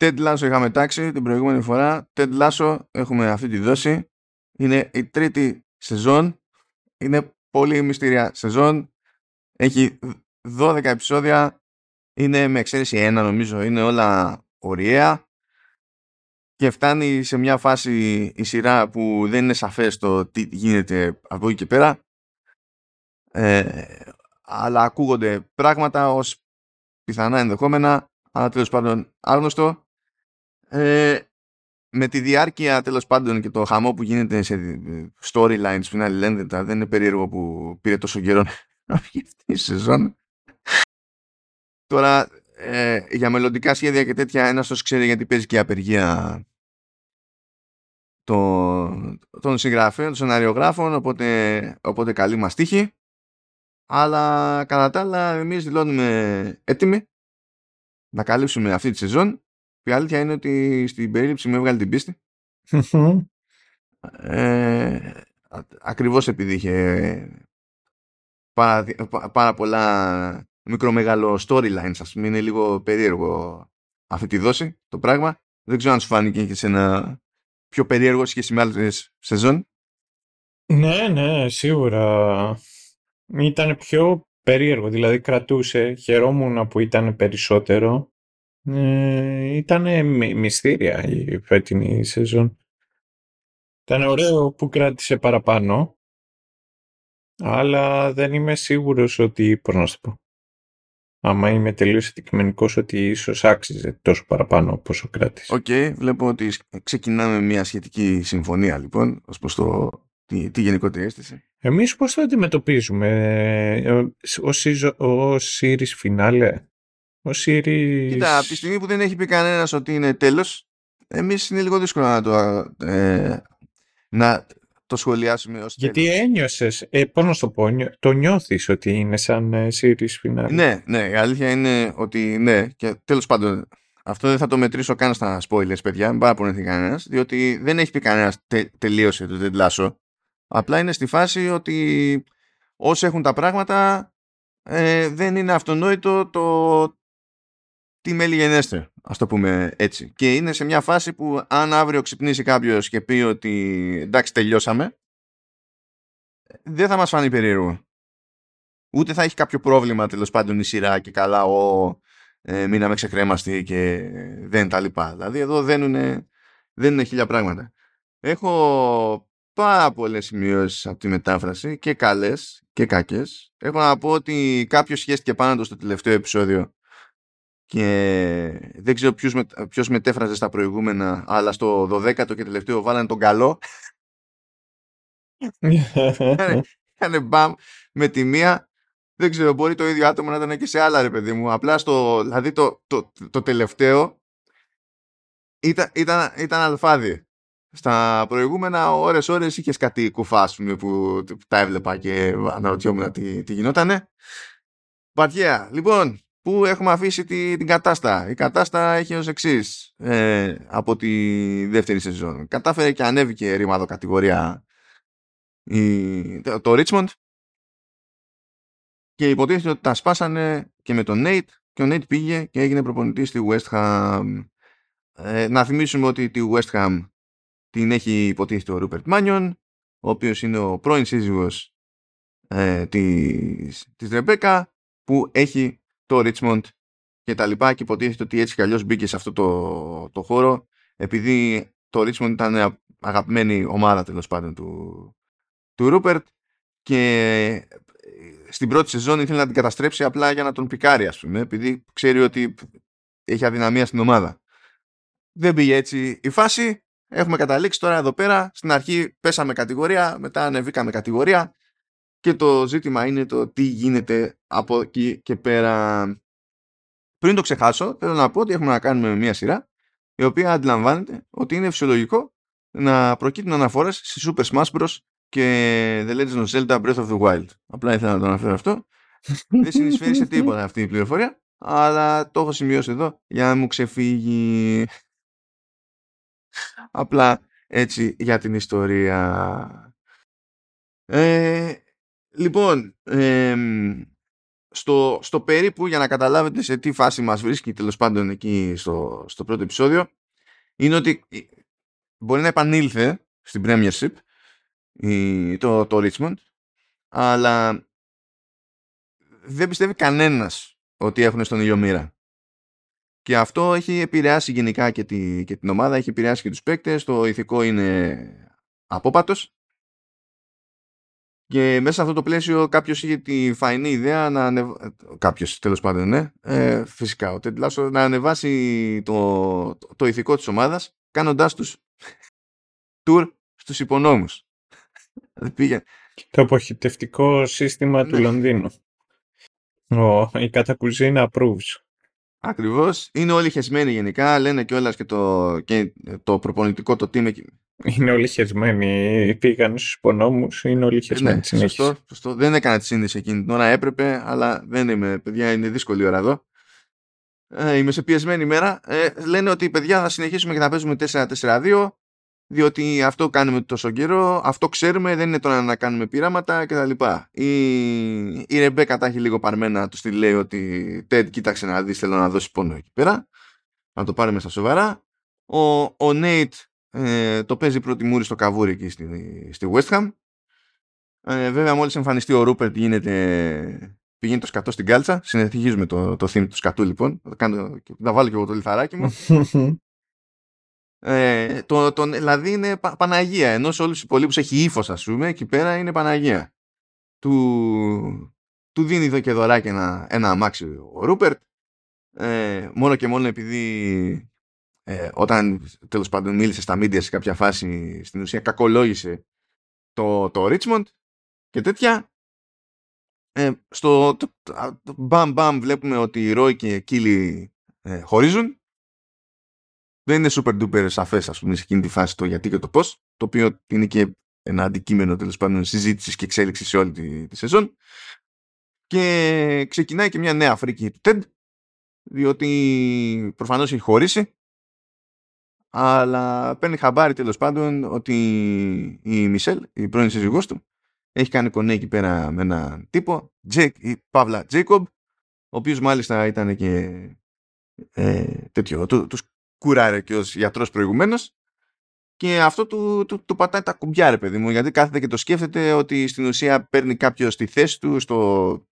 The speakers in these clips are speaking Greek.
Ted Lasso είχαμε τάξει την προηγούμενη φορά. Ted Lasso έχουμε αυτή τη δόση. Είναι η τρίτη σεζόν. Είναι πολύ μυστήρια σεζόν. Έχει 12 επεισόδια. Είναι με εξαίρεση ένα νομίζω. Είναι όλα ωραία. Και φτάνει σε μια φάση η σειρά που δεν είναι σαφές το τι γίνεται από εκεί και πέρα. Ε, αλλά ακούγονται πράγματα ως πιθανά ενδεχόμενα αλλά τέλος πάντων άγνωστο ε, με τη διάρκεια τέλος πάντων και το χαμό που γίνεται σε storylines που είναι δεν είναι περίεργο που πήρε τόσο καιρό να βγει αυτή η σεζόν τώρα ε, για μελλοντικά σχέδια και τέτοια ένας τόσο ξέρει γιατί παίζει και η απεργία των, των συγγραφέων, των σεναριογράφων οπότε, οπότε καλή μας τύχη αλλά κατά τα άλλα εμείς δηλώνουμε έτοιμοι να καλύψουμε αυτή τη σεζόν. Η αλήθεια είναι ότι στην περίληψη μου έβγαλε την πίστη. ε, ακριβώς επειδή είχε πάρα, πάρα πολλά μικρομεγαλό storylines ας πούμε είναι λίγο περίεργο αυτή τη δόση το πράγμα δεν ξέρω αν σου φάνηκε και σε ένα πιο περίεργο σχέση με άλλες σεζόν ναι ναι σίγουρα ήταν πιο περίεργο, δηλαδή κρατούσε, χαιρόμουν που ήταν περισσότερο. Ε, ήταν μυστήρια η φετινή σεζόν. Ήταν ωραίο που κράτησε παραπάνω, αλλά δεν είμαι σίγουρος ότι, πώς να σου πω, άμα είμαι τελείως αντικειμενικός ότι ίσως άξιζε τόσο παραπάνω πόσο κράτησε. okay, βλέπω ότι ξεκινάμε μια σχετική συμφωνία λοιπόν, ως προς το τι, τι γενικότερη αίσθηση. Εμείς πώς το αντιμετωπίζουμε ως, ως series φινάλε. Ως series... Κοίτα, από τη στιγμή που δεν έχει πει κανένας ότι είναι τέλος, εμείς είναι λίγο δύσκολο να το, ε, να το σχολιάσουμε ως Γιατί τέλος. ένιωσες, ε, πώς να το πω, το νιώθεις ότι είναι σαν ε, series φινάλε. Ναι, ναι, η αλήθεια είναι ότι ναι, και τέλος πάντων αυτό δεν θα το μετρήσω καν στα spoilers, παιδιά, μην παραπονεθεί κανένας, διότι δεν έχει πει κανένας τε, τελείωσε το τεντλάσο. Απλά είναι στη φάση ότι όσοι έχουν τα πράγματα ε, δεν είναι αυτονόητο το τι μέλη γενέστε, ας το πούμε έτσι. Και είναι σε μια φάση που αν αύριο ξυπνήσει κάποιος και πει ότι εντάξει τελειώσαμε, δεν θα μας φανεί περίεργο. Ούτε θα έχει κάποιο πρόβλημα τέλος πάντων η σειρά και καλά ο ε, μείναμε ξεκρέμαστοι και δεν τα λοιπά. Δηλαδή εδώ δεν είναι, δεν είναι χίλια πράγματα. Έχω πάρα πολλές σημειώσεις από τη μετάφραση και καλές και κακές. Έχω να πω ότι κάποιος σχέστηκε πάνω του στο τελευταίο επεισόδιο και δεν ξέρω ποιος, με, ποιος μετέφραζε στα προηγούμενα αλλά στο 12ο και τελευταίο βάλανε τον καλό. Κάνε μπαμ με τη μία δεν ξέρω, μπορεί το ίδιο άτομο να ήταν και σε άλλα ρε παιδί μου. Απλά στο, δηλαδή το, το, το τελευταίο ήταν, ήταν, ήταν αλφάδι. Στα προηγούμενα ώρες ώρες είχες κάτι κουφά που τα έβλεπα και αναρωτιόμουν τι, τι γινότανε. Πατιέα, λοιπόν, πού έχουμε αφήσει τη, την κατάστα. Η κατάστα έχει ως εξής ε, από τη δεύτερη σεζόν. Κατάφερε και ανέβηκε ρήμαδο κατηγορία η, το, το Richmond και υποτίθεται ότι τα σπάσανε και με τον Nate και ο Nate πήγε και έγινε προπονητής στη West Ham. Ε, να θυμίσουμε ότι τη West Ham την έχει υποτίθεται ο Ρούπερτ Μάνιον, ο οποίος είναι ο πρώην σύζυγος ε, της, της Ρεμπέκα, που έχει το Richmond και τα λοιπά και υποτίθεται ότι έτσι κι αλλιώς μπήκε σε αυτό το, το χώρο επειδή το Richmond ήταν αγαπημένη ομάδα τέλος πάντων του, του Ρούπερτ και στην πρώτη σεζόν ήθελε να την καταστρέψει απλά για να τον πικάρει ας πούμε επειδή ξέρει ότι έχει αδυναμία στην ομάδα. Δεν πήγε έτσι η φάση Έχουμε καταλήξει τώρα εδώ πέρα. Στην αρχή πέσαμε κατηγορία, μετά ανεβήκαμε κατηγορία και το ζήτημα είναι το τι γίνεται από εκεί και πέρα. Πριν το ξεχάσω, θέλω να πω ότι έχουμε να κάνουμε με μια σειρά η οποία αντιλαμβάνεται ότι είναι φυσιολογικό να προκύπτουν αναφορές στη Super Smash Bros. και The Legend of Zelda Breath of the Wild. Απλά ήθελα να το αναφέρω αυτό. Δεν συνεισφέρει σε τίποτα αυτή η πληροφορία, αλλά το έχω σημειώσει εδώ για να μου ξεφύγει. Απλά έτσι για την ιστορία. Ε, λοιπόν, στο, στο περίπου για να καταλάβετε σε τι φάση μας βρίσκει τέλος πάντων εκεί στο, στο πρώτο επεισόδιο είναι ότι μπορεί να επανήλθε στην Premiership το, το Richmond αλλά δεν πιστεύει κανένας ότι έχουν στον ήλιο μοίρα. Και αυτό έχει επηρεάσει γενικά και, τη, και την ομάδα, έχει επηρεάσει και τους παίκτες, το ηθικό είναι απόπατος. Και μέσα σε αυτό το πλαίσιο κάποιος είχε τη φαϊνή ιδέα να ανεβάσει. Κάποιος τέλος πάντων, ναι. Ε, φυσικά, ο Τεντλάσο να ανεβάσει το, το, το ηθικό της ομάδας κάνοντάς τους tour στους υπονόμους. Το αποχητευτικό σύστημα του ναι. Λονδίνου. Ο, η κατακουζίνα approves. Ακριβώς. Είναι όλοι χεσμένοι γενικά. Λένε κιόλας και το, και το προπονητικό το team. Είναι όλοι χεσμένοι. Πήγαν στους υπονόμους. Είναι όλοι χεσμένοι. Ναι, σωστό, σωστό. Δεν έκανα τη σύνδεση εκείνη την ώρα. Έπρεπε, αλλά δεν είμαι. Παιδιά, είναι δύσκολη ώρα εδώ. Ε, είμαι σε πιεσμένη ημέρα. Ε, λένε ότι παιδιά θα συνεχίσουμε και θα παίζουμε 4-4-2 διότι αυτό κάνουμε τόσο καιρό, αυτό ξέρουμε, δεν είναι τώρα να κάνουμε πειράματα κτλ. Η, η Ρεμπέκα τα έχει λίγο παρμένα, τους τη λέει ότι Τέντ, κοίταξε να δεις, θέλω να δώσεις πόνο εκεί πέρα, να το πάρουμε στα σοβαρά. Ο, ο Νέιτ ε, το παίζει πρώτη μούρη στο καβούρι εκεί στη, στη West Ham. Ε, βέβαια μόλις εμφανιστεί ο Ρούπερτ γίνεται, πηγαίνει το σκατό στην κάλτσα. Συνεχίζουμε το, το theme του σκατού λοιπόν. Θα, κάνω, θα βάλω και εγώ το λιθαράκι μου. Ε, το, το, δηλαδή είναι πα, Παναγία. Ενώ σε όλους τους υπολείπους έχει ύφος, ας πούμε, εκεί πέρα είναι Παναγία. Του, του δίνει εδώ και δωράκι ένα, ένα αμάξι ο Ρούπερτ. Ε, μόνο και μόνο επειδή ε, όταν τέλος πάντων μίλησε στα μίντια σε κάποια φάση στην ουσία κακολόγησε το, το Richmond και τέτοια ε, στο το, το, μπαμ μπαμ βλέπουμε ότι οι Ρόι και Κίλι ε, χωρίζουν δεν είναι super duper σαφές, ας πούμε, σε εκείνη τη φάση το γιατί και το πώς, το οποίο είναι και ένα αντικείμενο τέλος πάντων συζήτησης και εξέλιξης σε όλη τη, τη σεζόν. Και ξεκινάει και μια νέα φρίκη του Ted, διότι προφανώς έχει χωρίσει, αλλά παίρνει χαμπάρι τέλος πάντων ότι η Μισελ, η πρώην σύζυγός του, έχει κάνει κονέ εκεί πέρα με έναν τύπο, Τζέικ, ή παύλα Τζέικομπ, ο οποίος μάλιστα ήταν και ε, τέτοιο, του, κουράρε και ως γιατρός προηγουμένως. Και αυτό του, του, του πατάει τα κουμπιά ρε παιδί μου γιατί κάθεται και το σκέφτεται ότι στην ουσία παίρνει κάποιο τη θέση του στο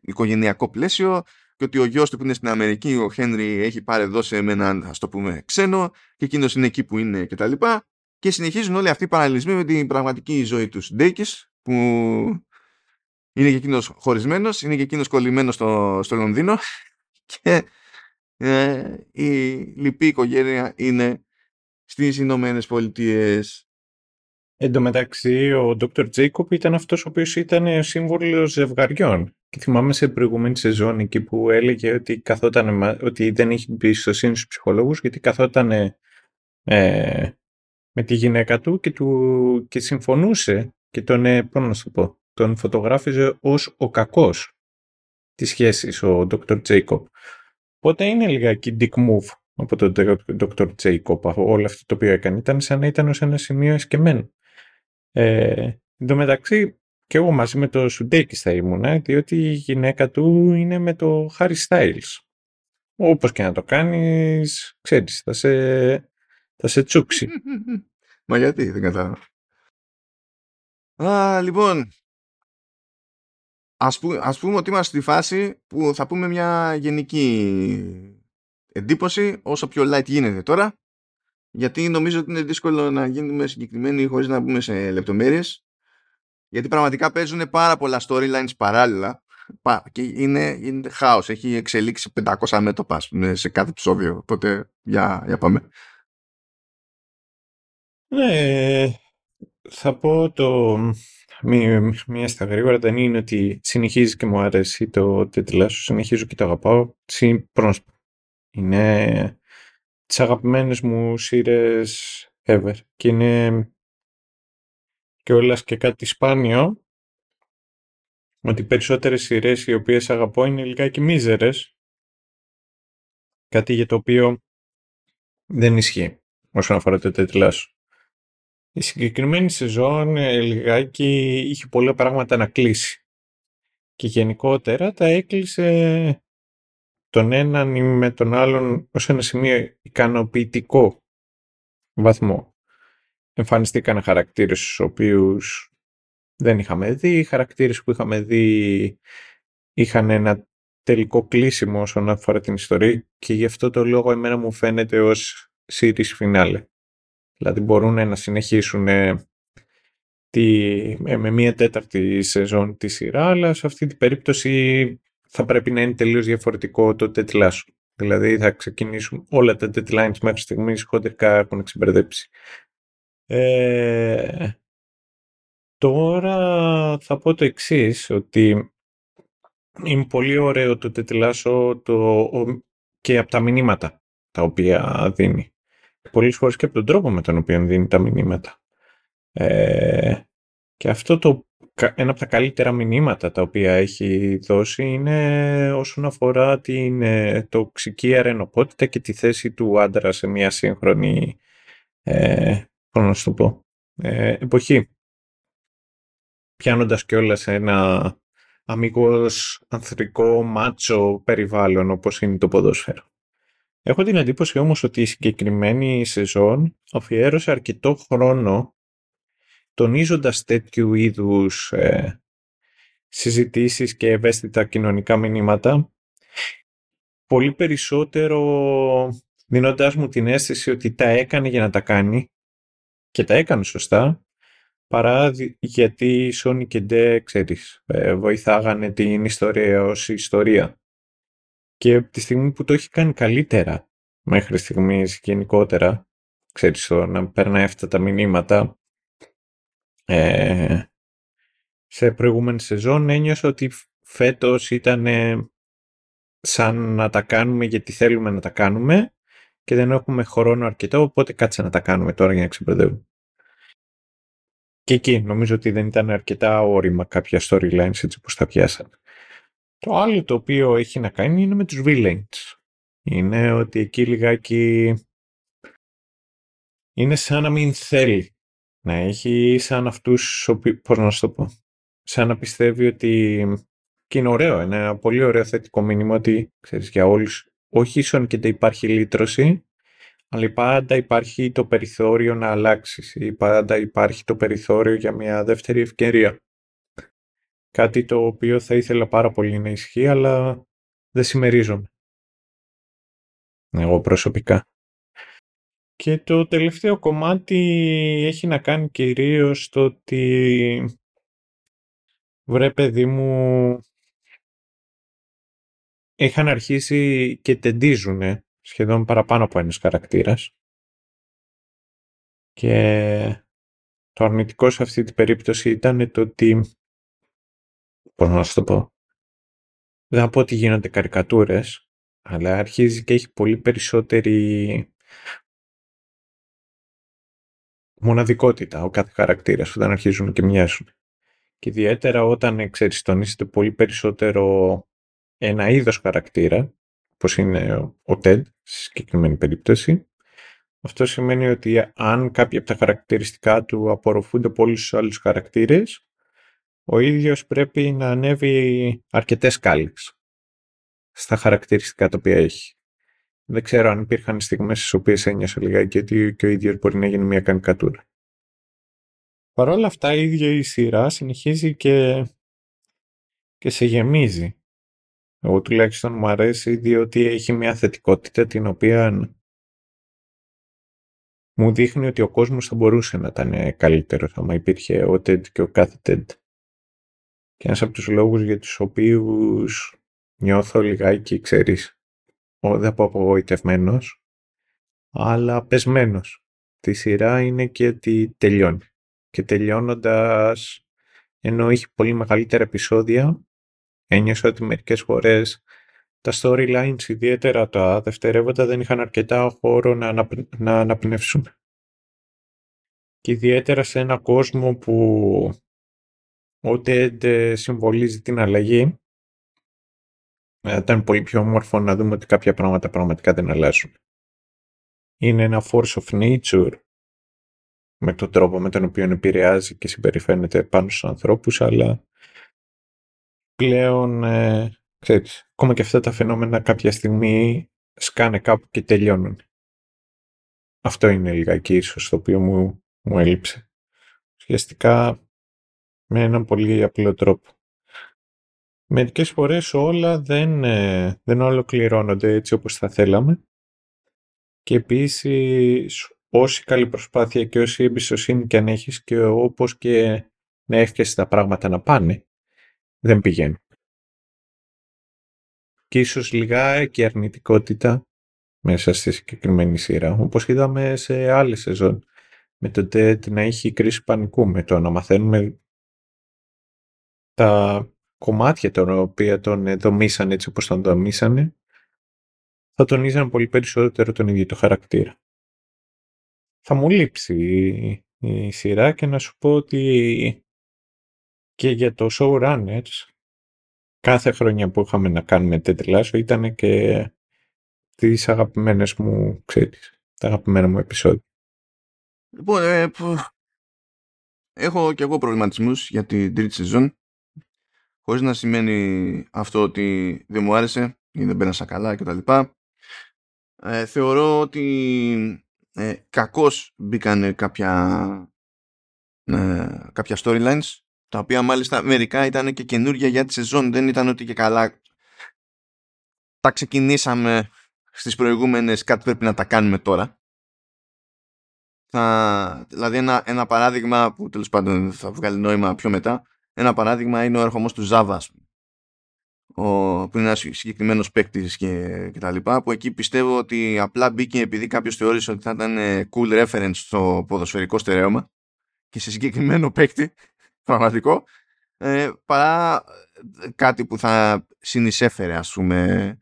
οικογενειακό πλαίσιο και ότι ο γιος του που είναι στην Αμερική ο Χένρι έχει πάρει εδώ σε έναν ας το πούμε ξένο και εκείνος είναι εκεί που είναι και τα λοιπά και συνεχίζουν όλοι αυτοί οι παραλληλισμοί με την πραγματική ζωή τους Ντέικης που είναι και εκείνος χωρισμένος είναι και εκείνος κολλημένος στο, στο Λονδίνο και ε, η λυπή οικογένεια είναι στις Ηνωμένες Πολιτείες. Εν τω μεταξύ, ο Dr. Jacob ήταν αυτός ο οποίος ήταν σύμβολος ζευγαριών. Και θυμάμαι σε προηγούμενη σεζόν εκεί που έλεγε ότι, καθόταν, ότι δεν είχε εμπιστοσύνη στους ψυχολόγους γιατί καθόταν ε, με τη γυναίκα του και, του και συμφωνούσε και τον, ε, να σου πω, τον φωτογράφιζε ως ο κακός της σχέσης ο Dr. Jacob. Οπότε είναι λιγάκι dick move από τον Dr. Jacob όλο αυτό το οποίο έκανε. Ήταν σαν να ήταν ως ένα σημείο εσκεμμένο. Ε, εν τω μεταξύ και εγώ μαζί με το Σουντέκης θα ήμουν, ε, διότι η γυναίκα του είναι με το Harry Styles. Όπως και να το κάνεις, ξέρεις, θα σε, θα σε τσούξει. Μα γιατί, δεν κατάλαβα. Α, λοιπόν, Ας, ας πούμε ότι είμαστε στη φάση που θα πούμε μια γενική εντύπωση όσο πιο light γίνεται τώρα γιατί νομίζω ότι είναι δύσκολο να γίνουμε συγκεκριμένοι χωρίς να μπούμε σε λεπτομέρειες. Γιατί πραγματικά παίζουν πάρα πολλά storylines παράλληλα. Και είναι, είναι χάος, έχει εξελίξει 500 μέτωπα σε κάθε επεισόδιο. Οπότε για, για πάμε. Ναι, θα πω το μία στα γρήγορα δεν είναι ότι συνεχίζει και μου αρέσει το τέτοιλά σου, συνεχίζω και το αγαπάω. Είναι τις αγαπημένες μου σειρές ever και είναι και όλας και κάτι σπάνιο ότι περισσότερες σειρές οι οποίες αγαπώ είναι λιγάκι μίζερες κάτι για το οποίο δεν ισχύει όσον αφορά το τέτοιλά σου. Η συγκεκριμένη σεζόν ε, λιγάκι είχε πολλά πράγματα να κλείσει. Και γενικότερα τα έκλεισε τον έναν ή με τον άλλον ως ένα σημείο ικανοποιητικό βαθμό. Εμφανιστήκαν χαρακτήρες στους οποίους δεν είχαμε δει, οι χαρακτήρες που είχαμε δει είχαν ένα τελικό κλείσιμο όσον αφορά την ιστορία και γι' αυτό το λόγο εμένα μου φαίνεται ως series finale. Δηλαδή μπορούν να συνεχίσουν τη, με μία τέταρτη σεζόν τη σειρά, αλλά σε αυτή την περίπτωση θα πρέπει να είναι τελείως διαφορετικό το deadline σου. Δηλαδή θα ξεκινήσουν όλα τα deadlines μέχρι στιγμής χοντρικά έχουν εξυπηρετήσει. Ε, τώρα θα πω το εξής ότι είναι πολύ ωραίο το τετλάσο το, και από τα μηνύματα τα οποία δίνει. Πολλές φορές και από τον τρόπο με τον οποίο δίνει τα μηνύματα. Ε, και αυτό το ένα από τα καλύτερα μηνύματα τα οποία έχει δώσει είναι όσον αφορά την ε, τοξική αρενοπότητα και τη θέση του άντρα σε μια σύγχρονη ε, να το πω, ε, εποχή. Πιάνοντας κιόλας ένα αμυγός ανθρικό μάτσο περιβάλλον όπως είναι το ποδόσφαιρο. Έχω την εντύπωση όμως ότι η συγκεκριμένη σεζόν αφιέρωσε αρκετό χρόνο τονίζοντας τέτοιου είδους ε, συζητήσεις και ευαίσθητα κοινωνικά μηνύματα πολύ περισσότερο δίνοντάς μου την αίσθηση ότι τα έκανε για να τα κάνει και τα έκανε σωστά παρά γιατί η Sony και Ντε, ξέρεις, ε, βοηθάγανε την ιστορία ως ιστορία. Και από τη στιγμή που το έχει κάνει καλύτερα μέχρι στιγμής γενικότερα, ξέρεις, το να περνάει αυτά τα μηνύματα, ε, σε προηγούμενη σεζόν ένιωσα ότι φέτος ήταν σαν να τα κάνουμε γιατί θέλουμε να τα κάνουμε και δεν έχουμε χρόνο αρκετό, οπότε κάτσε να τα κάνουμε τώρα για να ξεπερδεύουμε. Και εκεί νομίζω ότι δεν ήταν αρκετά όρημα κάποια storylines έτσι όπως τα πιάσαν. Το άλλο το οποίο έχει να κάνει είναι με τους villains. Είναι ότι εκεί λιγάκι είναι σαν να μην θέλει να έχει σαν αυτούς, πώς να σου το πω, σαν να πιστεύει ότι και είναι ωραίο, είναι ένα πολύ ωραίο θετικό μήνυμα ότι, ξέρεις, για όλους, όχι ίσον και υπάρχει λύτρωση, αλλά πάντα υπάρχει το περιθώριο να αλλάξεις ή πάντα υπάρχει το περιθώριο για μια δεύτερη ευκαιρία. Κάτι το οποίο θα ήθελα πάρα πολύ να ισχύει, αλλά δεν συμμερίζομαι. Εγώ προσωπικά. Και το τελευταίο κομμάτι έχει να κάνει κυρίως το ότι βρε παιδί μου είχαν αρχίσει και τεντίζουν σχεδόν παραπάνω από ένας χαρακτήρας. Και το αρνητικό σε αυτή την περίπτωση ήταν το ότι πώς να σου το πω δεν θα πω ότι γίνονται καρικατούρες αλλά αρχίζει και έχει πολύ περισσότερη μοναδικότητα ο κάθε χαρακτήρας όταν αρχίζουν και μοιάζουν. Και ιδιαίτερα όταν ξέρεις τονίσετε πολύ περισσότερο ένα είδος χαρακτήρα, όπως είναι ο Ted, στη συγκεκριμένη περίπτωση, αυτό σημαίνει ότι αν κάποια από τα χαρακτηριστικά του απορροφούνται από όλους τους άλλους χαρακτήρες, ο ίδιος πρέπει να ανέβει αρκετές σκάλες στα χαρακτηριστικά τα οποία έχει. Δεν ξέρω αν υπήρχαν στιγμές στις οποίες ένιωσα λιγάκι ότι και ο ίδιος μπορεί να γίνει μια κανικατούρα. Παρ' όλα αυτά η ίδια η σειρά συνεχίζει και, και σε γεμίζει. Εγώ τουλάχιστον μου αρέσει διότι έχει μια θετικότητα την οποία μου δείχνει ότι ο κόσμος θα μπορούσε να ήταν καλύτερος άμα υπήρχε ο TED και ο κάθε TED. Και ένας από τους λόγους για τους οποίους νιώθω λιγάκι, ξέρεις, δεν πω απογοητευμένος, αλλά πεσμένος. Τη σειρά είναι και ότι τελειώνει. Και τελειώνοντας, ενώ έχει πολύ μεγαλύτερα επεισόδια, ένιωσα ότι μερικές φορές τα storylines, ιδιαίτερα τα δευτερεύοντα, δεν είχαν αρκετά χώρο να, να αναπνεύσουν. Και ιδιαίτερα σε ένα κόσμο που ούτε συμβολίζει την αλλαγή, θα ήταν πολύ πιο όμορφο να δούμε ότι κάποια πράγματα πραγματικά δεν αλλάζουν. Είναι ένα force of nature με τον τρόπο με τον οποίο επηρεάζει και συμπεριφέρεται πάνω στους ανθρώπους, αλλά πλέον, ε, ξέρεις, ακόμα και αυτά τα φαινόμενα κάποια στιγμή σκάνε κάπου και τελειώνουν. Αυτό είναι λιγάκι ίσως το οποίο μου, μου έλειψε. Ουσιαστικά με έναν πολύ απλό τρόπο. Μερικές φορές όλα δεν, ε, δεν ολοκληρώνονται έτσι όπως θα θέλαμε και επίσης όση καλή προσπάθεια και όση εμπιστοσύνη και αν έχεις και όπως και να εύχεσαι τα πράγματα να πάνε, δεν πηγαίνουν. Και ίσως λιγάκι αρνητικότητα μέσα στη συγκεκριμένη σειρά, όπως είδαμε σε άλλες σεζόν. Με το TED να έχει κρίση πανικού, με το να μαθαίνουμε τα κομμάτια τα οποία τον δομήσανε έτσι όπως τον δομήσανε, θα τονίζανε πολύ περισσότερο τον ίδιο το χαρακτήρα. Θα μου λείψει η, σειρά και να σου πω ότι και για το showrunners κάθε χρονιά που είχαμε να κάνουμε τέτοια ήταν και τις αγαπημένες μου, ξέρεις, τα αγαπημένα μου επεισόδια. Λοιπόν, ε, έχω και εγώ προβληματισμούς για την τρίτη σεζόν χωρίς να σημαίνει αυτό ότι δεν μου άρεσε ή δεν πέρασα καλά κτλ. Ε, θεωρώ ότι ε, κακώς μπήκαν κάποια, ε, κάποια storylines τα οποία μάλιστα μερικά ήταν και καινούργια για τη σεζόν. Δεν ήταν ότι και καλά τα ξεκινήσαμε στις προηγούμενες κάτι πρέπει να τα κάνουμε τώρα. Θα, δηλαδή ένα, ένα παράδειγμα που τέλος πάντων θα βγάλει νόημα πιο μετά ένα παράδειγμα είναι ο ερχομός του Java ο, που είναι ένας συγκεκριμένος παίκτης και, και τα λοιπά, που εκεί πιστεύω ότι απλά μπήκε επειδή κάποιος θεώρησε ότι θα ήταν cool reference στο ποδοσφαιρικό στερέωμα και σε συγκεκριμένο παίκτη, πραγματικό, ε, παρά κάτι που θα συνεισέφερε ας πούμε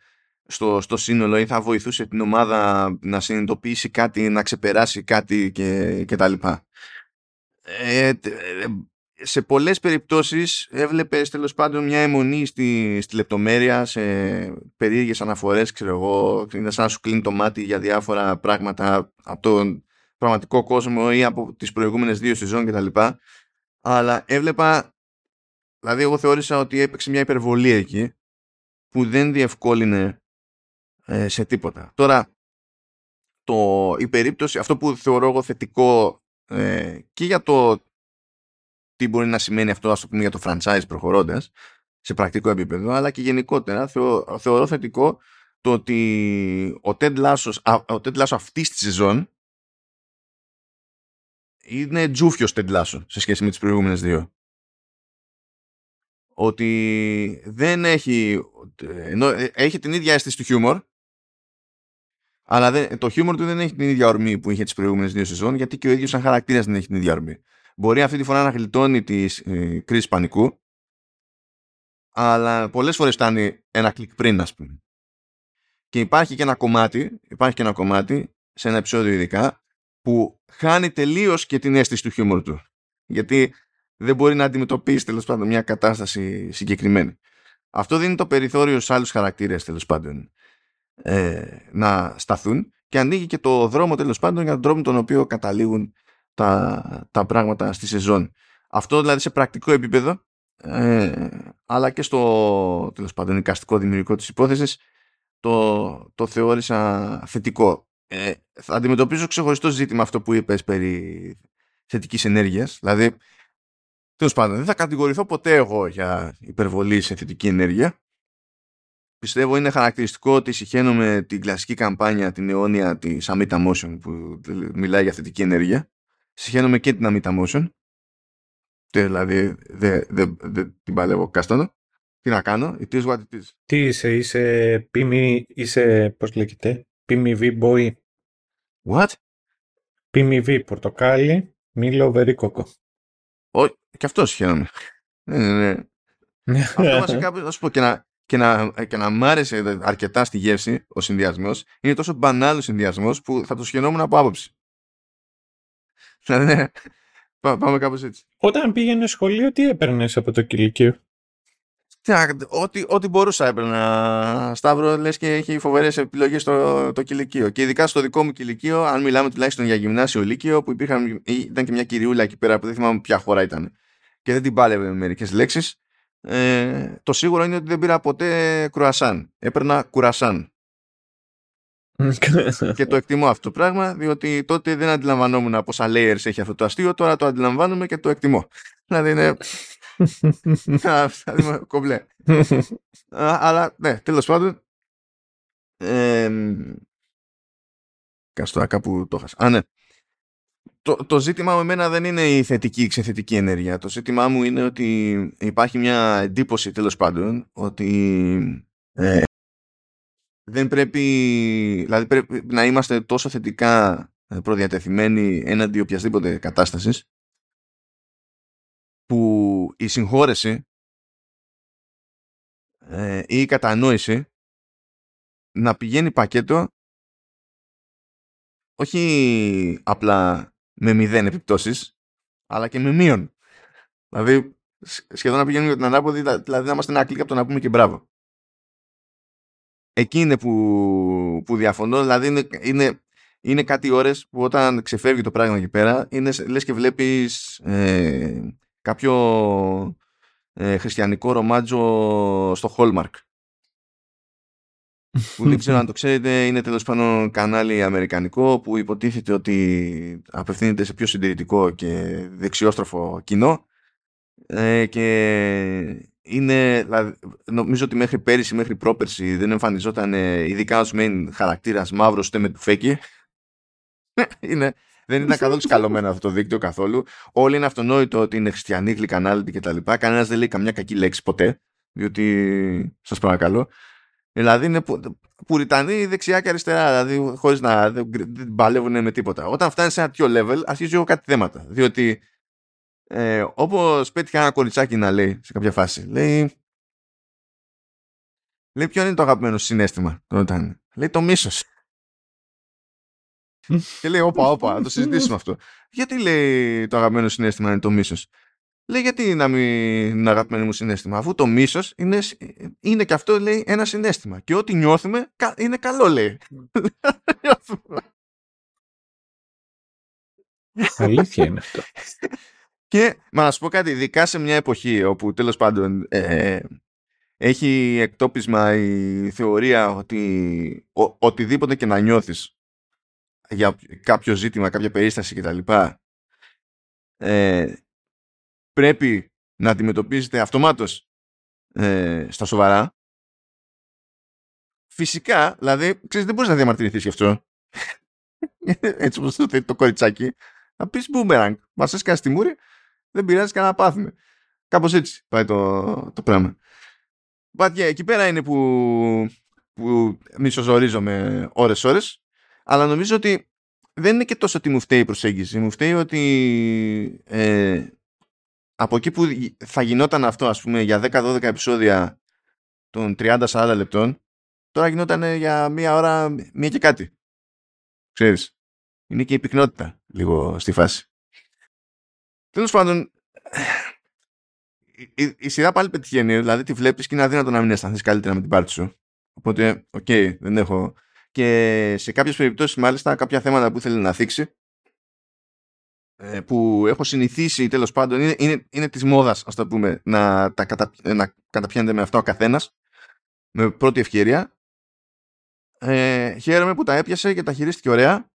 στο, στο σύνολο ή θα βοηθούσε την ομάδα να συνειδητοποιήσει κάτι, να ξεπεράσει κάτι και, και τα λοιπά. Ε, ε σε πολλές περιπτώσεις έβλεπες τέλος πάντων μια αιμονή στη, στη λεπτομέρεια, σε περίεργες αναφορές, ξέρω εγώ, είναι σαν να σου κλείνει το μάτι για διάφορα πράγματα από τον πραγματικό κόσμο ή από τις προηγούμενες δύο σεζόν κτλ. Αλλά έβλεπα, δηλαδή εγώ θεώρησα ότι έπαιξε μια υπερβολή εκεί που δεν διευκόλυνε ε, σε τίποτα. Τώρα, το, η περίπτωση, αυτό που θεωρώ εγώ θετικό ε, και για το τι μπορεί να σημαίνει αυτό ας το πούμε για το franchise προχωρώντας σε πρακτικό επίπεδο αλλά και γενικότερα θεω, θεωρώ θετικό το ότι ο Ted Lasso, ο Ted Lasso αυτής της σεζόν είναι τζούφιος Ted Lasso σε σχέση με τις προηγούμενες δύο. Ότι δεν έχει ενώ έχει την ίδια αίσθηση του χιούμορ αλλά δεν, το χιούμορ του δεν έχει την ίδια ορμή που είχε τις προηγούμενες δύο σεζόν γιατί και ο ίδιος σαν χαρακτήρας δεν έχει την ίδια ορμή μπορεί αυτή τη φορά να γλιτώνει της ε, κρίση πανικού αλλά πολλές φορές φτάνει ένα κλικ πριν ας πούμε. Και υπάρχει και ένα κομμάτι υπάρχει και ένα κομμάτι σε ένα επεισόδιο ειδικά που χάνει τελείως και την αίσθηση του χιούμορ του. Γιατί δεν μπορεί να αντιμετωπίσει τέλος πάντων μια κατάσταση συγκεκριμένη. Αυτό δίνει το περιθώριο σε άλλους χαρακτήρες τέλος πάντων ε, να σταθούν και ανοίγει και το δρόμο τέλος πάντων για τον τρόπο τον οποίο καταλήγουν τα, τα πράγματα στη σεζόν. Αυτό δηλαδή σε πρακτικό επίπεδο ε, αλλά και στο τέλος πάντων εικαστικό δημιουργικό της υπόθεσης το, το θεώρησα θετικό. Ε, θα αντιμετωπίζω ξεχωριστό ζήτημα αυτό που είπες περί θετικής ενέργειας. Δηλαδή, τέλος πάντων, δεν θα κατηγορηθώ ποτέ εγώ για υπερβολή σε θετική ενέργεια. Πιστεύω είναι χαρακτηριστικό ότι συχαίνομαι την κλασική καμπάνια, την αιώνια της Amita Motion που μιλάει για θετική ενέργεια συχαίνομαι και την Amita Motion. Δηλαδή δεν δε, δε, την παλεύω κάστανο. Τι να κάνω, it is what it is. Τι είσαι, είσαι πίμι, είσαι, πώς λέγεται, PMV boy. What? PMV, πορτοκάλι, μήλο, βερίκοκο. Όχι, και αυτό συχαίνομαι. ναι, ναι, ναι. αυτό βασικά, να σου πω, και να, και να, και να μ' άρεσε αρκετά στη γεύση ο συνδυασμός, είναι τόσο μπανάλο συνδυασμός που θα το σχαινόμουν από άποψη. Ναι, πάμε κάπως έτσι. Όταν πήγαινε σχολείο, τι έπαιρνες από το κηλικείο; Ό,τι, ό,τι μπορούσα έπαιρνα. Σταύρο, λες και έχει φοβερές επιλογές στο το κηλικείο. Και ειδικά στο δικό μου κηλικείο, αν μιλάμε τουλάχιστον για γυμνάσιο λύκειο, που υπήρχαν, ήταν και μια κυριούλα εκεί πέρα που δεν θυμάμαι ποια χώρα ήταν. Και δεν την πάλευε με μερικές λέξεις. Ε, το σίγουρο είναι ότι δεν πήρα ποτέ κρουασάν. Έπαιρνα κουρασάν. και το εκτιμώ αυτό το πράγμα, διότι τότε δεν αντιλαμβανόμουν πόσα layers έχει αυτό το αστείο, τώρα το αντιλαμβάνομαι και το εκτιμώ. Δηλαδή είναι... κομπλέ. Αλλά ναι, τέλος πάντων. Ε, Καστορά κάπου το έχασα. Α, ναι. Το, το ζήτημα μου εμένα δεν είναι η θετική ή ξεθετική ενέργεια. Το ζήτημά μου είναι ότι υπάρχει μια εντύπωση τέλος πάντων ότι ε, δεν πρέπει, δηλαδή πρέπει να είμαστε τόσο θετικά ε, προδιατεθειμένοι έναντι οποιασδήποτε κατάστασης που η συγχώρεση ε, ή η κατανόηση να πηγαίνει πακέτο όχι απλά με μηδέν επιπτώσεις αλλά και με μείον. Δηλαδή σχεδόν να πηγαίνουμε για την ανάποδη δηλαδή να είμαστε ένα κλικ από το να πούμε και μπράβο εκεί είναι που, που διαφωνώ. Δηλαδή είναι, είναι, είναι κάτι ώρες που όταν ξεφεύγει το πράγμα εκεί πέρα είναι λες και βλέπεις ε, κάποιο ε, χριστιανικό ρομάτζο στο Hallmark. που δεν ξέρω αν το ξέρετε είναι τέλος πάντων κανάλι αμερικανικό που υποτίθεται ότι απευθύνεται σε πιο συντηρητικό και δεξιόστροφο κοινό ε, και είναι, δηλαδή, νομίζω ότι μέχρι πέρυσι, μέχρι πρόπερσι δεν εμφανιζόταν ε, ειδικά ως main χαρακτήρας μαύρος ούτε με του φέκι. είναι, δεν ήταν καθόλου σκαλωμένο αυτό το δίκτυο καθόλου. Όλοι είναι αυτονόητο ότι είναι χριστιανοί, γλυκανάλητοι κτλ. Κανένας δεν λέει καμιά κακή λέξη ποτέ. Διότι, σας παρακαλώ. Δηλαδή είναι πουριτανοί δεξιά και αριστερά, δηλαδή χωρίς να δεν, δεν παλεύουν με τίποτα. Όταν φτάνει σε ένα τέτοιο level, αρχίζει εγώ κάτι θέματα. Διότι ε, όπως πέτυχε ένα κοριτσάκι να λέει σε κάποια φάση. Λέει, λέει ποιο είναι το αγαπημένο συνέστημα. Όταν, λέει το μίσος. και λέει όπα όπα, να το συζητήσουμε αυτό. Γιατί λέει το αγαπημένο συνέστημα είναι το μίσος. Λέει γιατί να μην είναι αγαπημένο μου συνέστημα. Αφού το μίσος είναι, είναι και αυτό λέει ένα συνέστημα. Και ό,τι νιώθουμε είναι καλό λέει. Αλήθεια είναι αυτό. Και μα να σου πω κάτι, ειδικά σε μια εποχή όπου τέλος πάντων ε, έχει εκτόπισμα η θεωρία ότι ο, οτιδήποτε και να νιώθεις για κάποιο ζήτημα, κάποια περίσταση κτλ. Ε, πρέπει να αντιμετωπίζετε αυτομάτως ε, στα σοβαρά. Φυσικά, δηλαδή, ξέρεις, δεν μπορείς να διαμαρτυρηθείς γι' αυτό. Έτσι όπως το, το κοριτσάκι. Να πεις boomerang. Μας έσκανε στη μούρη δεν πειράζει κανένα πάθουμε. Κάπως έτσι πάει το, το πράγμα. But yeah, εκεί πέρα είναι που, που μισοζορίζομαι ώρες-ώρες. Αλλά νομίζω ότι δεν είναι και τόσο ότι μου φταίει η προσέγγιση. Μου φταίει ότι ε, από εκεί που θα γινόταν αυτό ας πούμε για 10-12 επεισόδια των 30-40 λεπτών τώρα γινόταν για μία ώρα, μία και κάτι. Ξέρεις. Είναι και η πυκνότητα λίγο στη φάση. Τέλος πάντων, η, η, σειρά πάλι πετυχαίνει. Δηλαδή τη βλέπεις και είναι αδύνατο να μην αισθανθείς καλύτερα με την πάρτη σου. Οπότε, okay, δεν έχω. Και σε κάποιες περιπτώσεις, μάλιστα, κάποια θέματα που ήθελε να θίξει, ε, που έχω συνηθίσει τέλος πάντων, είναι, είναι, είναι της μόδας, ας το πούμε, να, τα κατα, να καταπιάνεται με αυτό ο καθένας, με πρώτη ευκαιρία. Ε, χαίρομαι που τα έπιασε και τα χειρίστηκε ωραία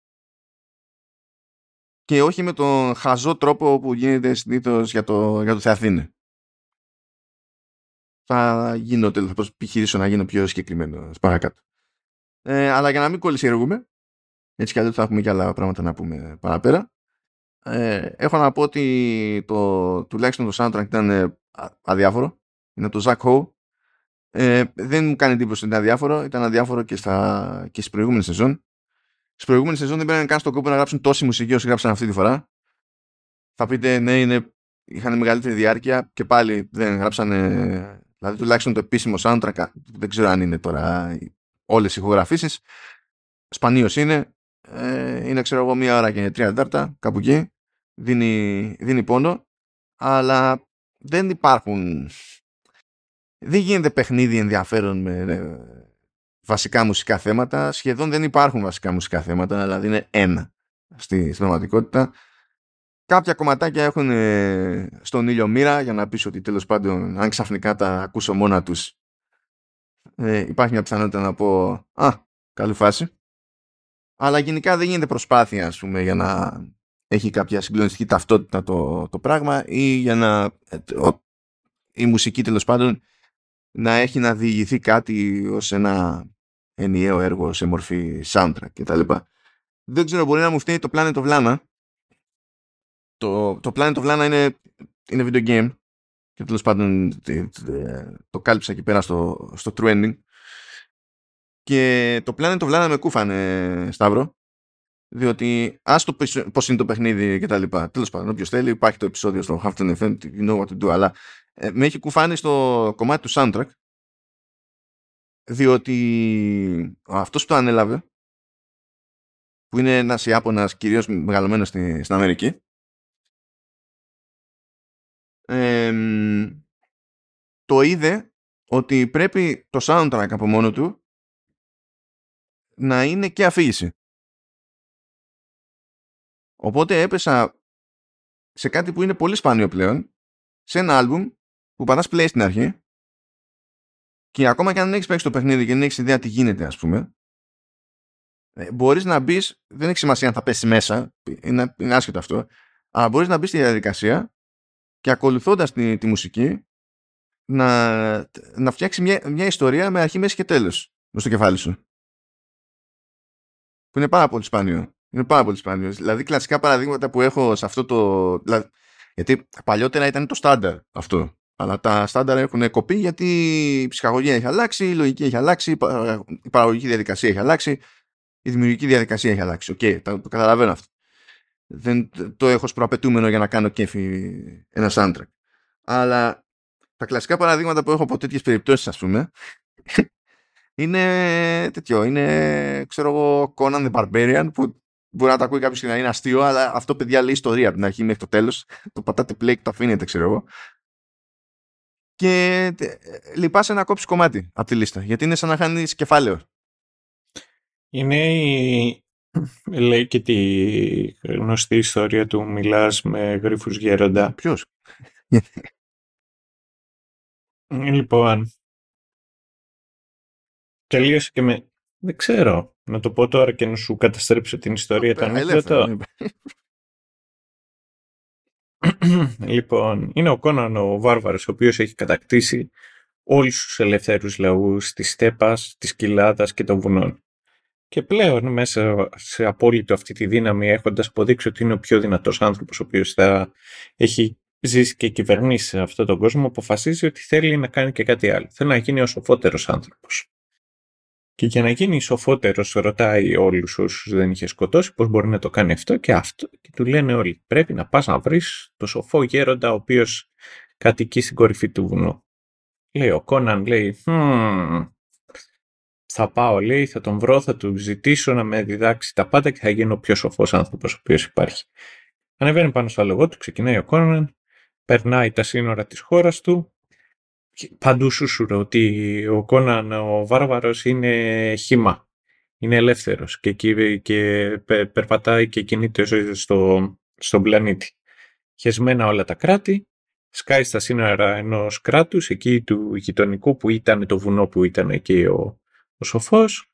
και όχι με τον χαζό τρόπο που γίνεται συνήθως για το, για το Θεαθήνε. Θα γίνω τέλος, θα επιχειρήσω να γίνω πιο συγκεκριμένο παρακάτω. Ε, αλλά για να μην κολλησιεργούμε, έτσι κι αλλιώς θα έχουμε και άλλα πράγματα να πούμε παραπέρα, ε, έχω να πω ότι το, τουλάχιστον το soundtrack ήταν ε, αδιάφορο. Είναι το Zack Ho. Ε, δεν μου κάνει εντύπωση ότι ήταν αδιάφορο. Ήταν αδιάφορο και, στα, και στις προηγούμενες σεζόν. Στη προηγούμενη σεζόν δεν πήραν καν στον κόπο να γράψουν τόση μουσική όσο γράψαν αυτή τη φορά. Θα πείτε, ναι, είναι, είχαν μεγαλύτερη διάρκεια και πάλι δεν γράψαν. Δηλαδή, τουλάχιστον το επίσημο soundtrack, δεν ξέρω αν είναι τώρα όλες οι ηχογραφήσεις. Σπανίως είναι. Ε, είναι, ξέρω εγώ, μία ώρα και τρία τετάρτα, κάπου εκεί. Δίνει, δίνει πόνο. Αλλά δεν υπάρχουν. Δεν γίνεται παιχνίδι ενδιαφέρον με βασικά μουσικά θέματα. Σχεδόν δεν υπάρχουν βασικά μουσικά θέματα, δηλαδή είναι ένα στη, στην πραγματικότητα. κάποια κομματάκια έχουν ε, στον ήλιο μοίρα για να πεις ότι τέλος πάντων αν ξαφνικά τα ακούσω μόνα τους ε, υπάρχει μια πιθανότητα να πω «Α, καλή φάση». Αλλά γενικά δεν γίνεται προσπάθεια, ας πούμε, για να έχει κάποια συγκλονιστική ταυτότητα το, το πράγμα ή για να ε, η μουσική τέλος πάντων να έχει να διηγηθεί κάτι ως ένα ενιαίο έργο σε μορφή soundtrack κτλ. Δεν ξέρω, μπορεί να μου φταίει το Planet of Lana. Το, το Planet of Lana είναι, είναι video game και τέλος πάντων το κάλυψα εκεί πέρα στο, στο trending και το Planet of Lana με κούφανε Σταύρο διότι άστο πώς είναι το παιχνίδι και τα λοιπά τέλος πάντων όποιος θέλει υπάρχει το επεισόδιο στο Half Event you know what to do αλλά ε, με έχει κουφάνει στο κομμάτι του soundtrack διότι αυτός που το ανέλαβε που είναι ένας Ιάπωνας κυρίως μεγαλωμένος στην, στην Αμερική το είδε ότι πρέπει το soundtrack από μόνο του να είναι και αφήγηση. Οπότε έπεσα σε κάτι που είναι πολύ σπάνιο πλέον, σε ένα άλμπουμ που πατάς play στην αρχή και ακόμα και αν δεν έχεις παίξει το παιχνίδι και δεν έχεις ιδέα τι γίνεται ας πούμε, ε, μπορείς να μπεις, δεν έχει σημασία αν θα πέσει μέσα, είναι, είναι άσχετο αυτό, αλλά μπορείς να μπεις στη διαδικασία και ακολουθώντας τη, τη μουσική να, να φτιάξεις μια, μια ιστορία με αρχή, μέση και τέλος στο κεφάλι σου. Που είναι πάρα πολύ σπάνιο. Είναι πάρα πολύ σπάνιο. Δηλαδή, κλασικά παραδείγματα που έχω σε αυτό το. Δηλαδή, γιατί παλιότερα ήταν το στάνταρ αυτό. Αλλά τα στάνταρ έχουν κοπεί γιατί η ψυχαγωγία έχει αλλάξει, η λογική έχει αλλάξει, η παραγωγική διαδικασία έχει αλλάξει, η δημιουργική διαδικασία έχει αλλάξει. Okay, το, το καταλαβαίνω αυτό. Δεν το έχω ως προαπαιτούμενο για να κάνω κέφι ένα soundtrack. Αλλά τα κλασικά παραδείγματα που έχω από τέτοιες περιπτώσεις, ας πούμε, είναι τέτοιο. Είναι, ξέρω εγώ, Conan the Barbarian που μπορεί να τα ακούει κάποιος και να είναι αστείο, αλλά αυτό παιδιά λέει ιστορία από την αρχή μέχρι το τέλος. Το πατάτε play και το αφήνετε, ξέρω εγώ. Και λυπάσαι να κόψεις κομμάτι από τη λίστα, γιατί είναι σαν να χάνεις κεφάλαιο. Είναι η... Λέει και τη γνωστή ιστορία του μιλάς με γρίφους γέροντα. Ποιος; λοιπόν, τελείωσε και με... Δεν ξέρω. Να το πω τώρα και να σου καταστρέψω την ιστορία τα ανέκδοτα. Λοιπόν, είναι ο Κόναν ο Βάρβαρος, ο οποίος έχει κατακτήσει όλους τους ελευθέρους λαούς της στέπας, της κοιλάδας και των βουνών. Και πλέον μέσα σε απόλυτο αυτή τη δύναμη έχοντας αποδείξει ότι είναι ο πιο δυνατός άνθρωπος ο οποίος θα έχει ζήσει και κυβερνήσει σε αυτόν τον κόσμο αποφασίζει ότι θέλει να κάνει και κάτι άλλο. Θέλει να γίνει ο σοφότερος άνθρωπος. Και για να γίνει σοφότερος, ρωτάει όλους όσους δεν είχε σκοτώσει πώς μπορεί να το κάνει αυτό και αυτό. Και του λένε όλοι: Πρέπει να πας να βρεις το σοφό γέροντα, ο οποίος κατοικεί στην κορυφή του βουνού. Λέει ο Κόναν, λέει: hm, Θα πάω, λέει, θα τον βρω, θα του ζητήσω να με διδάξει τα πάντα και θα γίνω ο πιο σοφός άνθρωπος ο οποίος υπάρχει. Ανεβαίνει πάνω στο άλογο του, ξεκινάει ο Κόναν, περνάει τα σύνορα της χώρας του, παντού σούσουρο ότι ο Κόναν ο Βάρβαρος είναι χήμα. Είναι ελεύθερος και, και περπατάει και κινείται στο, στον πλανήτη. Χεσμένα όλα τα κράτη, σκάει στα σύνορα ενός κράτους, εκεί του γειτονικού που ήταν το βουνό που ήταν εκεί ο, ο σοφός.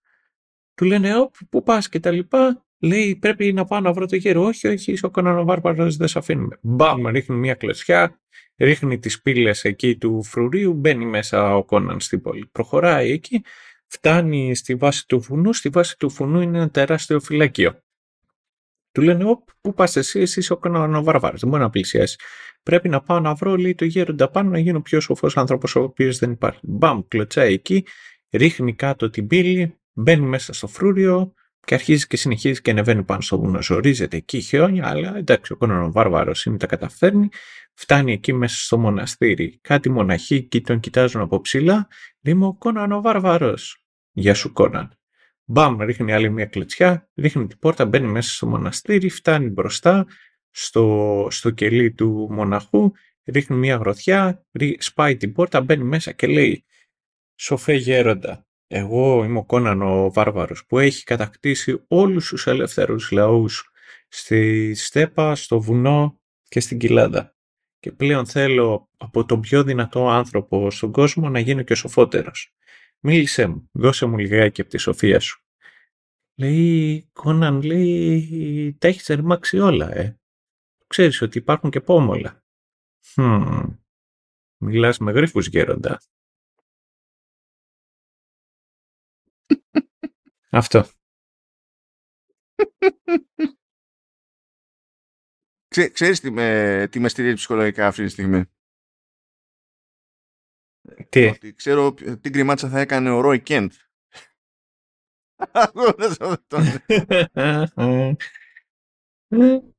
Του λένε, «Ω, πού πας» και τα λοιπά. Λέει, πρέπει να πάω να βρω το γέρο. Όχι, όχι, είσαι ο Κόναν ο Βάρβαρος, δεν σε αφήνουμε. Μπαμ, ρίχνει μια κλωσιά, ρίχνει τις πύλες εκεί του φρουρίου, μπαίνει μέσα ο Κόναν στην πόλη. Προχωράει εκεί, φτάνει στη βάση του βουνού, στη βάση του βουνού είναι ένα τεράστιο φυλακείο. Του λένε, Ωπ, πού πας εσύ, εσύ είσαι ο Κόναν ο Βαρβάρης, δεν μπορεί να πλησιάσει. Πρέπει να πάω να βρω, λέει το γέροντα πάνω, να γίνω πιο σοφός άνθρωπος ο οποίος δεν υπάρχει. Μπαμ, κλωτσάει εκεί, ρίχνει κάτω την πύλη, μπαίνει μέσα στο φρούριο, και αρχίζεις και συνεχίζεις και ανεβαίνει πάνω στο βουνό. Ζορίζεται εκεί χιόνια, αλλά εντάξει, ο Κόναν ο Βάρβαρος είναι τα καταφέρνει. Φτάνει εκεί μέσα στο μοναστήρι. Κάτι μοναχοί και τον κοιτάζουν από ψηλά. Είμαι ο Κόναν ο Βάρβαρος. Γεια σου, Κόναν. Μπαμ, ρίχνει άλλη μια κλετσιά, ρίχνει την πόρτα, μπαίνει μέσα στο μοναστήρι, φτάνει μπροστά στο, στο κελί του μοναχού, ρίχνει μια γροθιά, σπάει την πόρτα, μπαίνει μέσα και λέει «Σοφέ γέροντα, εγώ είμαι ο Κόναν ο Βάρβαρος που έχει κατακτήσει όλους τους ελεύθερους λαούς στη στέπα, στο βουνό και στην κοιλάδα. Και πλέον θέλω από τον πιο δυνατό άνθρωπο στον κόσμο να γίνω και ο σοφότερος. Μίλησέ μου, δώσε μου λιγάκι από τη σοφία σου. Λέει, Κόναν, λέει, τα έχεις ρημάξει όλα, ε. Ξέρεις ότι υπάρχουν και πόμολα. Hm. Μιλάς με γρίφους γέροντα. Αυτό. Ξέ, ξέρεις τι με, τι με στηρίζει ψυχολογικά αυτή τη στιγμή; Τι; Ότι ξέρω τι γκριμάτσα θα έκανε ο Ρόι Κέντ.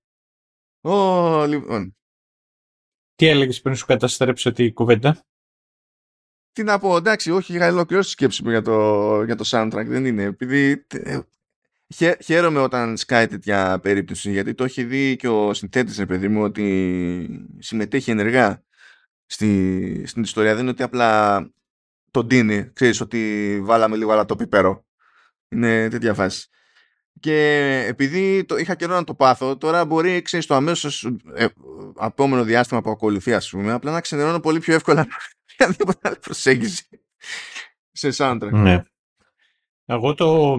Ω, λοιπόν. Τι έλεγες πριν σου καταστρέψω τη κουβέντα; Τι να πω, εντάξει, όχι, είχα ολοκληρώσει τη σκέψη μου για το, για το soundtrack, δεν είναι. Επειδή ε, χαι, χαίρομαι όταν σκάει τέτοια περίπτωση, γιατί το έχει δει και ο συνθέτης, ρε παιδί μου, ότι συμμετέχει ενεργά στη, στην ιστορία. Δεν είναι ότι απλά τον τίνει, ξέρεις ότι βάλαμε λίγο αλλά το πιπέρο. Είναι τέτοια φάση. Και επειδή το, είχα καιρό να το πάθω, τώρα μπορεί, ξέρεις, το αμέσως ε, επόμενο διάστημα που ακολουθεί, ας πούμε, απλά να ξενερώνω πολύ πιο εύκολα οποιαδήποτε άλλη προσέγγιση σε soundtrack. Ναι. Εγώ το,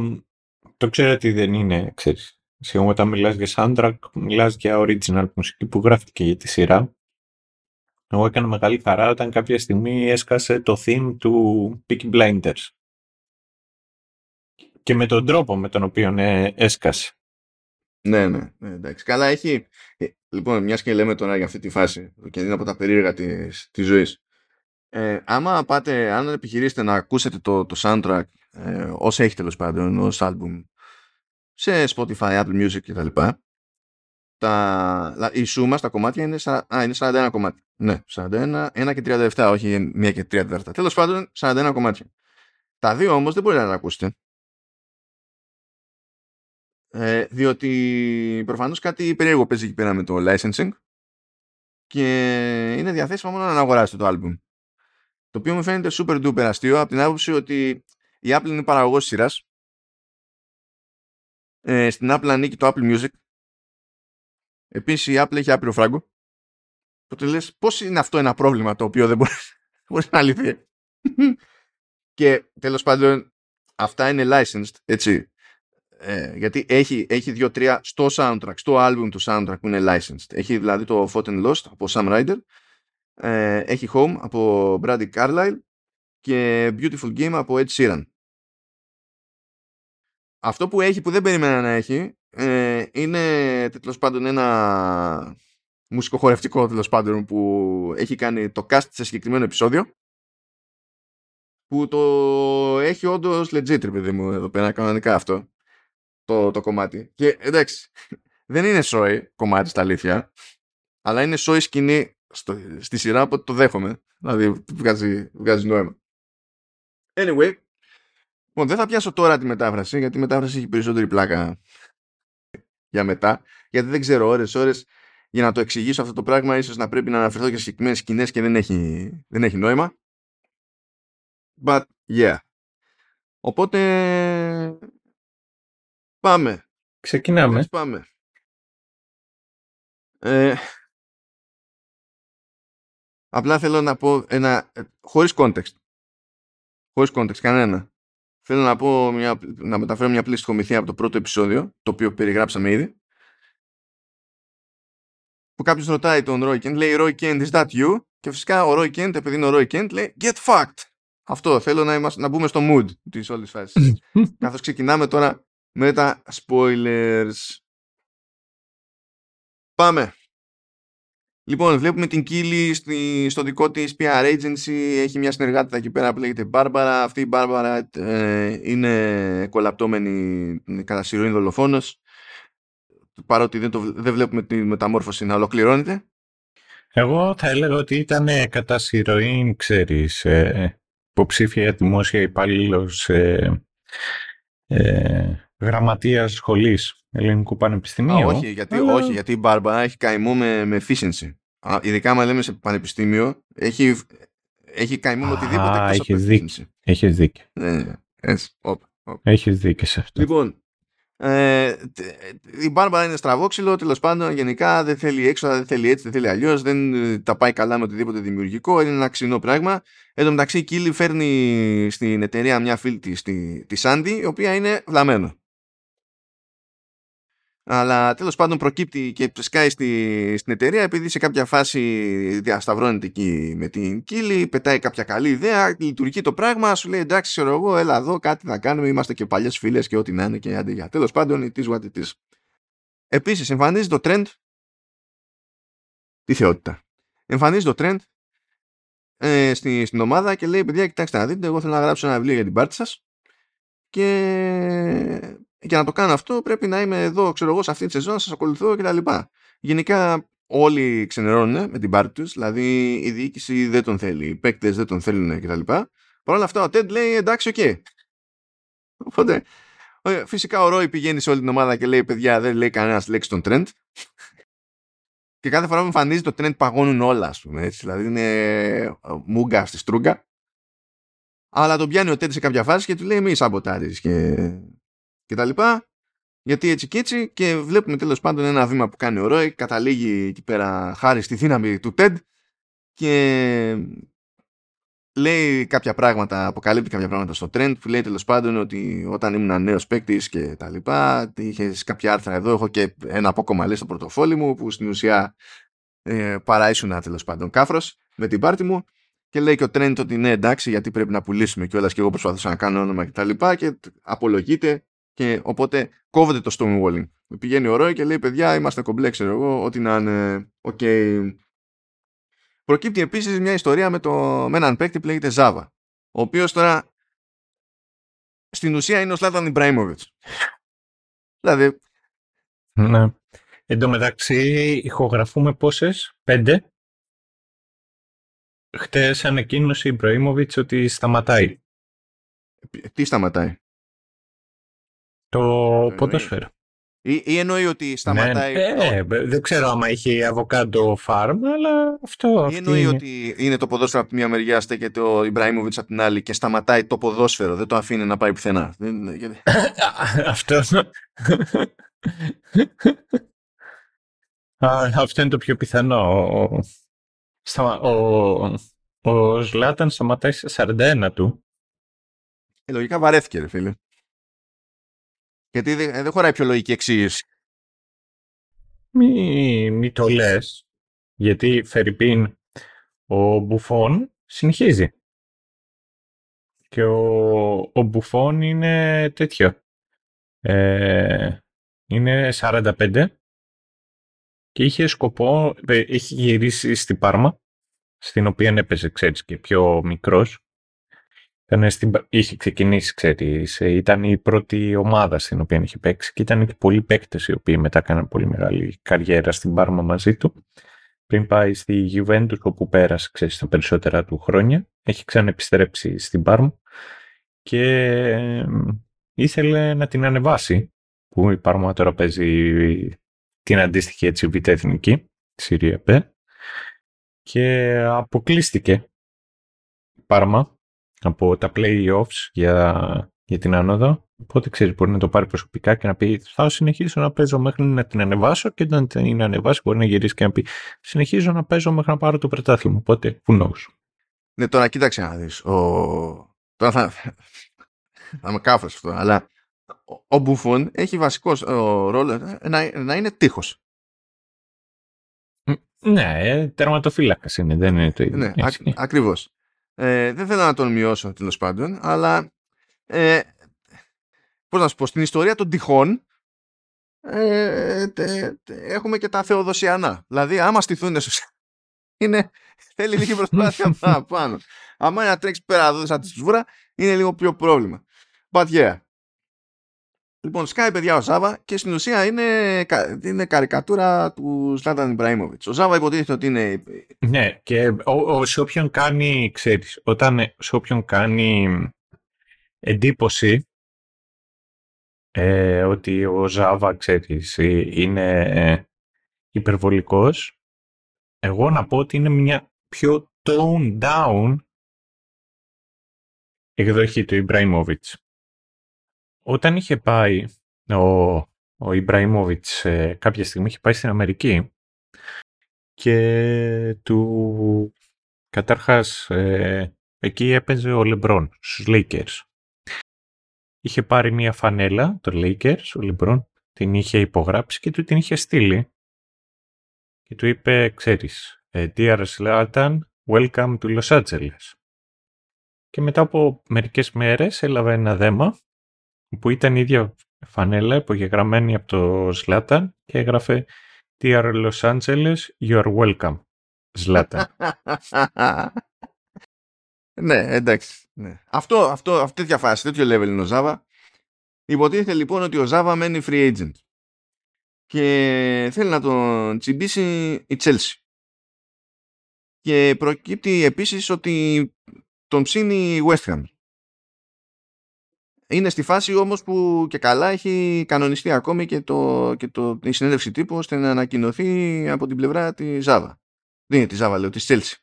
το ξέρω ότι δεν είναι, ξέρεις. Σίγουρα όταν μιλάς για soundtrack, μιλάς για original μουσική που γράφτηκε για τη σειρά. Εγώ έκανα μεγάλη χαρά όταν κάποια στιγμή έσκασε το theme του Peaky Blinders. Και με τον τρόπο με τον οποίο ε, έσκασε. Ναι, ναι, ναι, εντάξει. Καλά, έχει. ε, Λοιπόν, μιας και λέμε τώρα για αυτή τη φάση και είναι από τα περίεργα της της ζωής. Ε, άμα πάτε, αν επιχειρήσετε να ακούσετε το, το soundtrack ε, ως έχει τέλος πάντων, ως album σε Spotify, Apple Music κτλ. Τα, λα- η σούμα στα κομμάτια είναι, σα- α, είναι 41 κομμάτια. Ναι, 41, 1 και 37, όχι 1 και 37. Τέλος πάντων, 41 κομμάτια. Τα δύο όμως δεν μπορείτε να τα ακούσετε. Ε, διότι προφανώς κάτι περίεργο παίζει εκεί πέρα με το licensing και είναι διαθέσιμο μόνο να αγοράσετε το album. Το οποίο μου φαίνεται super duper αστείο από την άποψη ότι η Apple είναι παραγωγός σειράς. Ε, στην Apple ανήκει το Apple Music. Επίσης η Apple έχει άπειρο φράγκο. Οπότε λες πώς είναι αυτό ένα πρόβλημα το οποίο δεν μπορεί, μπορείς να λυθεί; και τέλος πάντων αυτά είναι licensed, έτσι. Ε, γιατί έχει, έχει δύο-τρία στο soundtrack, στο album του soundtrack που είναι licensed. Έχει δηλαδή το Fought and Lost από Sam Ryder, ε, έχει Home από Brady Carlile και Beautiful Game από Ed Sheeran. Αυτό που έχει που δεν περίμενα να έχει ε, είναι τέλος πάντων ένα μουσικοχορευτικό τέλος πάντων που έχει κάνει το cast σε συγκεκριμένο επεισόδιο που το έχει όντως legit ρε παιδί μου εδώ πέρα κανονικά αυτό το, το κομμάτι και εντάξει δεν είναι σόι κομμάτι στα αλήθεια αλλά είναι σόι σκηνή στο, στη σειρά οπότε το δέχομαι δηλαδή βγάζει, βγάζει νόημα anyway Λοιπόν, δεν θα πιάσω τώρα τη μετάφραση, γιατί η μετάφραση έχει περισσότερη πλάκα για μετά. Γιατί δεν ξέρω ώρες, ώρες για να το εξηγήσω αυτό το πράγμα, ίσως να πρέπει να αναφερθώ και σε συγκεκριμένες σκηνές και δεν έχει, δεν έχει νόημα. But yeah. Οπότε πάμε. Ξεκινάμε. Let's πάμε. Ε, απλά θέλω να πω ένα, ε, χωρίς context. Χωρίς context, κανένα. Θέλω να, πω μια, να μεταφέρω μια πλήρη στοιχομηθεία από το πρώτο επεισόδιο, το οποίο περιγράψαμε ήδη. Που κάποιος ρωτάει τον Roy Kent, λέει Roy Kent, is that you? Και φυσικά ο Roy Kent, επειδή είναι ο Roy Kent, λέει Get fucked! Αυτό, θέλω να, είμαστε, να μπούμε στο mood της όλης φάσης. Καθώς ξεκινάμε τώρα με τα spoilers. Πάμε. Λοιπόν, βλέπουμε την Κίλη στη, στο δικό της PR agency. Έχει μια συνεργάτητα εκεί πέρα που λέγεται Μπάρμπαρα. Αυτή η Μπάρμπαρα ε, είναι κολαπτώμενη κατά σειροήν δολοφόνος. Παρότι δεν, το, δεν βλέπουμε τη μεταμόρφωση να ολοκληρώνεται. Εγώ θα έλεγα ότι ήταν ε, κατά συρροήν, ξέρεις, ε, υποψήφια για δημόσια υπάλληλος ε, ε, γραμματείας σχολής ελληνικού πανεπιστημίου. Α, όχι, γιατί, αλλά- όχι, γιατί η Μπάρμπαρα έχει καημό με, με efficiency. Α, ειδικά άμα λέμε σε πανεπιστήμιο, έχει, έχει καημό με Α, οτιδήποτε εκτός από έχεις δίκιο. efficiency. Έχεις δίκιο. Ναι, ναι, έτσι, όπα, όπα. Έχεις δίκιο σε αυτό. Λοιπόν, Ε, η Μπάρμπαρα είναι στραβόξυλο, τέλος πάντων γενικά δεν θέλει έξοδα, δεν θέλει έτσι, δεν θέλει αλλιώς, δεν ε, τα πάει καλά με οτιδήποτε δημιουργικό, είναι ένα ξινό πράγμα. Εν τω μεταξύ η Κίλι φέρνει στην εταιρεία μια φίλη της, τη, τη Σάντι, η οποία είναι βλαμμένο. Αλλά τέλος πάντων προκύπτει και σκάει στη, στην εταιρεία επειδή σε κάποια φάση διασταυρώνεται εκεί με την κύλη, πετάει κάποια καλή ιδέα, λειτουργεί το πράγμα, σου λέει εντάξει ξέρω εγώ, έλα εδώ κάτι να κάνουμε, είμαστε και παλιές φίλες και ό,τι να είναι και άντε για. Τέλος πάντων, it is what it is. Επίσης εμφανίζει το trend, τη θεότητα. Εμφανίζει το trend ε, στη, στην ομάδα και λέει παιδιά κοιτάξτε να δείτε, εγώ θέλω να γράψω ένα βιβλίο για την πάρτι σας και για να το κάνω αυτό πρέπει να είμαι εδώ, ξέρω εγώ, σε αυτή τη σεζόν, να σας ακολουθώ κτλ. Γενικά όλοι ξενερώνουν με την πάρτη τους, δηλαδή η διοίκηση δεν τον θέλει, οι παίκτες δεν τον θέλουν κτλ. Παρ' όλα αυτά ο Τέντ λέει εντάξει, okay. Οπότε φυσικά ο Ρόι πηγαίνει σε όλη την ομάδα και λέει παιδιά δεν λέει κανένας λέξη στον Trent. και κάθε φορά που εμφανίζεται ο Trent παγώνουν όλα, ας πούμε. Έτσι, δηλαδή είναι ε, μούγκα στη στρούγκα. Αλλά τον πιάνει ο Τέντ σε κάποια φάση και του λέει μη σαμποτάρεις και και τα λοιπά. Γιατί έτσι και έτσι και βλέπουμε τέλος πάντων ένα βήμα που κάνει ο Ρόι, καταλήγει εκεί πέρα χάρη στη δύναμη του TED και λέει κάποια πράγματα, αποκαλύπτει κάποια πράγματα στο trend που λέει τέλος πάντων ότι όταν ήμουν νέος παίκτης και τα λοιπά, είχες κάποια άρθρα εδώ, έχω και ένα απόκομμα λέει στο πορτοφόλι μου που στην ουσία ε, παραήσουν τέλος πάντων κάφρος με την πάρτη μου και λέει και ο Trent ότι ναι εντάξει γιατί πρέπει να πουλήσουμε κιόλας και εγώ προσπαθούσα να κάνω όνομα και τα λοιπά και απολογείται και οπότε κόβεται το stonewalling. Πηγαίνει ο Ρόι και λέει: Παιδιά, είμαστε κομπλέ, ξέρω εγώ, ό,τι να είναι. Okay. Προκύπτει επίσης μια ιστορία με, το, με έναν παίκτη που λέγεται Ζάβα. Ο οποίος τώρα στην ουσία είναι ο Ζλάταν Ιμπραήμοβιτς. δηλαδή. Ναι. Εν τω μεταξύ, ηχογραφούμε πόσες, πέντε. Χτες ανακοίνωσε η Ιμπραήμοβιτς ότι σταματάει. Τι σταματάει; Το ποδόσφαιρο. Ή, ή εννοεί ότι σταματάει. Ναι, ε, δεν ξέρω άμα έχει αβοκάντο φάρμ, αλλά αυτό. Ή εννοεί είναι. ότι είναι το ποδόσφαιρο από τη μία μεριά, στέκεται ο Ιμπραήμοβιτς από την άλλη και σταματάει το ποδόσφαιρο. Δεν το αφήνει να πάει πουθενά. αυτό. αυτό είναι το πιο πιθανό. Ο, ο, ο Ζλάταν σταματάει σε 41 του. Ε, λογικά βαρέθηκε, ρε φίλε. Γιατί δεν, δεν χωράει πιο λογική εξήγηση. Μη, μη το λες. Γιατί Φερρυπίν ο Μπουφόν συνεχίζει. Και ο, ο Μπουφόν είναι τέτοιο. Ε, είναι 45 και είχε σκοπό, ε, έχει γυρίσει στην Πάρμα, στην οποία έπαιζε, ξέρεις, και πιο μικρός ήταν στην, είχε ξεκινήσει, ξέρεις, ε, ήταν η πρώτη ομάδα στην οποία είχε παίξει και ήταν και πολλοί παίκτες οι οποίοι μετά έκαναν πολύ μεγάλη καριέρα στην Πάρμα μαζί του. Πριν πάει στη Juventus όπου πέρασε, ξέρεις, τα περισσότερα του χρόνια. Έχει ξαναεπιστρέψει στην Πάρμα και ήθελε να την ανεβάσει που η Πάρμα τώρα παίζει την αντίστοιχη έτσι β' εθνική, Συρία και αποκλείστηκε η Πάρμα από τα play-offs για, για την άνοδο. Οπότε ξέρεις, μπορεί να το πάρει προσωπικά και να πει: Θα συνεχίσω να παίζω μέχρι να την ανεβάσω. Και όταν την ανεβάσει, μπορεί να γυρίσει και να πει: Συνεχίζω να παίζω μέχρι να πάρω το πρωτάθλημα. Οπότε, who knows. Ναι, τώρα κοίταξε να δεις. Ο... Τώρα θα, θα με κάφρω αυτό, αλλά ο Μπουφόν έχει βασικό ρόλο να, να είναι τείχος. Ναι, τερματοφύλακας είναι, δεν είναι το ίδιο. Ναι, ακριβώς. Ε, δεν θέλω να τον μειώσω τέλος πάντων, αλλά ε, πώς να σου πω, στην ιστορία των τυχών ε, τε, τε, έχουμε και τα θεοδοσιανά. Δηλαδή, άμα στηθούν είναι, θέλει λίγη προσπάθεια πάνω. Άμα είναι να τρέξει πέρα εδώ σαν της σβούρα, είναι λίγο πιο πρόβλημα. But yeah. Λοιπόν, σκάει παιδιά ο Ζάβα και στην ουσία είναι, είναι καρικατούρα του Σλάταν Ιμπραήμοβιτς. Ο Ζάβα υποτίθεται ότι είναι. Ναι, και ο, ο, σε όποιον κάνει, ξέρεις, όταν σε όποιον κάνει εντύπωση ε, ότι ο Ζάβα, ξέρεις, ε, είναι ε, υπερβολικός, εγώ να πω ότι είναι μια πιο tone down εκδοχή του Ιμπραήμοβιτς όταν είχε πάει ο, ο Ιμπραήμοβιτς ε, κάποια στιγμή είχε πάει στην Αμερική και του καταρχάς ε, εκεί έπαιζε ο Λεμπρόν στους Lakers. Είχε πάρει μια φανέλα, το Lakers, ο Λεμπρόν, την είχε υπογράψει και του την είχε στείλει. Και του είπε, ξέρεις, ε, Dear Zlatan, welcome to Los Angeles. Και μετά από μερικές μέρες έλαβε ένα δέμα που ήταν η ίδια φανέλα υπογεγραμμένη από το Zlatan και έγραφε Dear Los Angeles, you are welcome. Zlatan. ναι, εντάξει. Ναι. Αυτό, αυτό, αυτή τέτοια φάση, τέτοιο level είναι ο Ζάβα. Υποτίθεται λοιπόν ότι ο Ζάβα μένει free agent και θέλει να τον τσιμπήσει η Chelsea. Και προκύπτει επίσης ότι τον ψήνει η West Ham. Είναι στη φάση όμως που και καλά έχει κανονιστεί ακόμη και, το, και το, η συνέντευξη τύπου ώστε να ανακοινωθεί από την πλευρά της Ζάβα. Δεν είναι της Ζάβα, λέω, της Chelsea.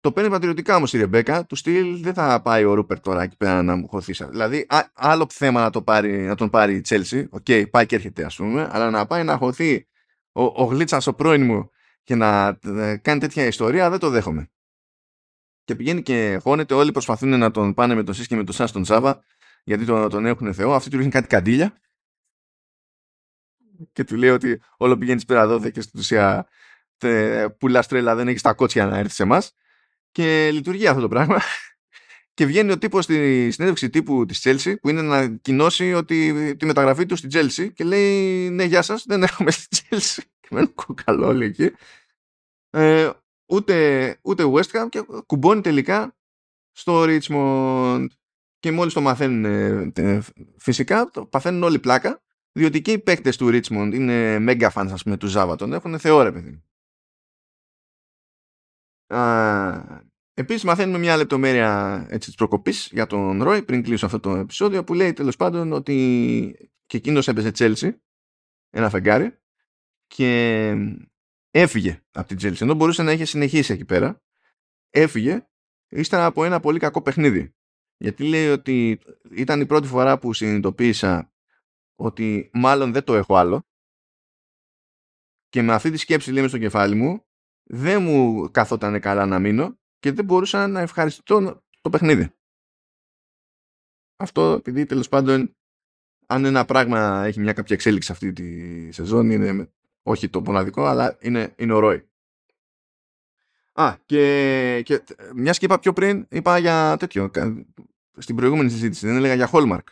Το παίρνει πατριωτικά όμως η Ρεμπέκα, του στυλ δεν θα πάει ο Ρούπερ τώρα εκεί πέρα να μου χωθεί. Δηλαδή, α, άλλο θέμα να, το πάρει, να τον πάρει η Chelsea, okay, πάει και έρχεται ας πούμε, αλλά να πάει να χωθεί ο, ο Γλίτσας ο πρώην μου και να ε, κάνει τέτοια ιστορία δεν το δέχομαι. Και πηγαίνει και χώνεται, όλοι προσπαθούν να τον πάνε με τον ΣΥΣ και με τον ΣΑ τον Τζάβα, γιατί τον, τον έχουν Θεό. Αυτοί του ρίχνουν κάτι καντήλια και του λέει ότι όλο πηγαίνεις πέρα εδώ και στην ουσία πουλάς τρέλα, δεν έχεις τα κότσια να έρθεις σε εμάς. Και λειτουργεί αυτό το πράγμα. Και βγαίνει ο τύπος στη συνέντευξη τύπου της Chelsea που είναι να ανακοινώσει ότι τη μεταγραφή του στη Chelsea και λέει ναι γεια σας, δεν έχουμε στη Chelsea και μένουν κουκαλό όλοι εκεί ε, ούτε, ούτε West Ham και κουμπώνει τελικά στο Richmond και μόλις το μαθαίνουν ε, φυσικά το παθαίνουν όλοι πλάκα διότι και οι παίκτες του Richmond είναι mega fans ας πούμε του Ζάβατον έχουν θεώρε παιδί Επίσης μαθαίνουμε μια λεπτομέρεια έτσι, της προκοπής για τον Ρόι πριν κλείσω αυτό το επεισόδιο που λέει τέλος πάντων ότι και εκείνος έπαιζε Chelsea ένα φεγγάρι και έφυγε από την Chelsea. Ενώ μπορούσε να είχε συνεχίσει εκεί πέρα έφυγε ύστερα από ένα πολύ κακό παιχνίδι γιατί λέει ότι ήταν η πρώτη φορά που συνειδητοποίησα ότι μάλλον δεν το έχω άλλο και με αυτή τη σκέψη λέει στο κεφάλι μου δεν μου καθόταν καλά να μείνω και δεν μπορούσα να ευχαριστώ το παιχνίδι. Αυτό επειδή τέλος πάντων αν ένα πράγμα έχει μια κάποια εξέλιξη αυτή τη σεζόν είναι όχι το μοναδικό αλλά είναι, είναι ο Ρόι. Α, και, και μιας και είπα πιο πριν, είπα για τέτοιο. Στην προηγούμενη συζήτηση δεν έλεγα για Hallmark.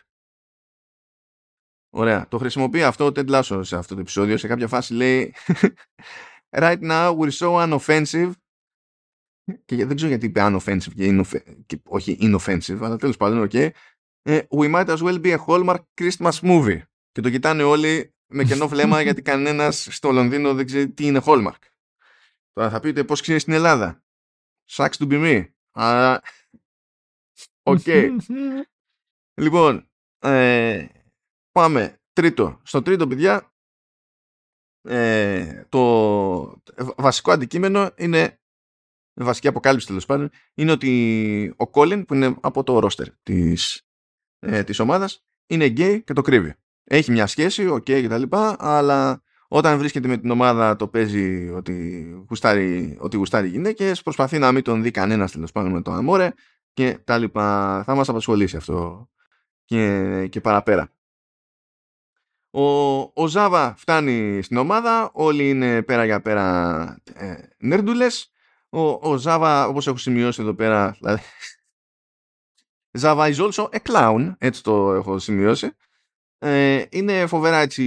Ωραία. Το χρησιμοποιεί αυτό ο Ted Lasso σε αυτό το επεισόδιο. Σε κάποια φάση λέει Right now we're so unoffensive και δεν ξέρω γιατί είπε unoffensive και, και όχι inoffensive, αλλά τέλος πάντων, ok. Ε, we might as well be a Hallmark Christmas movie. Και το κοιτάνε όλοι με κενό βλέμμα γιατί κανένας στο Λονδίνο δεν ξέρει τι είναι Hallmark. Τώρα θα πείτε πώς ξέρεις στην Ελλάδα; Sucks to be me. Αλλά... Οκ. λοιπόν, ε, πάμε. Τρίτο. Στο τρίτο, παιδιά, ε, το βασικό αντικείμενο είναι βασική αποκάλυψη τέλος πάντων είναι ότι ο Κόλιν που είναι από το ρόστερ της, ε, της ομάδας είναι γκέι και το κρύβει. Έχει μια σχέση, okay, κτλ. Αλλά όταν βρίσκεται με την ομάδα το παίζει ότι γουστάρει, ότι γουστάρει γυναίκες, προσπαθεί να μην τον δει κανένας τέλος πάντων με το αμόρε και τα λοιπά. Θα μας απασχολήσει αυτό και, και παραπέρα. Ο, ο Ζάβα φτάνει στην ομάδα, όλοι είναι πέρα για πέρα ε, νέρντουλες. Ο, ο Ζάβα, όπως έχω σημειώσει εδώ πέρα, δηλαδή, Ζάβα is also a clown, έτσι το έχω σημειώσει. Ε, είναι φοβερά έτσι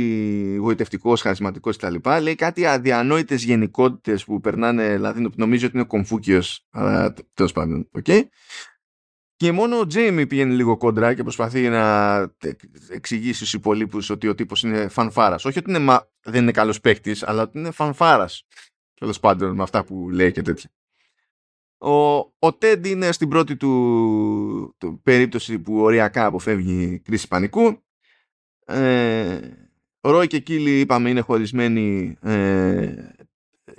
γοητευτικός, χαρισματικός κτλ. Λέει κάτι αδιανόητες γενικότητες που περνάνε, δηλαδή νομίζω ότι είναι κομφούκιος, αλλά τέλος πάντων, okay. Και μόνο ο Τζέιμι πηγαίνει λίγο κόντρα και προσπαθεί να εξηγήσει στους υπολείπους ότι ο τύπος είναι φανφάρας. Όχι ότι είναι, μα... δεν είναι καλός παίκτης, αλλά ότι είναι φανφάρας. Τέλος πάντων με αυτά που λέει και τέτοια. Ο, ο Τέντ είναι στην πρώτη του, του περίπτωση που οριακά αποφεύγει κρίση πανικού. Ε, ο Ρόι και Κίλι είπαμε είναι χωρισμένοι ε,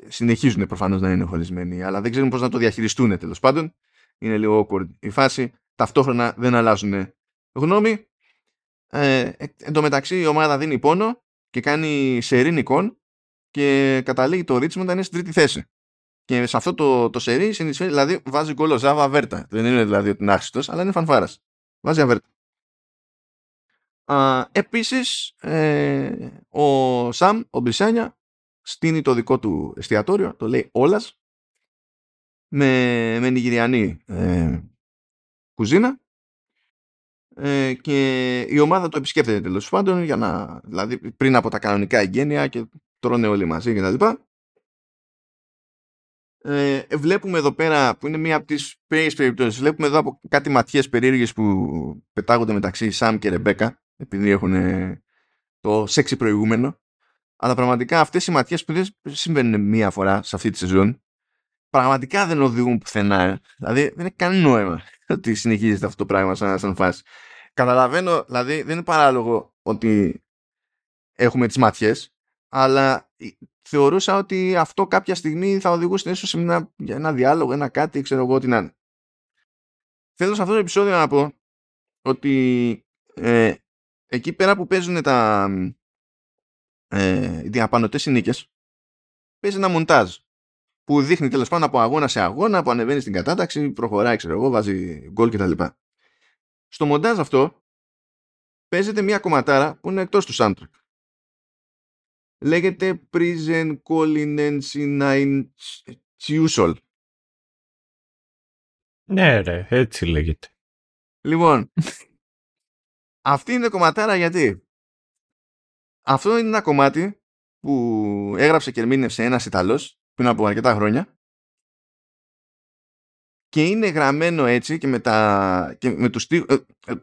συνεχίζουν προφανώς να είναι χωρισμένοι αλλά δεν ξέρουν πώς να το διαχειριστούν τέλος πάντων είναι λίγο awkward η φάση, ταυτόχρονα δεν αλλάζουν γνώμη. Ε, εν τω μεταξύ η ομάδα δίνει πόνο και κάνει σερήν εικόν και καταλήγει το Richmond να είναι στην τρίτη θέση. Και σε αυτό το, το σερί συνεισφέρει, δηλαδή βάζει γκολ ο Ζάβα Αβέρτα. Δεν είναι δηλαδή ότι είναι άξιτος, αλλά είναι φανφάρας. Βάζει Αβέρτα. Α, επίσης, ε, ο Σαμ, ο Μπρισάνια, στείνει το δικό του εστιατόριο, το λέει Όλας, με, με νιγηριανή ε, κουζίνα ε, και η ομάδα το επισκέπτεται τέλος πάντων για να, δηλαδή πριν από τα κανονικά εγγένεια και τρώνε όλοι μαζί και τα λοιπά. Ε, βλέπουμε εδώ πέρα που είναι μία από τις περίεργες περιπτώσεις βλέπουμε εδώ από κάτι ματιές περίεργες που πετάγονται μεταξύ Σαμ και Ρεμπέκα επειδή έχουν το σεξι προηγούμενο αλλά πραγματικά αυτές οι ματιές που δεν συμβαίνουν μία φορά σε αυτή τη σεζόν πραγματικά δεν οδηγούν πουθενά. Ε. Δηλαδή δεν είναι κανένα νόημα ότι συνεχίζεται αυτό το πράγμα σαν, σαν φάση. Καταλαβαίνω, δηλαδή δεν είναι παράλογο ότι έχουμε τις ματιές, αλλά θεωρούσα ότι αυτό κάποια στιγμή θα οδηγούσε ίσως σε ένα, ένα διάλογο, ένα κάτι, ξέρω εγώ τι να είναι. Θέλω σε αυτό το επεισόδιο να πω ότι ε, εκεί πέρα που παίζουν τα ε, οι διαπανωτές συνήκες παίζει ένα μοντάζ που δείχνει τέλος πάντων από αγώνα σε αγώνα, που ανεβαίνει στην κατάταξη, προχωράει, ξέρω εγώ, βάζει γκολ κτλ. Στο μοντάζ αυτό παίζεται μια κομματάρα που είναι εκτός του soundtrack. Λέγεται Prison Collinense Nine Chiusol. Ναι ρε, έτσι λέγεται. Λοιπόν, αυτή είναι κομματάρα γιατί. Αυτό είναι ένα κομμάτι που έγραψε και ερμήνευσε ένας Ιταλός πριν από αρκετά χρόνια. Και είναι γραμμένο έτσι και με, τα, και με τους στίχους ε, ε,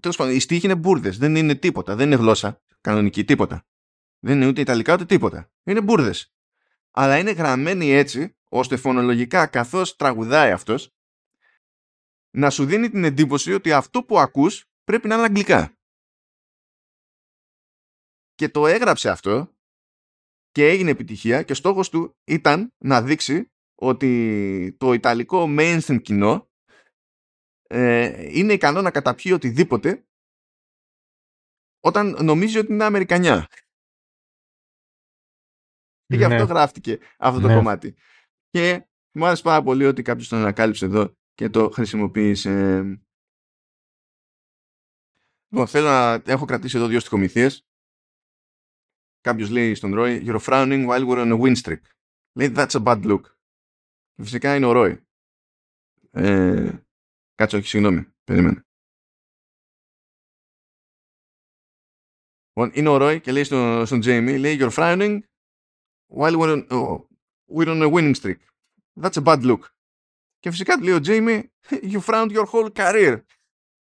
τέλος πάντων οι στίχοι είναι μπουρδες δεν είναι τίποτα, δεν είναι γλώσσα κανονική τίποτα. Δεν είναι ούτε ιταλικά ούτε τίποτα. Είναι μπουρδες. Αλλά είναι γραμμένοι έτσι ώστε φωνολογικά καθώς τραγουδάει αυτός να σου δίνει την εντύπωση ότι αυτό που ακούς πρέπει να είναι αγγλικά και το έγραψε αυτό και έγινε επιτυχία και στόχος του ήταν να δείξει ότι το ιταλικό mainstream κοινό ε, είναι ικανό να καταπιεί οτιδήποτε όταν νομίζει ότι είναι Αμερικανιά. Και γι' αυτό ναι. γράφτηκε αυτό το ναι. κομμάτι. Και μου άρεσε πάρα πολύ ότι κάποιος τον ανακάλυψε εδώ και το χρησιμοποίησε. Λοιπόν, θέλω να έχω κρατήσει εδώ δύο στοιχομηθείες κάποιος λέει στον Roy You're frowning while we're on a win streak. Λέει That's a bad look. Φυσικά είναι ο Roy. Ε, κάτσε όχι συγγνώμη. Περίμενε. Λοιπόν, είναι ο Roy και λέει στον, στον Jamie λέει You're frowning while we're on, oh, we're on a winning streak. That's a bad look. Και φυσικά του λέει ο Jamie You frowned your whole career.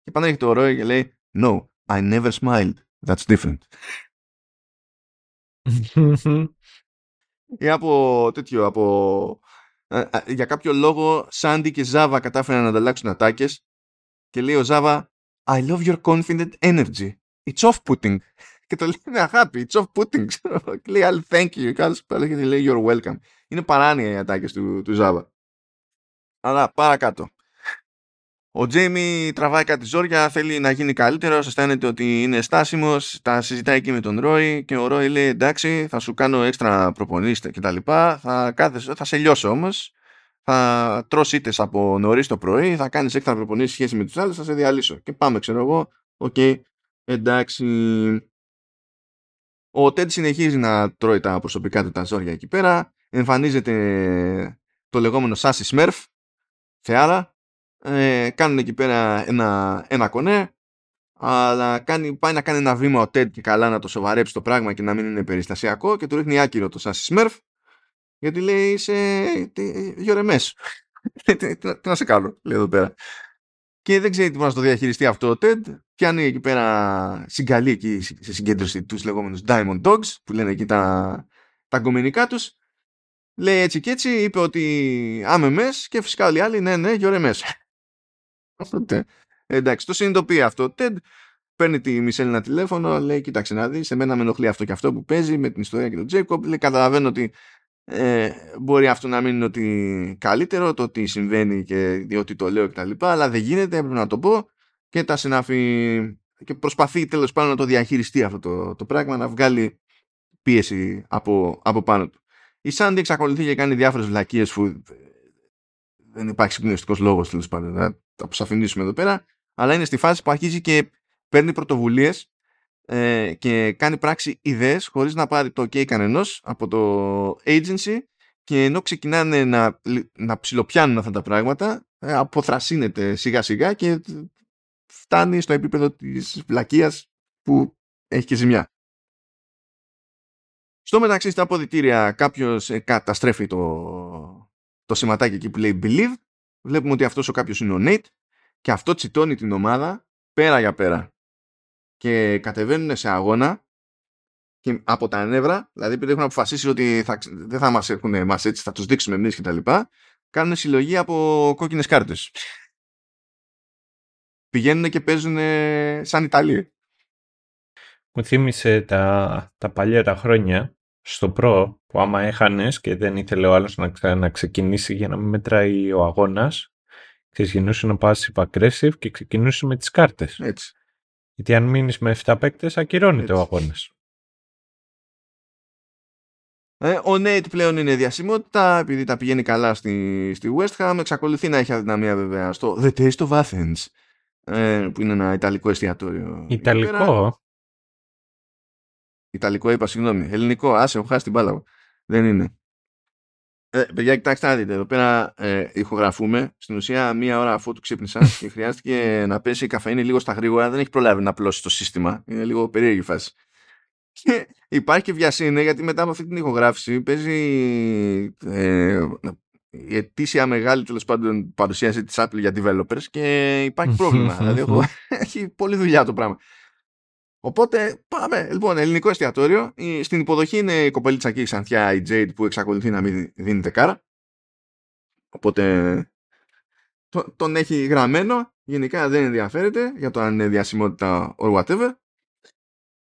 Και επανέρχεται ο Roy και λέει No, I never smiled. That's different ή από τέτοιο, από... για κάποιο λόγο Σάντι και Ζάβα κατάφεραν να ανταλλάξουν ατάκες και λέει ο Ζάβα I love your confident energy. It's off-putting. Και το λέει με αγάπη. It's off-putting. και λέει I'll thank you. Και άλλος λέει you're welcome. Είναι παράνοια οι ατάκες του, του Ζάβα. Αλλά παρακάτω. Ο Τζέιμι τραβάει κάτι ζόρια, θέλει να γίνει καλύτερο, αισθάνεται ότι είναι στάσιμος, τα συζητάει εκεί με τον Ρόι και ο Ρόι λέει εντάξει, θα σου κάνω έξτρα προπονήσεις κτλ. Θα, θα σε λιώσω όμως. Θα τρώσει είτε από νωρίς το πρωί, θα κάνεις έξτρα προπονήσεις σχέση με τους άλλους, θα σε διαλύσω. Και πάμε, ξέρω εγώ. Okay, εντάξει. Ο Τέντ συνεχίζει να τρώει τα προσωπικά του τα ζόρια εκεί πέρα. Εμφανίζεται το λεγόμενο Sassy Smurf, θεάρα, ε, κάνουν εκεί πέρα ένα, ένα κονέ αλλά κάνει, πάει να κάνει ένα βήμα ο Τέντ και καλά να το σοβαρέψει το πράγμα και να μην είναι περιστασιακό και του ρίχνει άκυρο το Sassy Smurf γιατί λέει είσαι you're a mess, Ted, να σε κάνω λέει εδώ πέρα. Και δεν ξέρει τι να το διαχειριστεί αυτό ο Τέντ πιάνει εκεί πέρα συγκαλεί εκεί σε συγκέντρωση τους λεγόμενους Diamond Dogs που λένε εκεί τα, τα γκομενικά τους. Λέει έτσι και έτσι είπε ότι άμε μες και φυσικά όλοι οι άλλοι ναι ναι γιορεμές αυτό Εντάξει, το συνειδητοποιεί αυτό. Τεντ παίρνει τη Μισελ ένα τηλέφωνο, λέει: Κοίταξε να δεις, εμένα με ενοχλεί αυτό και αυτό που παίζει με την ιστορία και τον Τζέικοπ. Λέει: Καταλαβαίνω ότι ε, μπορεί αυτό να μην είναι ότι καλύτερο, το ότι συμβαίνει και ότι το λέω κτλ. Αλλά δεν γίνεται, έπρεπε να το πω. Και τα συνάφη και προσπαθεί τέλος πάντων να το διαχειριστεί αυτό το, το πράγμα, να βγάλει πίεση από, από πάνω του. Η Σάντι εξακολουθεί και κάνει διάφορες βλακίες που δεν υπάρχει συμπνευστικό λόγος τέλος πάντων. Να τα αποσαφηνίσουμε εδώ πέρα. Αλλά είναι στη φάση που αρχίζει και παίρνει πρωτοβουλίες ε, και κάνει πράξη ιδέες χωρίς να πάρει το OK κανενός από το agency και ενώ ξεκινάνε να, να ψιλοπιάνουν αυτά τα πράγματα ε, αποθρασύνεται σιγά σιγά και φτάνει στο επίπεδο της βλακείας που έχει και ζημιά. Στο μεταξύ στα αποδητήρια κάποιος ε, καταστρέφει το, το σηματάκι εκεί που λέει Believe. Βλέπουμε ότι αυτός ο κάποιος είναι ο Nate και αυτό τσιτώνει την ομάδα πέρα για πέρα. Και κατεβαίνουν σε αγώνα και από τα νεύρα, δηλαδή επειδή έχουν αποφασίσει ότι θα, δεν θα μας έρχουν εμάς έτσι, θα τους δείξουμε εμείς και τα λοιπά, κάνουν συλλογή από κόκκινες κάρτες. Πηγαίνουν και παίζουν σαν Ιταλοί. Μου θύμισε τα, τα παλιά τα χρόνια στο προ που άμα έχανες και δεν ήθελε ο άλλος να, να ξεκινήσει για να μην μετράει ο αγώνας ξεκινούσε να passive aggressive και ξεκινούσε με τις κάρτες. Έτσι. Γιατί αν μείνεις με 7 παίκτες ακυρώνεται ο αγώνας. Ε, ο Νέιτ πλέον είναι διασημότητα επειδή τα πηγαίνει καλά στη, στη West Ham. Εξακολουθεί να έχει αδυναμία βέβαια στο The Taste of Athens ε, που είναι ένα ιταλικό εστιατόριο. Ιταλικό; Ιταλικό είπα, συγγνώμη. Ελληνικό, άσε, έχω χάσει την μπάλα Δεν είναι. Ε, παιδιά, κοιτάξτε να δείτε. Εδώ πέρα ε, ηχογραφούμε. Στην ουσία, μία ώρα αφού του ξύπνησα και χρειάστηκε να πέσει η καφέινη λίγο στα γρήγορα. Δεν έχει προλάβει να απλώσει το σύστημα. Είναι λίγο περίεργη φάση. Και υπάρχει και βιασύνη γιατί μετά από αυτή την ηχογράφηση παίζει ε, η ετήσια μεγάλη τέλος πάντων παρουσίαση της Apple για developers και υπάρχει πρόβλημα. δηλαδή έχω, έχει πολλή δουλειά το πράγμα. Οπότε πάμε. Λοιπόν, ελληνικό εστιατόριο. Στην υποδοχή είναι η κοπελίτσα εκεί η Ξανθιά, η Jade που εξακολουθεί να μην δίνει δεκάρα. Οπότε τον έχει γραμμένο. Γενικά δεν ενδιαφέρεται για το αν είναι διασημότητα or whatever.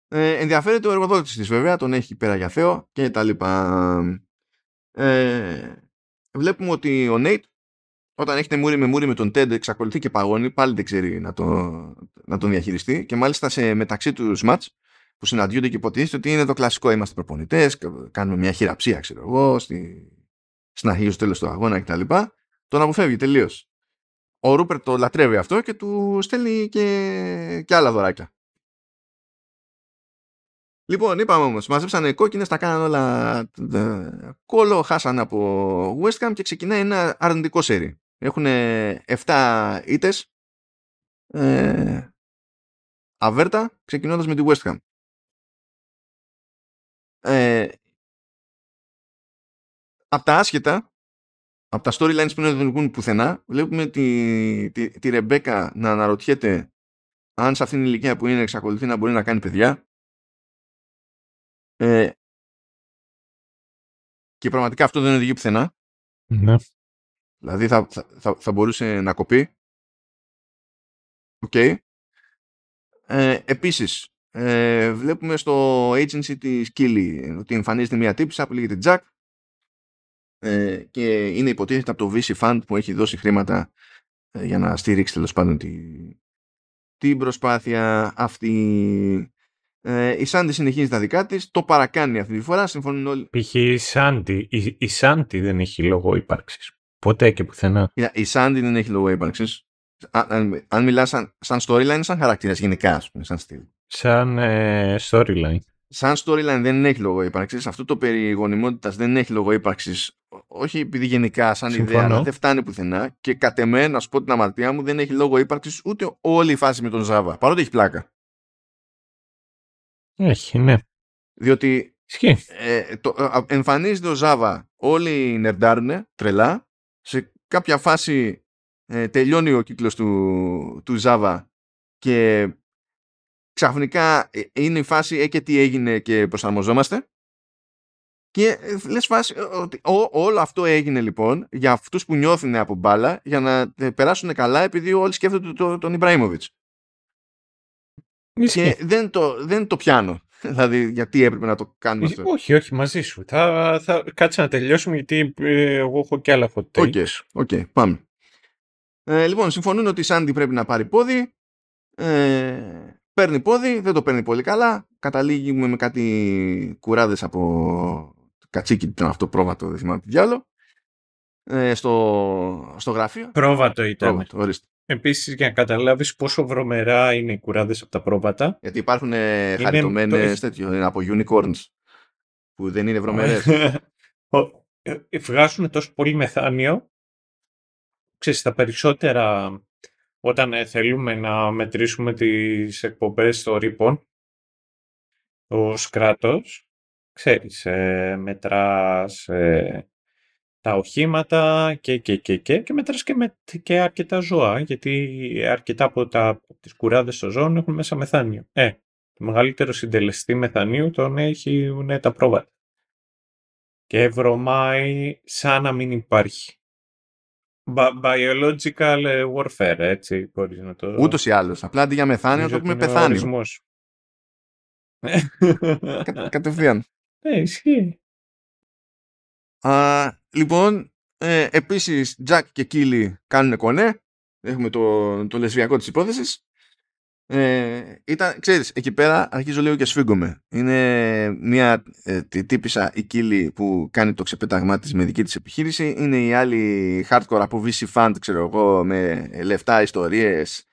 Ε, ενδιαφέρεται ο εργοδότης της βέβαια, τον έχει πέρα για Θεό και τα λοιπά. Ε, βλέπουμε ότι ο Nate όταν έχετε μούρι με μούρι με τον Ted εξακολουθεί και παγώνει, πάλι δεν ξέρει να, το, να τον διαχειριστεί και μάλιστα σε μεταξύ τους μάτς που συναντιούνται και υποτίθεται ότι είναι το κλασικό είμαστε προπονητές, κάνουμε μια χειραψία ξέρω εγώ στη, στην αρχή στο τέλος του αγώνα κτλ. Τον αποφεύγει τελείως. Ο Ρούπερ το λατρεύει αυτό και του στέλνει και, και άλλα δωράκια. Λοιπόν, είπαμε όμως, μαζέψανε κόκκινες, τα κάνανε όλα κόλλο, χάσανε από West Ham και ξεκινάει ένα αρνητικό σερί. Έχουν 7 ήττες. Ε, αβέρτα, ξεκινώντας με τη West Ham. Ε, από τα άσχετα, από τα storylines που δεν οδηγούν πουθενά, βλέπουμε τη, τη, τη Ρεμπέκα να αναρωτιέται αν σε αυτήν την ηλικία που είναι εξακολουθεί να μπορεί να κάνει παιδιά ε, και πραγματικά αυτό δεν οδηγεί πουθενά. Ναι. Δηλαδή θα, θα, θα μπορούσε να κοπεί. OK. Okay. Ε, επίσης, ε, βλέπουμε στο agency της Keeley ότι εμφανίζεται μια τύπισσα που λέγεται Jack ε, και είναι υποτίθεται από το VC Fund που έχει δώσει χρήματα ε, για να στηρίξει τέλος πάντων τη, την προσπάθεια αυτή. Ε, η Σάντι συνεχίζει τα δικά της, το παρακάνει αυτή τη φορά, συμφωνούν όλοι. Π.χ. η Σάντι, η, η Σάντι δεν έχει λόγο ύπαρξης. Ποτέ και πουθενά. Η Σάντι δεν έχει λόγο ύπαρξης. Αν, αν μιλάς σαν, σαν storyline, σαν χαρακτήρας γενικά, ας πούμε, σαν στυλ. Σαν ε, storyline. Σαν storyline δεν έχει λόγο ύπαρξης. Αυτό το περί γονιμότητας δεν έχει λόγο ύπαρξης. Όχι επειδή γενικά, σαν Συμφωνώ. ιδέα, αλλά δεν φτάνει πουθενά. Και κατ' εμέ, να σου πω την αμαρτία μου, δεν έχει λόγο ύπαρξης ούτε όλη η φάση με τον Ζάβα. Παρότι έχει πλάκα. Έχει, ναι. Διότι ε, το, ε, εμφανίζεται ο Ζάβα, όλοι νερντάρουν τρελά. Σε κάποια φάση ε, τελειώνει ο κύκλος του, του Java και ξαφνικά ε, είναι η φάση ε, και τι έγινε και προσαρμοζόμαστε και λες φάση ότι όλο αυτό έγινε λοιπόν για αυτούς που νιώθουν από μπάλα για να περάσουν καλά επειδή όλοι σκέφτονται τον, τον Ιμπραήμοβιτς. Και δεν το, δεν το πιάνω. Δηλαδή, γιατί έπρεπε να το κάνουμε αυτό; Όχι, όχι, μαζί σου. Θα, θα κάτσε να τελειώσουμε γιατί εγώ έχω και άλλα hot takes. OK, okay, πάμε. Ε, λοιπόν, συμφωνούν ότι η Σάντι πρέπει να πάρει πόδι. Ε, παίρνει πόδι, δεν το παίρνει πολύ καλά. Καταλήγουμε με κάτι κουράδες από κατσίκι, ήταν αυτό πρόβατο, δεν θυμάμαι τι διάλο. Ε, στο, στο γραφείο. Πρόβατο ήταν. Πρόβατο, ορίστε. Επίσης, για να καταλάβεις πόσο βρωμερά είναι οι κουράδες από τα πρόβατα. Γιατί υπάρχουν ε, χαριτωμένες το- τέτοιο, είναι από unicorns που δεν είναι βρωμερές. Ο- ε, Βγάζουν τόσο πολύ μεθάνιο. Ξέρεις, τα περισσότερα όταν ε, θέλουμε να μετρήσουμε τις εκπομπές των ρήπων ως κράτος, ξέρεις, ε, μετράς ε, τα οχήματα και, και, και, και, και μετράς και, με, και αρκετά ζώα, γιατί αρκετά από, τα, από τις κουράδες των ζώων έχουν μέσα μεθάνιο. Ε, το μεγαλύτερο συντελεστή μεθανίου τον έχουν τα πρόβατα. Και βρωμάει σαν να μην υπάρχει. Bi- biological ε, warfare, έτσι μπορείς να το... Ούτως ή άλλως. Απλά αντί για μεθάνιο το νομίζω έχουμε ότι είναι ο πεθάνιο. ορισμός. Κα- κατευθείαν. Ναι, ισχύει. Α, λοιπόν, ε, επίσης Jack και Κίλι κάνουν κονέ. Έχουμε το, το λεσβιακό της υπόθεσης. Ε, ήταν, ξέρεις, εκεί πέρα αρχίζω λίγο και σφίγγομαι. Είναι μια ε, τι- τύπισσα η Κίλι που κάνει το ξεπέταγμά της με δική της επιχείρηση. Είναι η άλλη hardcore από VC Fund, ξέρω εγώ, με λεφτά, ιστορίες,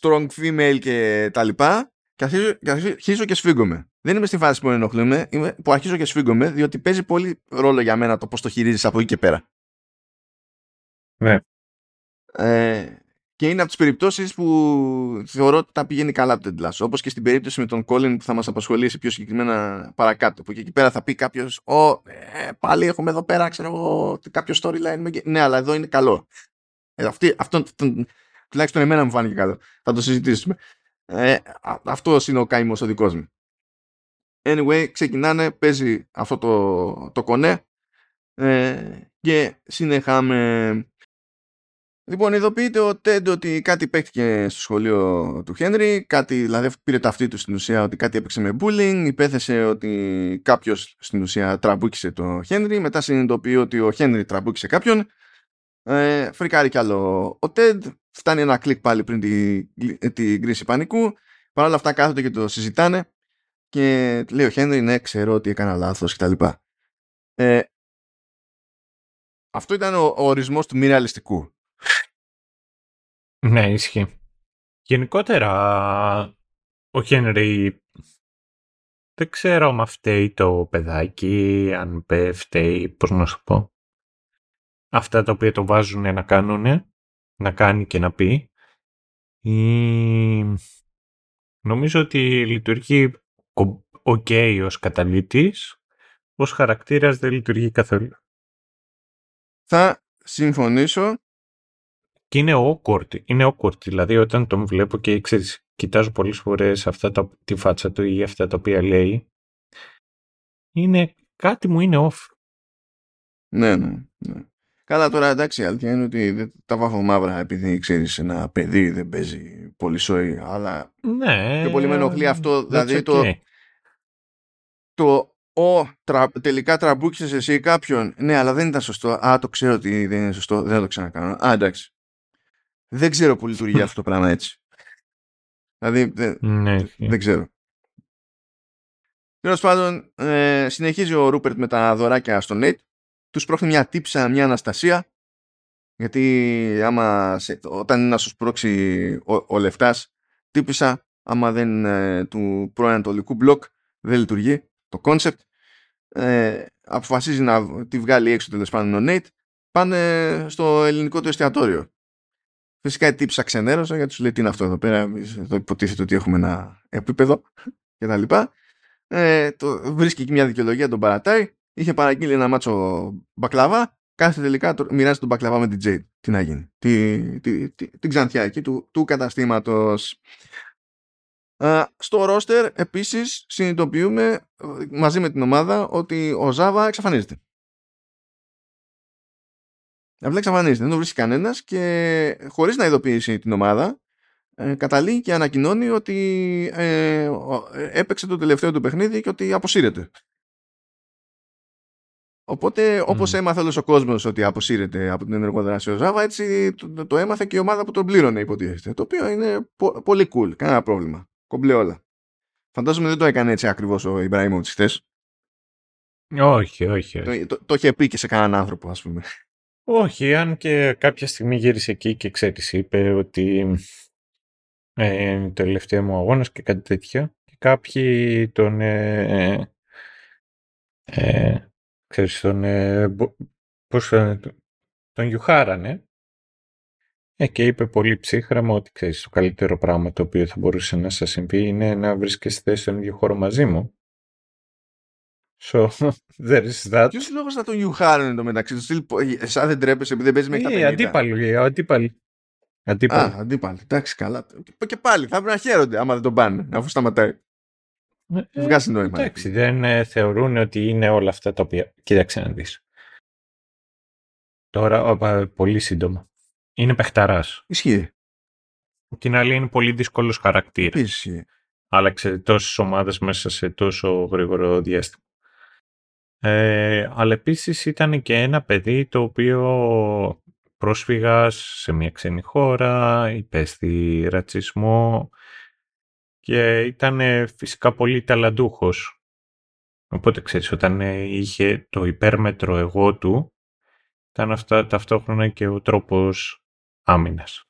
strong female και τα λοιπά. Και αρχίζω, και αρχίζω και σφίγγομαι. Δεν είμαι στη φάση που ενοχλούμε, είμαι, που αρχίζω και σφίγγομαι, διότι παίζει πολύ ρόλο για μένα το πώς το χειρίζεις από εκεί και πέρα. Ναι. Ε, και είναι από τις περιπτώσεις που θεωρώ ότι τα πηγαίνει καλά το Ted Lasso. Όπως και στην περίπτωση με τον Colin που θα μας απασχολήσει πιο συγκεκριμένα παρακάτω. Που και εκεί πέρα θα πει κάποιος «Ω, ε, πάλι έχουμε εδώ πέρα, ξέρω εγώ, κάποιο storyline». με- Ναι, αλλά εδώ είναι καλό. Ε, αυτή, αυτό, αυτό- τουλάχιστον εμένα μου φάνηκε καλό. Θα το συζητήσουμε. Ε, α- αυτός είναι ο καημός ο δικός μου. Anyway, ξεκινάνε, παίζει αυτό το, το κονέ ε, και συνεχάμε. Λοιπόν, ειδοποιείται ο Τέντ ότι κάτι παίχτηκε στο σχολείο του Χένρι, κάτι, δηλαδή πήρε ταυτή του στην ουσία ότι κάτι έπαιξε με bullying, υπέθεσε ότι κάποιος στην ουσία τραμπούκησε το Χένρι, μετά συνειδητοποιεί ότι ο Χένρι τραμπούκησε κάποιον, ε, φρικάρει κι άλλο ο Τέντ, φτάνει ένα κλικ πάλι πριν την τη κρίση πανικού, παρ' όλα αυτά κάθονται και το συζητάνε και λέει ο Χένρι, ναι, ξέρω ότι έκανα λάθος κτλ. Ε, αυτό ήταν ο, ο ορισμός του μη ρεαλιστικού. Ναι, ισχύει. Γενικότερα, ο Χένρι δεν ξέρω αν φταίει το παιδάκι, αν πέ- φταίει, πώς να σου πω. Αυτά τα οποία το βάζουν να κάνουν, να κάνει και να πει. Ή... Νομίζω ότι λειτουργεί οκ ως καταλύτης, ως χαρακτήρας δεν λειτουργεί καθόλου. Θα συμφωνήσω Και είναι awkward, είναι awkward, δηλαδή όταν τον βλέπω και ξέρεις, κοιτάζω πολλές φορές αυτά τα, τη φάτσα του ή αυτά τα οποία λέει, είναι, κάτι μου είναι off. Ναι, ναι, ναι. Καλά τώρα εντάξει η αλήθεια είναι ότι δεν τα βάφω μαύρα επειδή ξέρεις ένα παιδί δεν παίζει πολύ σόι αλλά Ναι. πιο πολύ με ενοχλεί αυτό that's δηλαδή το, okay. το ο, τρα, τελικά τραμπούκισες εσύ κάποιον ναι αλλά δεν ήταν σωστό α το ξέρω ότι δεν είναι σωστό δεν θα το ξανακάνω α εντάξει δεν ξέρω που λειτουργεί αυτό το πράγμα έτσι δηλαδή δεν, Ναι, δεν ξέρω Τέλος πάντων, ε, συνεχίζει ο Ρούπερτ με τα δωράκια στον Νέιτ. Τους πρόχνει μια τύψα, μια Αναστασία. Γιατί άμα σε, όταν είναι να σου σπρώξει ο, ο λεφτάς, τύπησα, άμα δεν ε, του προανατολικού μπλοκ δεν λειτουργεί το concept. Ε, αποφασίζει να τη βγάλει έξω τέλος πάντων ο Νέιτ. Πάνε στο ελληνικό του εστιατόριο. Φυσικά η τύψα ξενέρωσε γιατί σου λέει τι είναι αυτό εδώ πέρα. Εμείς Εδώ υποτίθεται ότι έχουμε ένα επίπεδο κτλ. Ε, το, βρίσκει εκεί μια δικαιολογία, τον παρατάει. Είχε παραγγείλει ένα μάτσο μπακλαβά. Κάθε τελικά το, μοιράζει τον μπακλαβά με την Jade. Τι να γίνει. Τι, τι, τι, την ξανθιά εκεί του, του καταστήματος. Α, στο ρόστερ επίσης συνειδητοποιούμε ε, μαζί με την ομάδα ότι ο Ζάβα εξαφανίζεται. Απλά εξαφανίζεται, δεν το βρίσκει κανένας και χωρίς να ειδοποιήσει την ομάδα ε, καταλήγει και ανακοινώνει ότι ε, ο- ε, έπαιξε το τελευταίο του παιχνίδι και ότι αποσύρεται. Οπότε όπως Μμμ. έμαθε όλος ο κόσμος ότι αποσύρεται από την ενεργοδράση ο Ζάβα έτσι το, το έμαθε και η ομάδα που τον πλήρωνε υποτίθεται. Το οποίο είναι πο- πολύ cool, κανένα πρόβλημα. κομπλέ όλα. Φαντάζομαι δεν το έκανε έτσι ακριβώς ο Ιμπραήμοβιτς χθες. Όχι, όχι. όχι. Το, το, το είχε πει και σε κανέναν άνθρωπο, ας πούμε. Όχι, αν και κάποια στιγμή γύρισε εκεί και ξέρεις, είπε ότι ε, το τελευταίο μου αγώνας και κάτι τέτοιο. Και κάποιοι τον, ε, ε, ξέρεις, τον, ε, πώς, ε, τον γιουχάρανε ε, και είπε πολύ ψύχραμα ότι ξέρεις, το καλύτερο πράγμα το οποίο θα μπορούσε να σας συμβεί είναι να βρίσκεστε στον ίδιο χώρο μαζί μου. So, there is that. Ποιος λόγος να τον γιουχάρουν το μεταξύ του, σαν δεν τρέπεσαι επειδή δεν παίζει μέχρι τα 50. Αντίπαλοι, αντίπαλοι. Αντίπαλοι. Α, αντίπαλοι. Εντάξει, καλά. Και πάλι θα πρέπει να χαίρονται άμα δεν τον πάνε, αφού σταματάει. Ε, Βγάζει νόημα. Εντάξει, δεν ε, θεωρούν ότι είναι όλα αυτά τα οποία. Κοίταξε να δεις. Τώρα, πολύ σύντομα. Είναι παιχταράς. Ισχύει. Την άλλη είναι πολύ δύσκολος χαρακτήρας. Ισχύει. Άλλαξε τόσες ομάδες μέσα σε τόσο γρήγορο διάστημα. Ε, αλλά επίσης ήταν και ένα παιδί το οποίο πρόσφυγας σε μια ξένη χώρα, υπέστη ρατσισμό και ήταν φυσικά πολύ ταλαντούχος. Οπότε ξέρεις, όταν είχε το υπέρμετρο εγώ του, ήταν αυτά ταυτόχρονα και ο τρόπος άμυνας.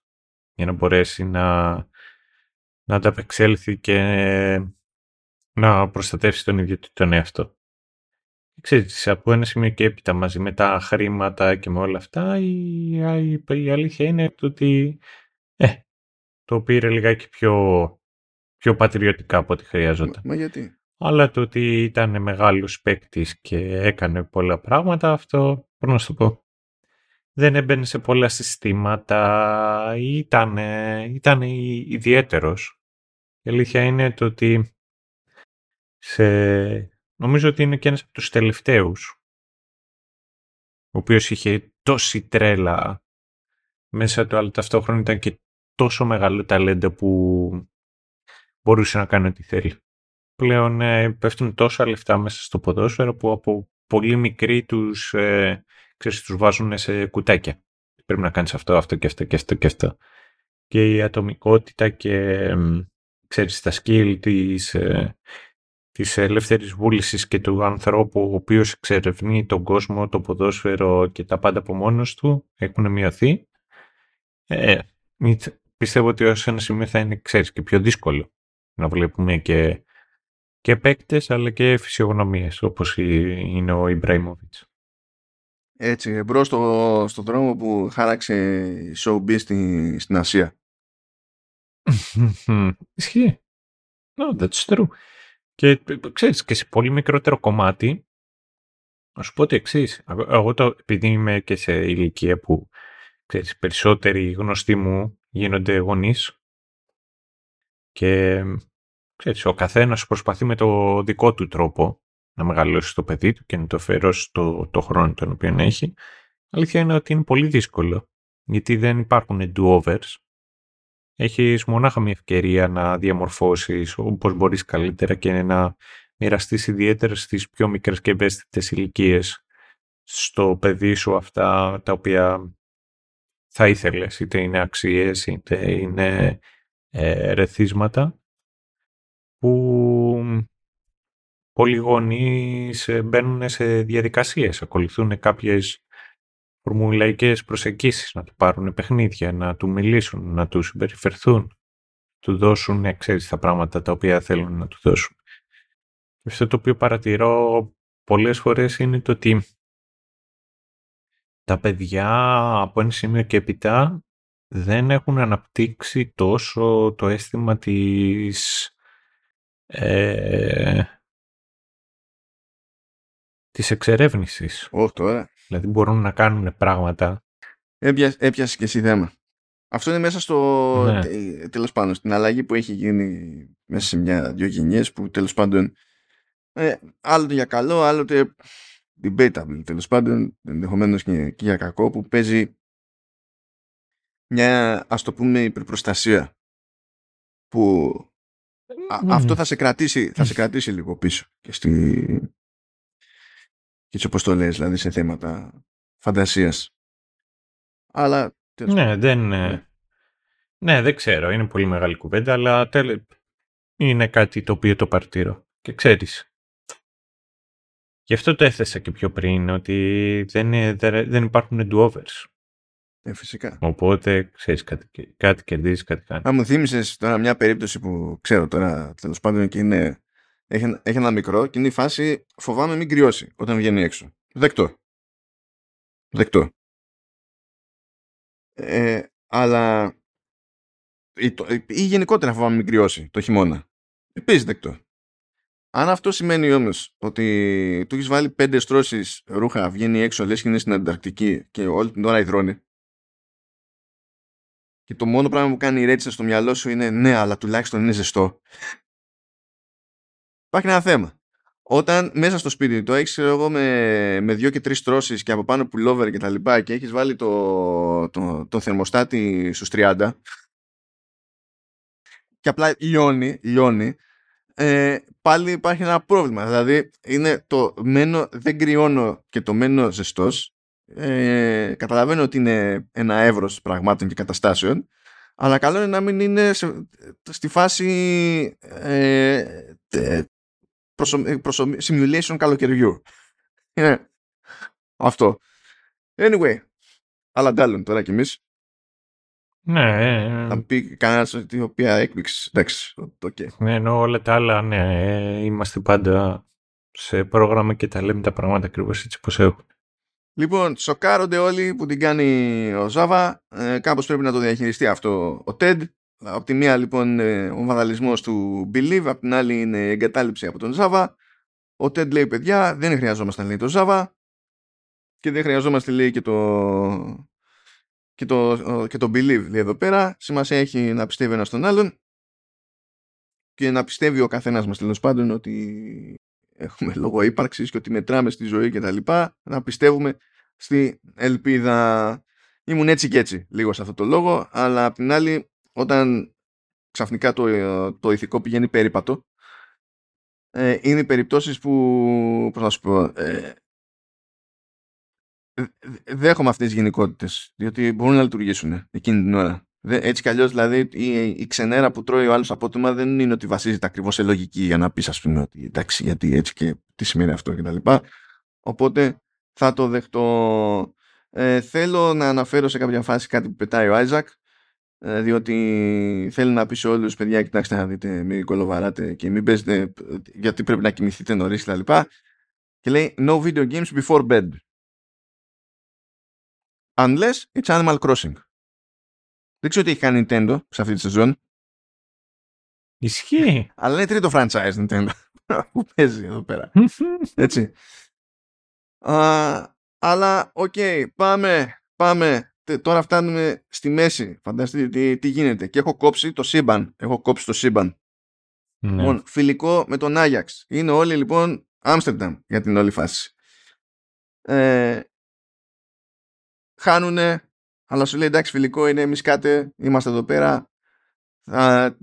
Για να μπορέσει να, να ανταπεξέλθει και να προστατεύσει τον ίδιο τον εαυτό. Ξέρεις, από ένα σημείο και έπειτα μαζί με τα χρήματα και με όλα αυτά, η, η, η αλήθεια είναι ότι ε, το πήρε λιγάκι πιο, πιο πατριωτικά από ό,τι χρειαζόταν. Μα, γιατί; Αλλά το ότι ήταν μεγάλος παίκτης και έκανε πολλά πράγματα, αυτό μπορώ να σου το πω. Δεν έμπαινε σε πολλά συστήματα, ήταν, ήταν ιδιαίτερος. Η αλήθεια είναι το ότι σε Νομίζω ότι είναι και ένας από τους τελευταίους ο οποίος είχε τόση τρέλα μέσα του, αλλά ταυτόχρονα ήταν και τόσο μεγάλο ταλέντο που μπορούσε να κάνει ό,τι θέλει. Πλέον ε, πέφτουν τόσα λεφτά μέσα στο ποδόσφαιρο που από πολύ μικροί τους, ε, ξέρεις, τους βάζουν σε κουτάκια. Πρέπει να κάνεις αυτό, αυτό και αυτό και αυτό και αυτό. Και η ατομικότητα και ε, ξέρεις, τα skill της, ε, της ελεύθερης βούλησης και του ανθρώπου ο οποίος εξερευνεί τον κόσμο, το ποδόσφαιρο και τα πάντα από μόνος του έχουν μειωθεί. Ε, πιστεύω ότι ως ένα σημείο θα είναι, ξέρεις, και πιο δύσκολο να βλέπουμε και, και παίκτες αλλά και φυσιογνωμίες όπως είναι ο Ιμπραήμοβιτς. Έτσι, εμπρό στο, στο δρόμο που χάραξε η showbiz στην, στην Ασία. Ισχύει. No, that's true. Και ξέρεις, και σε πολύ μικρότερο κομμάτι, να σου πω ότι εξής. Εγώ το, επειδή είμαι και σε ηλικία που ξέρεις, περισσότεροι γνωστοί μου γίνονται γονείς και ξέρεις, ο καθένας προσπαθεί με το δικό του τρόπο να μεγαλώσει το παιδί του και να το φέρω στο το χρόνο τον οποίο έχει. Αλήθεια είναι ότι είναι πολύ δύσκολο γιατί δεν υπάρχουν do-overs έχεις μονάχα μια ευκαιρία να διαμορφώσεις όπως μπορείς καλύτερα και να μοιραστείς ιδιαίτερα στις πιο μικρές και ευαίσθητες ηλικίες στο παιδί σου αυτά τα οποία θα ήθελες, είτε είναι αξίες, είτε είναι ε, ρεθίσματα που πολλοί γονείς ε, μπαίνουν σε διαδικασίες, ακολουθούν κάποιες φορμουλαϊκές προσεγγίσεις, να του πάρουν παιχνίδια, να του μιλήσουν, να του συμπεριφερθούν, του δώσουν, ε, ξέρεις, τα πράγματα τα οποία θέλουν να του δώσουν. Αυτό το οποίο παρατηρώ πολλές φορές είναι το ότι τα παιδιά από ένα σημείο και επιτά δεν έχουν αναπτύξει τόσο το αίσθημα της ε, της εξερεύνησης. Όχι τώρα. Δηλαδή μπορούν να κάνουν πράγματα. έπιασες και εσύ θέμα. Αυτό είναι μέσα στο ναι. τέλος πάντων στην αλλαγή που έχει γίνει μέσα σε μια-δυο γενιές που τέλος πάντων ε, άλλοτε για καλό, άλλοτε debatable τέλος πάντων ενδεχομένως και, και για κακό που παίζει μια ας το πούμε υπερπροστασία που αυτό θα σε κρατήσει, θα σε κρατήσει λίγο πίσω και στη, και τι αποστολέ, δηλαδή σε θέματα φαντασίας. Αλλά... Ναι, δεν... Ναι. ναι, δεν ξέρω. Είναι πολύ μεγάλη κουβέντα, αλλά τέλε... είναι κάτι το οποίο το παρτίρω. Και ξέρεις, γι' αυτό το έθεσα και πιο πριν, ότι δεν, δεν, δεν υπάρχουν do-overs. Ε, φυσικά. Οπότε, ξέρεις, κάτι, κάτι κερδίζεις, κάτι κάνει. Αν μου θύμισες τώρα μια περίπτωση που ξέρω τώρα, τέλος πάντων και είναι, έχει, έχει ένα μικρό και είναι η φάση φοβάμαι μην κρυώσει όταν βγαίνει έξω. Δεκτό. Δεκτό. Ε, αλλά ή, το, ή γενικότερα φοβάμαι μην κρυώσει το χειμώνα. Επίσης δεκτό. Αν αυτό σημαίνει όμως ότι του έχεις βάλει πέντε στρώσεις ρούχα, βγαίνει έξω, λες και είναι στην Ανταρκτική και όλη την ώρα υδρώνει. Και το μόνο πράγμα που κάνει η ρέτσα στο μυαλό σου είναι ναι, αλλά τουλάχιστον είναι ζεστό. Υπάρχει ένα θέμα. Όταν μέσα στο σπίτι το έχεις εγώ με, με δύο και τρεις τρώσεις και από πάνω πουλόβερ και τα λοιπά και έχεις βάλει το, το, το θερμοστάτη στους 30 και απλά λιώνει, λιώνει ε, πάλι υπάρχει ένα πρόβλημα. Δηλαδή είναι το μένο δεν κρυώνω και το μένο ζεστός. Ε, καταλαβαίνω ότι είναι ένα εύρος πραγμάτων και καταστάσεων αλλά καλό είναι να μην είναι στη φάση ε, προσω, simulation καλοκαιριού. Είναι αυτό. Anyway, αλλά ντάλλον τώρα κι εμείς. Ναι. Ε, Θα πει κανένας την οποία έκπληξη. Εντάξει, okay. Ναι, ενώ όλα τα άλλα, ναι, ε, είμαστε πάντα σε πρόγραμμα και τα λέμε τα πράγματα ακριβώς έτσι πως έχουν. Λοιπόν, σοκάρονται όλοι που την κάνει ο Ζάβα. Ε, κάπως πρέπει να το διαχειριστεί αυτό ο TED. Από τη μία λοιπόν ο βανδαλισμός του Believe, από την άλλη είναι εγκατάλειψη από τον Ζάβα. Ο TED λέει παιδιά δεν χρειαζόμαστε λέει το Java και δεν χρειαζόμαστε λέει και το, και το, και το believe λέει εδώ πέρα. Σημασία έχει να πιστεύει ένας τον άλλον και να πιστεύει ο καθένας μας τέλος πάντων ότι έχουμε λόγο ύπαρξης και ότι μετράμε στη ζωή και τα λοιπά. Να πιστεύουμε στη ελπίδα. Ήμουν έτσι και έτσι λίγο σε αυτό το λόγο, αλλά απ' την άλλη όταν ξαφνικά το, το ηθικό πηγαίνει περίπατο ε, είναι οι περιπτώσεις που πώς να σου πω ε, δέχομαι αυτές τις γενικότητες διότι μπορούν να λειτουργήσουν εκείνη την ώρα έτσι κι αλλιώς δηλαδή η, η ξενέρα που τρώει ο άλλος απότομα δεν είναι ότι βασίζεται ακριβώς σε λογική για να πεις ας πούμε ότι εντάξει γιατί έτσι και τι σημαίνει αυτό κτλ. Οπότε θα το δεχτώ. Ε, θέλω να αναφέρω σε κάποια φάση κάτι που πετάει ο Άιζακ ε, διότι θέλει να πει σε όλους παιδιά κοιτάξτε να δείτε μην κολοβαράτε και μην παίζετε γιατί πρέπει να κοιμηθείτε νωρίς και τα και λέει no video games before bed unless it's Animal Crossing δεν ξέρω τι έχει κάνει Nintendo σε αυτή τη σεζόν Ισχύει. Αλλά είναι τρίτο franchise Nintendo που παίζει εδώ πέρα. Έτσι. αλλά, OK, okay, πάμε, πάμε τώρα φτάνουμε στη μέση. Φανταστείτε τι, τι γίνεται. Και έχω κόψει το σύμπαν. Έχω κόψει το σύμπαν. Ναι. Λοιπόν, φιλικό με τον Άγιαξ. Είναι όλοι λοιπόν Άμστερνταμ για την όλη φάση. Ε, χάνουνε, αλλά σου λέει εντάξει φιλικό είναι εμείς κάτε, είμαστε εδώ πέρα, θα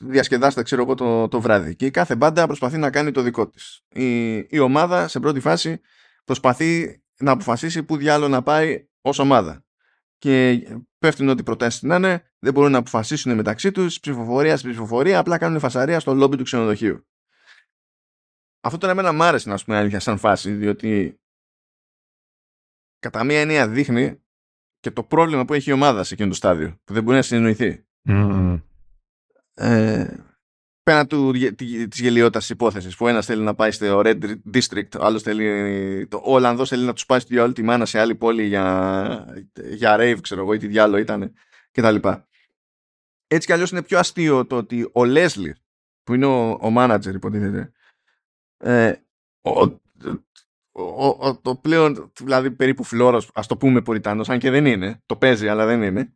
διασκεδάστε ξέρω εγώ το, το βράδυ. Και η κάθε μπάντα προσπαθεί να κάνει το δικό της. Η, η ομάδα σε πρώτη φάση προσπαθεί να αποφασίσει που διάλογο να πάει ως ομάδα και πέφτουν ό,τι προτάσεις να είναι, δεν μπορούν να αποφασίσουν μεταξύ τους, ψηφοφορία στην ψηφοφορία, απλά κάνουν φασαρία στο λόμπι του ξενοδοχείου. Αυτό τώρα εμένα μ' άρεσε να πούμε αλήθεια σαν φάση, διότι κατά μία έννοια δείχνει και το πρόβλημα που έχει η ομάδα σε εκείνο το στάδιο, που δεν μπορεί να συνεννοηθεί. Mm. Ε, πέραν του, της γελιότητας της υπόθεσης που ένας θέλει να πάει στο Red District ο άλλος θέλει το, ο Ολλανδός θέλει να τους πάει στη όλη τη μάνα σε άλλη πόλη για, για rave ξέρω εγώ ή τι διάλογο ήταν και τα λοιπά έτσι κι αλλιώς είναι πιο αστείο το ότι ο Leslie που είναι ο, ο manager υποτίθεται ε, ο, ο, ο, το πλέον δηλαδή περίπου φλόρος ας το πούμε ποριτάνος αν και δεν είναι το παίζει αλλά δεν είναι.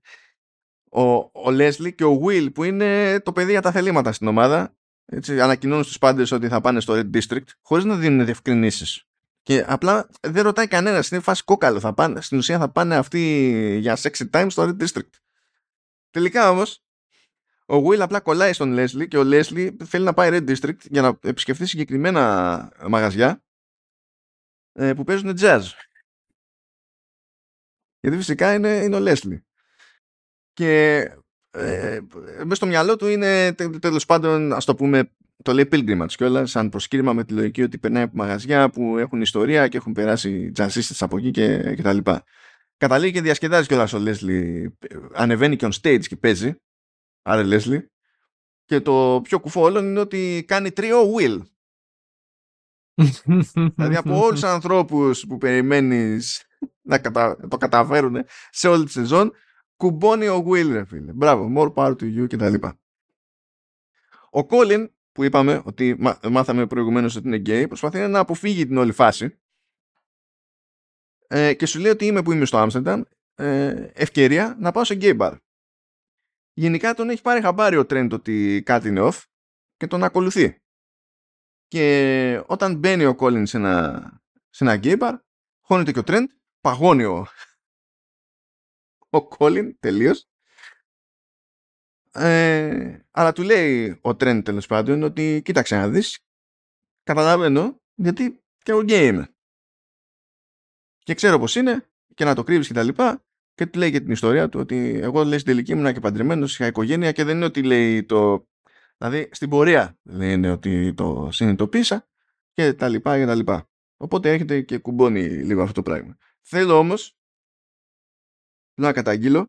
Ο, ο Leslie και ο Will που είναι το παιδί για τα θελήματα στην ομάδα έτσι, ανακοινώνουν στους πάντες ότι θα πάνε στο Red District χωρίς να δίνουν διευκρινήσεις. Και απλά δεν ρωτάει κανένας είναι φάση κόκαλο θα πάνε, στην ουσία θα πάνε αυτοί για sexy time στο Red District. Τελικά όμως ο Will απλά κολλάει στον Leslie και ο Leslie θέλει να πάει Red District για να επισκεφθεί συγκεκριμένα μαγαζιά ε, που παίζουν jazz γιατί φυσικά είναι, είναι ο Leslie και ε, μέσα στο μυαλό του είναι τέλος πάντων, ας το πούμε, το λέει pilgrimage κιόλας, σαν προσκύρημα με τη λογική ότι περνάει από μαγαζιά που έχουν ιστορία και έχουν περάσει τζαζίστες από εκεί και, και τα λοιπά. Καταλήγει και διασκεδάζει κιόλας ο Λέσλι. Ανεβαίνει και on stage και παίζει. Άρα Λέσλι. Και το πιο κουφό όλων είναι ότι κάνει τρίο will. Δηλαδή από όλους τους ανθρώπους που περιμένεις να το καταφέρουν σε όλη τη σεζόν, κουμπώνει ο Will, ρε φίλε. Μπράβο, more power to you κτλ. Ο Colin, που είπαμε ότι μάθαμε προηγουμένως ότι είναι gay, προσπαθεί να αποφύγει την όλη φάση ε, και σου λέει ότι είμαι που είμαι στο Άμστερνταμ, ε, ευκαιρία να πάω σε gay bar. Γενικά τον έχει πάρει χαμπάρι ο Trent ότι κάτι είναι off και τον ακολουθεί. Και όταν μπαίνει ο Colin σε ένα, σε ένα gay bar, χώνεται και ο Trent, παγώνει ο, ο Colin τελείως. Ε, αλλά του λέει ο Trent τέλος πάντων ότι κοίταξε να δεις, καταλαβαίνω γιατί και εγώ γκέι είμαι. Και ξέρω πως είναι και να το κρύβεις και τα λοιπά και του λέει και την ιστορία του ότι εγώ λέει στην τελική ήμουν και παντρεμένος, είχα οικογένεια και δεν είναι ότι λέει το... Δηλαδή στην πορεία είναι ότι το συνειδητοποίησα και τα λοιπά και τα λοιπά. Οπότε έρχεται και κουμπώνει λίγο αυτό το πράγμα. Θέλω όμως να καταγγείλω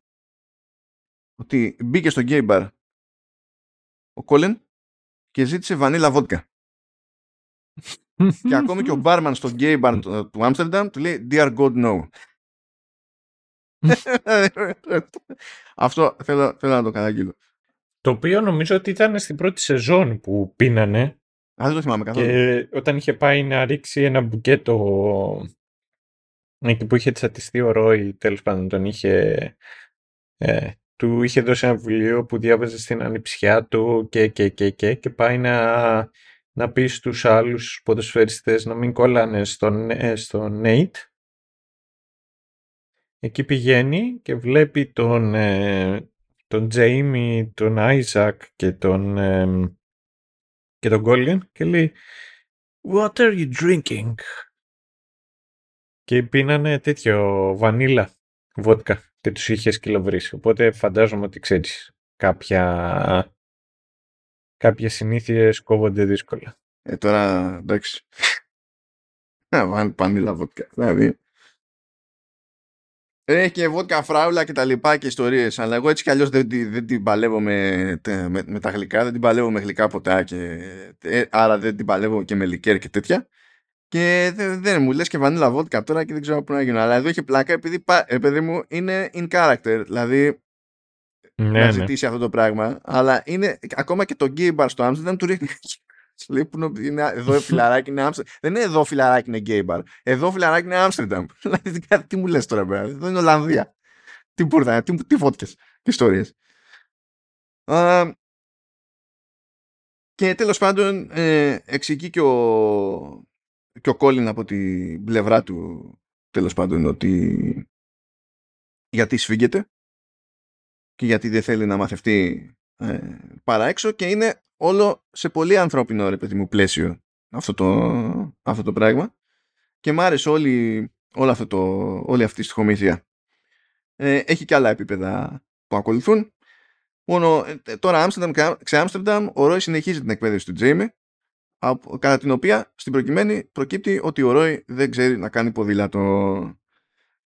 ότι μπήκε στο gay bar ο Κόλεν και ζήτησε βανίλα βότκα. και ακόμη και ο μπάρμαν στο gay bar του Άμστερνταμ του λέει Dear God no. Αυτό θέλω, θέλω να το καταγγείλω. Το οποίο νομίζω ότι ήταν στην πρώτη σεζόν που πίνανε. Α, δεν το θυμάμαι καθόλου. Και όταν είχε πάει να ρίξει ένα μπουκέτο εκεί που είχε τσατιστεί ο Ρόι, τέλος πάντων τον είχε ε, του είχε δώσει ένα βιβλίο που διάβαζε στην ανιψιά του και, και, και, και, και πάει να, να πει στους άλλους ποδοσφαιριστές να μην κόλλανε στον, ε, στον Νέιτ. Εκεί πηγαίνει και βλέπει τον, ε, τον Τζέιμι, τον Άιζακ και τον, ε, και τον Κόλλιν και λέει What are you drinking? Και πίνανε τέτοιο βανίλα βότκα και τους είχε σκυλοβρίσει. Οπότε φαντάζομαι ότι ξέρεις κάποια, κάποιες συνήθειες κόβονται δύσκολα. Ε, τώρα εντάξει. Να βάλει πανίλα βότκα. Δηλαδή. Έχει και βότκα φράουλα και τα λοιπά και ιστορίες αλλά εγώ έτσι κι αλλιώς δεν, δεν την παλεύω με, με, με, τα γλυκά δεν την παλεύω με γλυκά ποτά και ε, άρα δεν την παλεύω και με λικέρ και τέτοια και δεν, δεν μου λες και βανίλα βότκα τώρα και δεν ξέρω πού να γίνω. Αλλά εδώ έχει πλάκα επειδή, επειδή μου είναι in character. Δηλαδή ναι, να ναι. ζητήσει αυτό το πράγμα. Αλλά είναι ακόμα και το gay bar στο Amsterdam του ρίχνει. Λέει που είναι εδώ φιλαράκι είναι Amsterdam. Δεν είναι εδώ φιλαράκι είναι gay bar. Εδώ φιλαράκι είναι Amsterdam. Δηλαδή τι μου λες τώρα πέρα. Εδώ είναι Ολλανδία. Τι μπουρδα, τι, τι φώτκες και ιστορίες. Uh, και τέλος πάντων ε, εξηγεί και ο, και ο Κόλλιν από την πλευρά του τέλος πάντων ότι γιατί σφίγγεται και γιατί δεν θέλει να μαθευτεί ε, παρά έξω και είναι όλο σε πολύ ανθρώπινο ρε παιδί μου πλαίσιο αυτό το, αυτό το πράγμα και μου άρεσε όλη, όλο αυτό το, όλη αυτή η στοιχομήθεια. Ε, έχει και άλλα επίπεδα που ακολουθούν. Μόνο ε, τώρα Άμστερνταμ, ξε Άμστερνταμ, ο Ρόι συνεχίζει την εκπαίδευση του Τζέιμι κατά την οποία στην προκειμένη προκύπτει ότι ο Ρόι δεν ξέρει να κάνει ποδήλατο.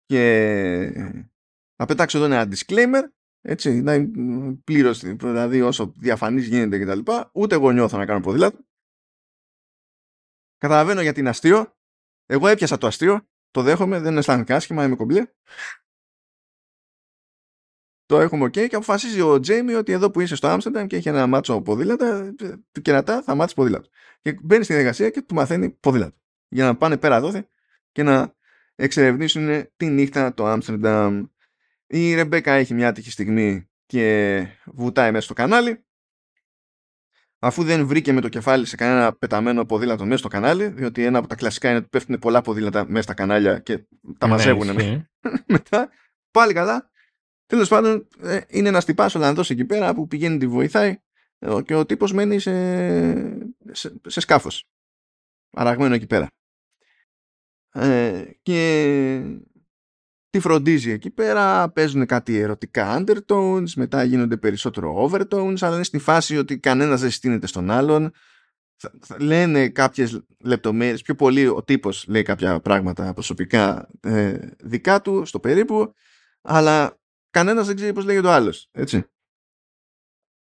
Και να πετάξω εδώ ένα disclaimer, έτσι, να είναι πλήρως, δηλαδή όσο διαφανής γίνεται κτλ. Ούτε εγώ νιώθω να κάνω ποδήλατο. Καταλαβαίνω γιατί είναι αστείο. Εγώ έπιασα το αστείο, το δέχομαι, δεν αισθάνομαι άσχημα, είμαι κομπλέ το έχουμε ok και αποφασίζει ο Τζέιμι ότι εδώ που είσαι στο Άμστερνταμ και έχει ένα μάτσο ποδήλατα, του κερατά θα μάθεις ποδήλατο. Και μπαίνει στην διαδικασία και του μαθαίνει ποδήλατο. Για να πάνε πέρα δόθε και να εξερευνήσουν τη νύχτα το Άμστερνταμ. Η Ρεμπέκα έχει μια άτυχη στιγμή και βουτάει μέσα στο κανάλι. Αφού δεν βρήκε με το κεφάλι σε κανένα πεταμένο ποδήλατο μέσα στο κανάλι, διότι ένα από τα κλασικά είναι ότι πέφτουν πολλά ποδήλατα μέσα στα κανάλια και τα ναι, μαζεύουν μετά. Πάλι καλά, Τέλος πάντων, ε, είναι ένας τυπάς Ολλανδός εκεί πέρα που πηγαίνει τη βοηθάει ε, και ο τύπος μένει σε, σε, σε σκάφος. Αραγμένο εκεί πέρα. Ε, και τη φροντίζει εκεί πέρα, παίζουν κάτι ερωτικά undertones, μετά γίνονται περισσότερο overtones, αλλά είναι στη φάση ότι κανένας δεν συστήνεται στον άλλον. Λένε κάποιες λεπτομέρειες, πιο πολύ ο τύπος λέει κάποια πράγματα προσωπικά ε, δικά του στο περίπου, αλλά κανένας δεν ξέρει πώς λέγεται ο άλλος, έτσι.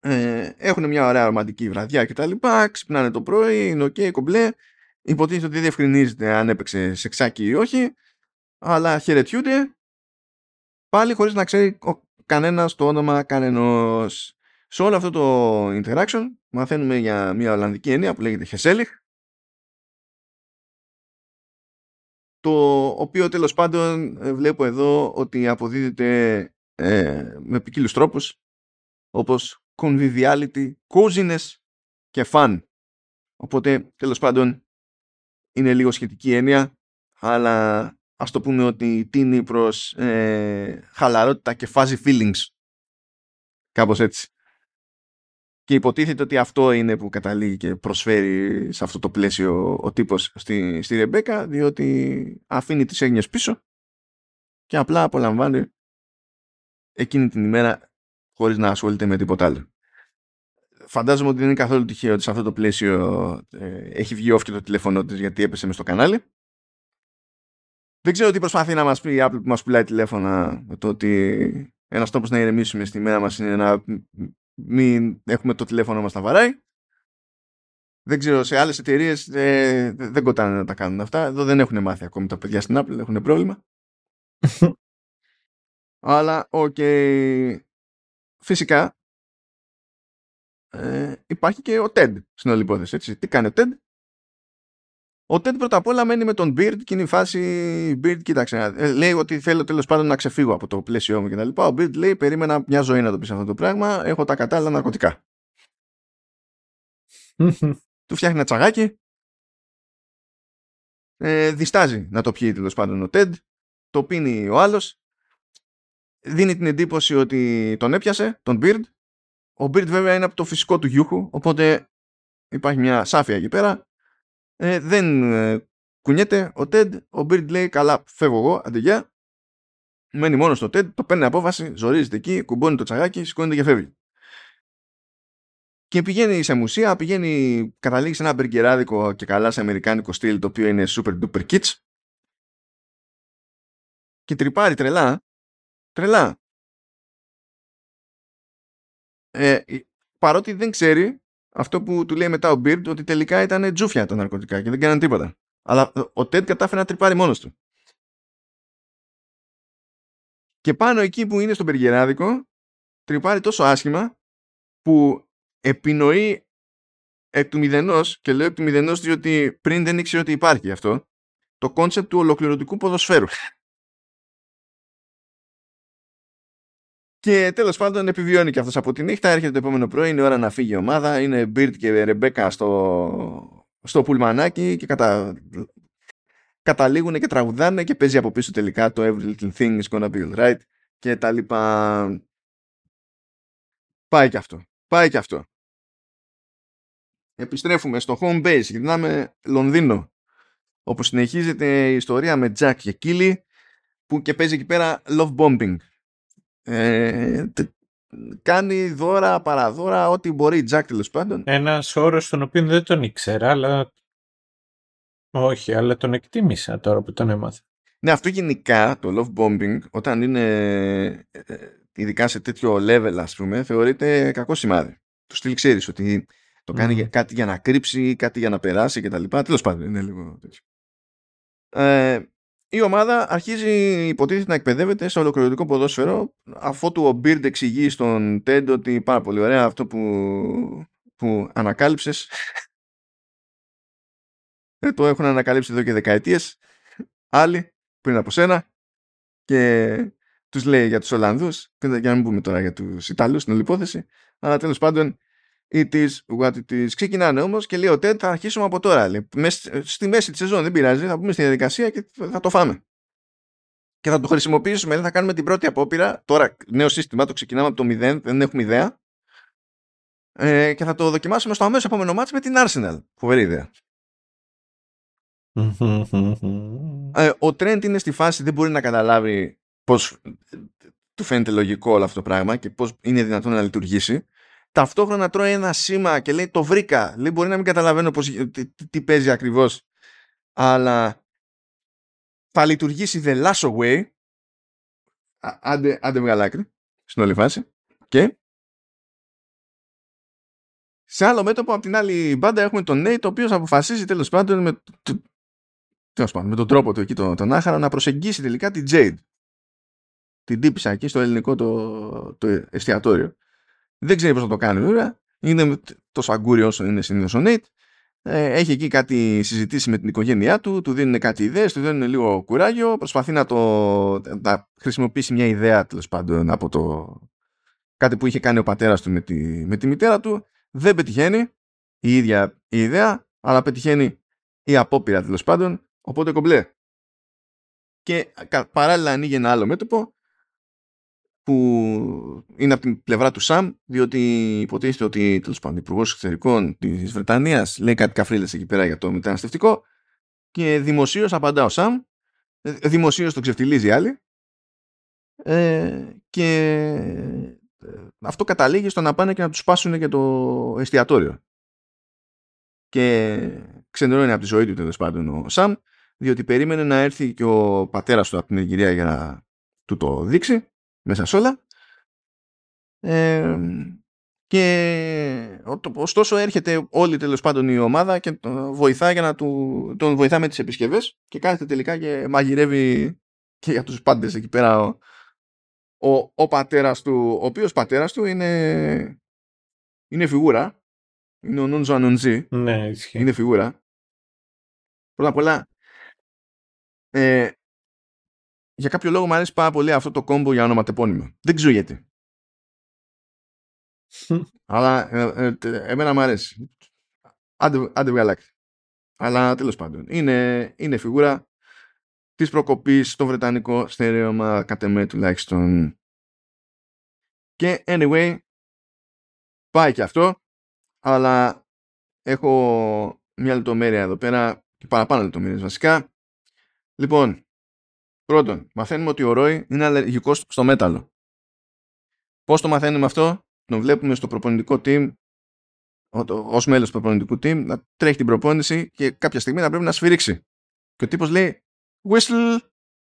Ε, έχουν μια ωραία ρομαντική βραδιά και τα λοιπά, ξυπνάνε το πρωί, είναι ok, κομπλέ, υποτίθεται ότι διευκρινίζεται αν έπαιξε σεξάκι ή όχι, αλλά χαιρετιούνται πάλι χωρίς να ξέρει κανένας το όνομα κανενός. Σε όλο αυτό το interaction μαθαίνουμε για μια Ολλανδική έννοια που λέγεται Χεσέλιχ το οποίο τέλος πάντων ε, βλέπω εδώ ότι αποδίδεται ε, με ποικίλους τρόπους όπως conviviality, coziness και fun. Οπότε τέλος πάντων είναι λίγο σχετική έννοια αλλά ας το πούμε ότι τίνει προς ε, χαλαρότητα και φάζει feelings. Κάπως έτσι. Και υποτίθεται ότι αυτό είναι που καταλήγει και προσφέρει σε αυτό το πλαίσιο ο τύπος στη, στη Ρεμπέκα, διότι αφήνει τις έγνοιες πίσω και απλά απολαμβάνει εκείνη την ημέρα χωρίς να ασχολείται με τίποτα άλλο. Φαντάζομαι ότι δεν είναι καθόλου τυχαίο ότι σε αυτό το πλαίσιο ε, έχει βγει off και το τηλέφωνο της γιατί έπεσε μες στο κανάλι δεν ξέρω τι προσπαθεί να μας πει η Apple που μας πουλάει τηλέφωνα με το ότι ένας τρόπος να ηρεμήσουμε στη μέρα μας είναι να μην έχουμε το τηλέφωνο μας να βαράει. Δεν ξέρω, σε άλλες εταιρείες ε, δεν κοτάνε να τα κάνουν αυτά. Εδώ δεν έχουν μάθει ακόμη τα παιδιά στην Apple, έχουν πρόβλημα. Αλλά, OK. Okay. Φυσικά, ε, υπάρχει και ο TED στην όλη υπόθεση. Έτσι. Τι κάνει ο TED? Ο Τέντ πρώτα απ' όλα μένει με τον Beard και είναι η φάση Beard, κοίταξε. Ε, λέει ότι θέλω τέλος πάντων να ξεφύγω από το πλαίσιό μου κτλ. Ο Beard λέει: Περίμενα μια ζωή να το πεις αυτό το πράγμα. Έχω τα κατάλληλα ναρκωτικά. του φτιάχνει ένα τσαγάκι. Ε, διστάζει να το πιει τέλος πάντων ο Τέντ. Το πίνει ο άλλος. Δίνει την εντύπωση ότι τον έπιασε, τον Beard. Ο Beard βέβαια είναι από το φυσικό του γιούχου. Οπότε υπάρχει μια σάφια εκεί πέρα ε, δεν ε, κουνιέται ο Τέντ, ο Μπίρντ λέει καλά φεύγω εγώ, αντεγιά. Μένει μόνος στο Τέντ, το παίρνει απόφαση, ζορίζεται εκεί, κουμπώνει το τσαγάκι, σηκώνεται και φεύγει. Και πηγαίνει σε μουσεία, πηγαίνει, καταλήγει σε ένα μπεργκεράδικο και καλά σε αμερικάνικο στυλ το οποίο είναι super duper kitsch και τρυπάρει τρελά, τρελά. Ε, παρότι δεν ξέρει αυτό που του λέει μετά ο Beard ότι τελικά ήταν τζούφια τα ναρκωτικά και δεν κάναν τίποτα. Αλλά ο Τέντ κατάφερε να τρυπάρει μόνος του. Και πάνω εκεί που είναι στο Περγεράδικο τρυπάρει τόσο άσχημα που επινοεί εκ του μηδενός και λέω εκ του μηδενός διότι πριν δεν ήξερε ότι υπάρχει αυτό το concept του ολοκληρωτικού ποδοσφαίρου. Και τέλος πάντων επιβιώνει και αυτός από τη νύχτα. Έρχεται το επόμενο πρωί, είναι ώρα να φύγει η ομάδα. Είναι Beard και Ρεμπέκα στο, στο πουλμανάκι και κατα... καταλήγουν και τραγουδάνε και παίζει από πίσω τελικά το Every Little Thing is gonna be alright και τα λοιπά. Πάει και αυτό. Πάει και αυτό. Επιστρέφουμε στο home base. Γυρνάμε Λονδίνο. Όπου συνεχίζεται η ιστορία με Jack και Killy που και παίζει εκεί πέρα love bombing ε, κάνει δώρα, παραδώρα, ό,τι μπορεί η Τζακ τέλος πάντων. Ένας όρος τον οποίο δεν τον ήξερα, αλλά. Όχι, αλλά τον εκτίμησα τώρα που τον έμαθα. Ναι, αυτό γενικά το love bombing, όταν είναι ε, ειδικά σε τέτοιο level, ας πούμε, θεωρείται κακό σημάδι. Το στυλ ξέρεις ότι το κάνει κάτι για να κρύψει, κάτι για να περάσει κτλ. Τέλος πάντων, είναι λίγο τέτοιο. Ε, η ομάδα αρχίζει υποτίθεται να εκπαιδεύεται σε ολοκληρωτικό ποδόσφαιρο αφότου ο Μπίρντ εξηγεί στον Τέντ ότι πάρα πολύ ωραία αυτό που, που ανακάλυψες δεν το έχουν ανακαλύψει εδώ και δεκαετίες. Άλλοι πριν από σένα και τους λέει για τους Ολλανδούς. Για να μην πούμε τώρα για τους Ιταλούς στην όλη υπόθεση. Αλλά τέλος πάντων It is what it is. Ξεκινάνε όμως και λέει ο Τέντ θα αρχίσουμε από τώρα. Λέει. Στη μέση της σεζόν δεν πειράζει, θα πούμε στη διαδικασία και θα το φάμε. Και θα το χρησιμοποιήσουμε, θα κάνουμε την πρώτη απόπειρα. Τώρα, νέο σύστημα, το ξεκινάμε από το 0, δεν έχουμε ιδέα. Ε, και θα το δοκιμάσουμε στο αμέσως επόμενο μάτσο με την Arsenal. Φοβερή ιδέα. ε, ο Τρέντ είναι στη φάση, δεν μπορεί να καταλάβει πώς του φαίνεται λογικό όλο αυτό το πράγμα και πώς είναι δυνατόν να λειτουργήσει ταυτόχρονα τρώει ένα σήμα και λέει το βρήκα λέει μπορεί να μην καταλαβαίνω πώς, τι, τι παίζει ακριβώς αλλά θα λειτουργήσει the last way. Άντε, άντε βγάλα άκρη στην όλη φάση. Και σε άλλο μέτωπο από την άλλη μπάντα έχουμε τον Nate ο οποίος αποφασίζει τέλος πάντων με, τέλος πάντων, με τον τρόπο του εκεί τον, τον άχαρα να προσεγγίσει τελικά την Jade. Την τύπησα εκεί στο ελληνικό το, το εστιατόριο δεν ξέρει πώς θα το κάνει βέβαια είναι το σαγκούρι όσο είναι συνήθως ο Nate ε, έχει εκεί κάτι συζητήσει με την οικογένειά του, του δίνουν κάτι ιδέες, του δίνουν λίγο κουράγιο, προσπαθεί να, το, να χρησιμοποιήσει μια ιδέα τέλος πάντων από το κάτι που είχε κάνει ο πατέρας του με τη, με τη μητέρα του. Δεν πετυχαίνει η ίδια η ιδέα, αλλά πετυχαίνει η απόπειρα τέλος πάντων, οπότε κομπλέ. Και παράλληλα ανοίγει ένα άλλο μέτωπο που είναι από την πλευρά του Σαμ, διότι υποτίθεται ότι τέλος πάντων υπουργός εξωτερικών της Βρετανίας λέει κάτι καφρίλες εκεί πέρα για το μεταναστευτικό και δημοσίως απαντά ο Σαμ, ε, δημοσίως το ξεφτιλίζει άλλοι ε, και ε, αυτό καταλήγει στο να πάνε και να τους σπάσουν και το εστιατόριο. Και ξενερώνει από τη ζωή του τέλος πάντων ο Σαμ, διότι περίμενε να έρθει και ο πατέρας του από την Αιγυρία για να του το δείξει μέσα σε όλα. και ωστόσο έρχεται όλη τέλος πάντων η ομάδα και τον βοηθά, για να του, τον βοηθά με τις επισκευές και κάθεται τελικά και μαγειρεύει και για τους πάντες εκεί πέρα ο, ο, ο πατέρας του, ο οποίος πατέρας του είναι, είναι φιγούρα. Είναι ο Νόντζο Ανοντζή. Ναι, ισχύει. Είναι φιγούρα. Πρώτα απ' όλα, ε, για κάποιο λόγο μου αρέσει πάρα πολύ αυτό το κόμπο για ονοματεπώνυμο. Δεν ξέρω γιατί. Αλλά ε, ε, εμένα μου αρέσει. Άντε, άντε Αλλά τέλος πάντων. Είναι, είναι φιγούρα της προκοπής στο βρετανικό στερέωμα κατ' εμέ τουλάχιστον. Και anyway, πάει και αυτό, αλλά έχω μια λεπτομέρεια εδώ πέρα και παραπάνω λεπτομέρειες βασικά. Λοιπόν, Πρώτον, μαθαίνουμε ότι ο Ρόι είναι αλλεργικός στο μέταλλο. Πώς το μαθαίνουμε αυτό, τον βλέπουμε στο προπονητικό team, ως μέλος του προπονητικού team, να τρέχει την προπόνηση και κάποια στιγμή να πρέπει να σφυρίξει. Και ο τύπος λέει whistle,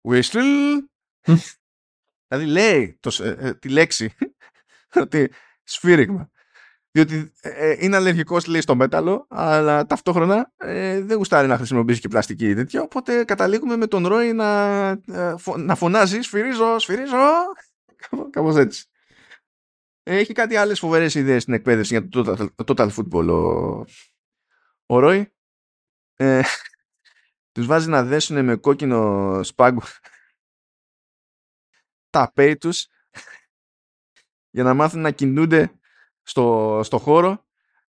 whistle. δηλαδή λέει το, ε, ε, τη λέξη ότι σφύριγμα διότι ε, ε, είναι αλλεργικός λέει στο μέταλλο αλλά ταυτόχρονα ε, δεν γουστάρει να χρησιμοποιήσει και πλαστική τέτοια οπότε καταλήγουμε με τον Ρόι να, ε, να φωνάζει σφυρίζω, σφυρίζω κάπως έτσι. Έχει κάτι άλλες φοβερές ιδέες στην εκπαίδευση για το total, το total football ο, ο Ρόι. Ε, τους βάζει να δέσουν με κόκκινο σπάγκο τα πέι τους για να μάθουν να κινούνται στο, στο χώρο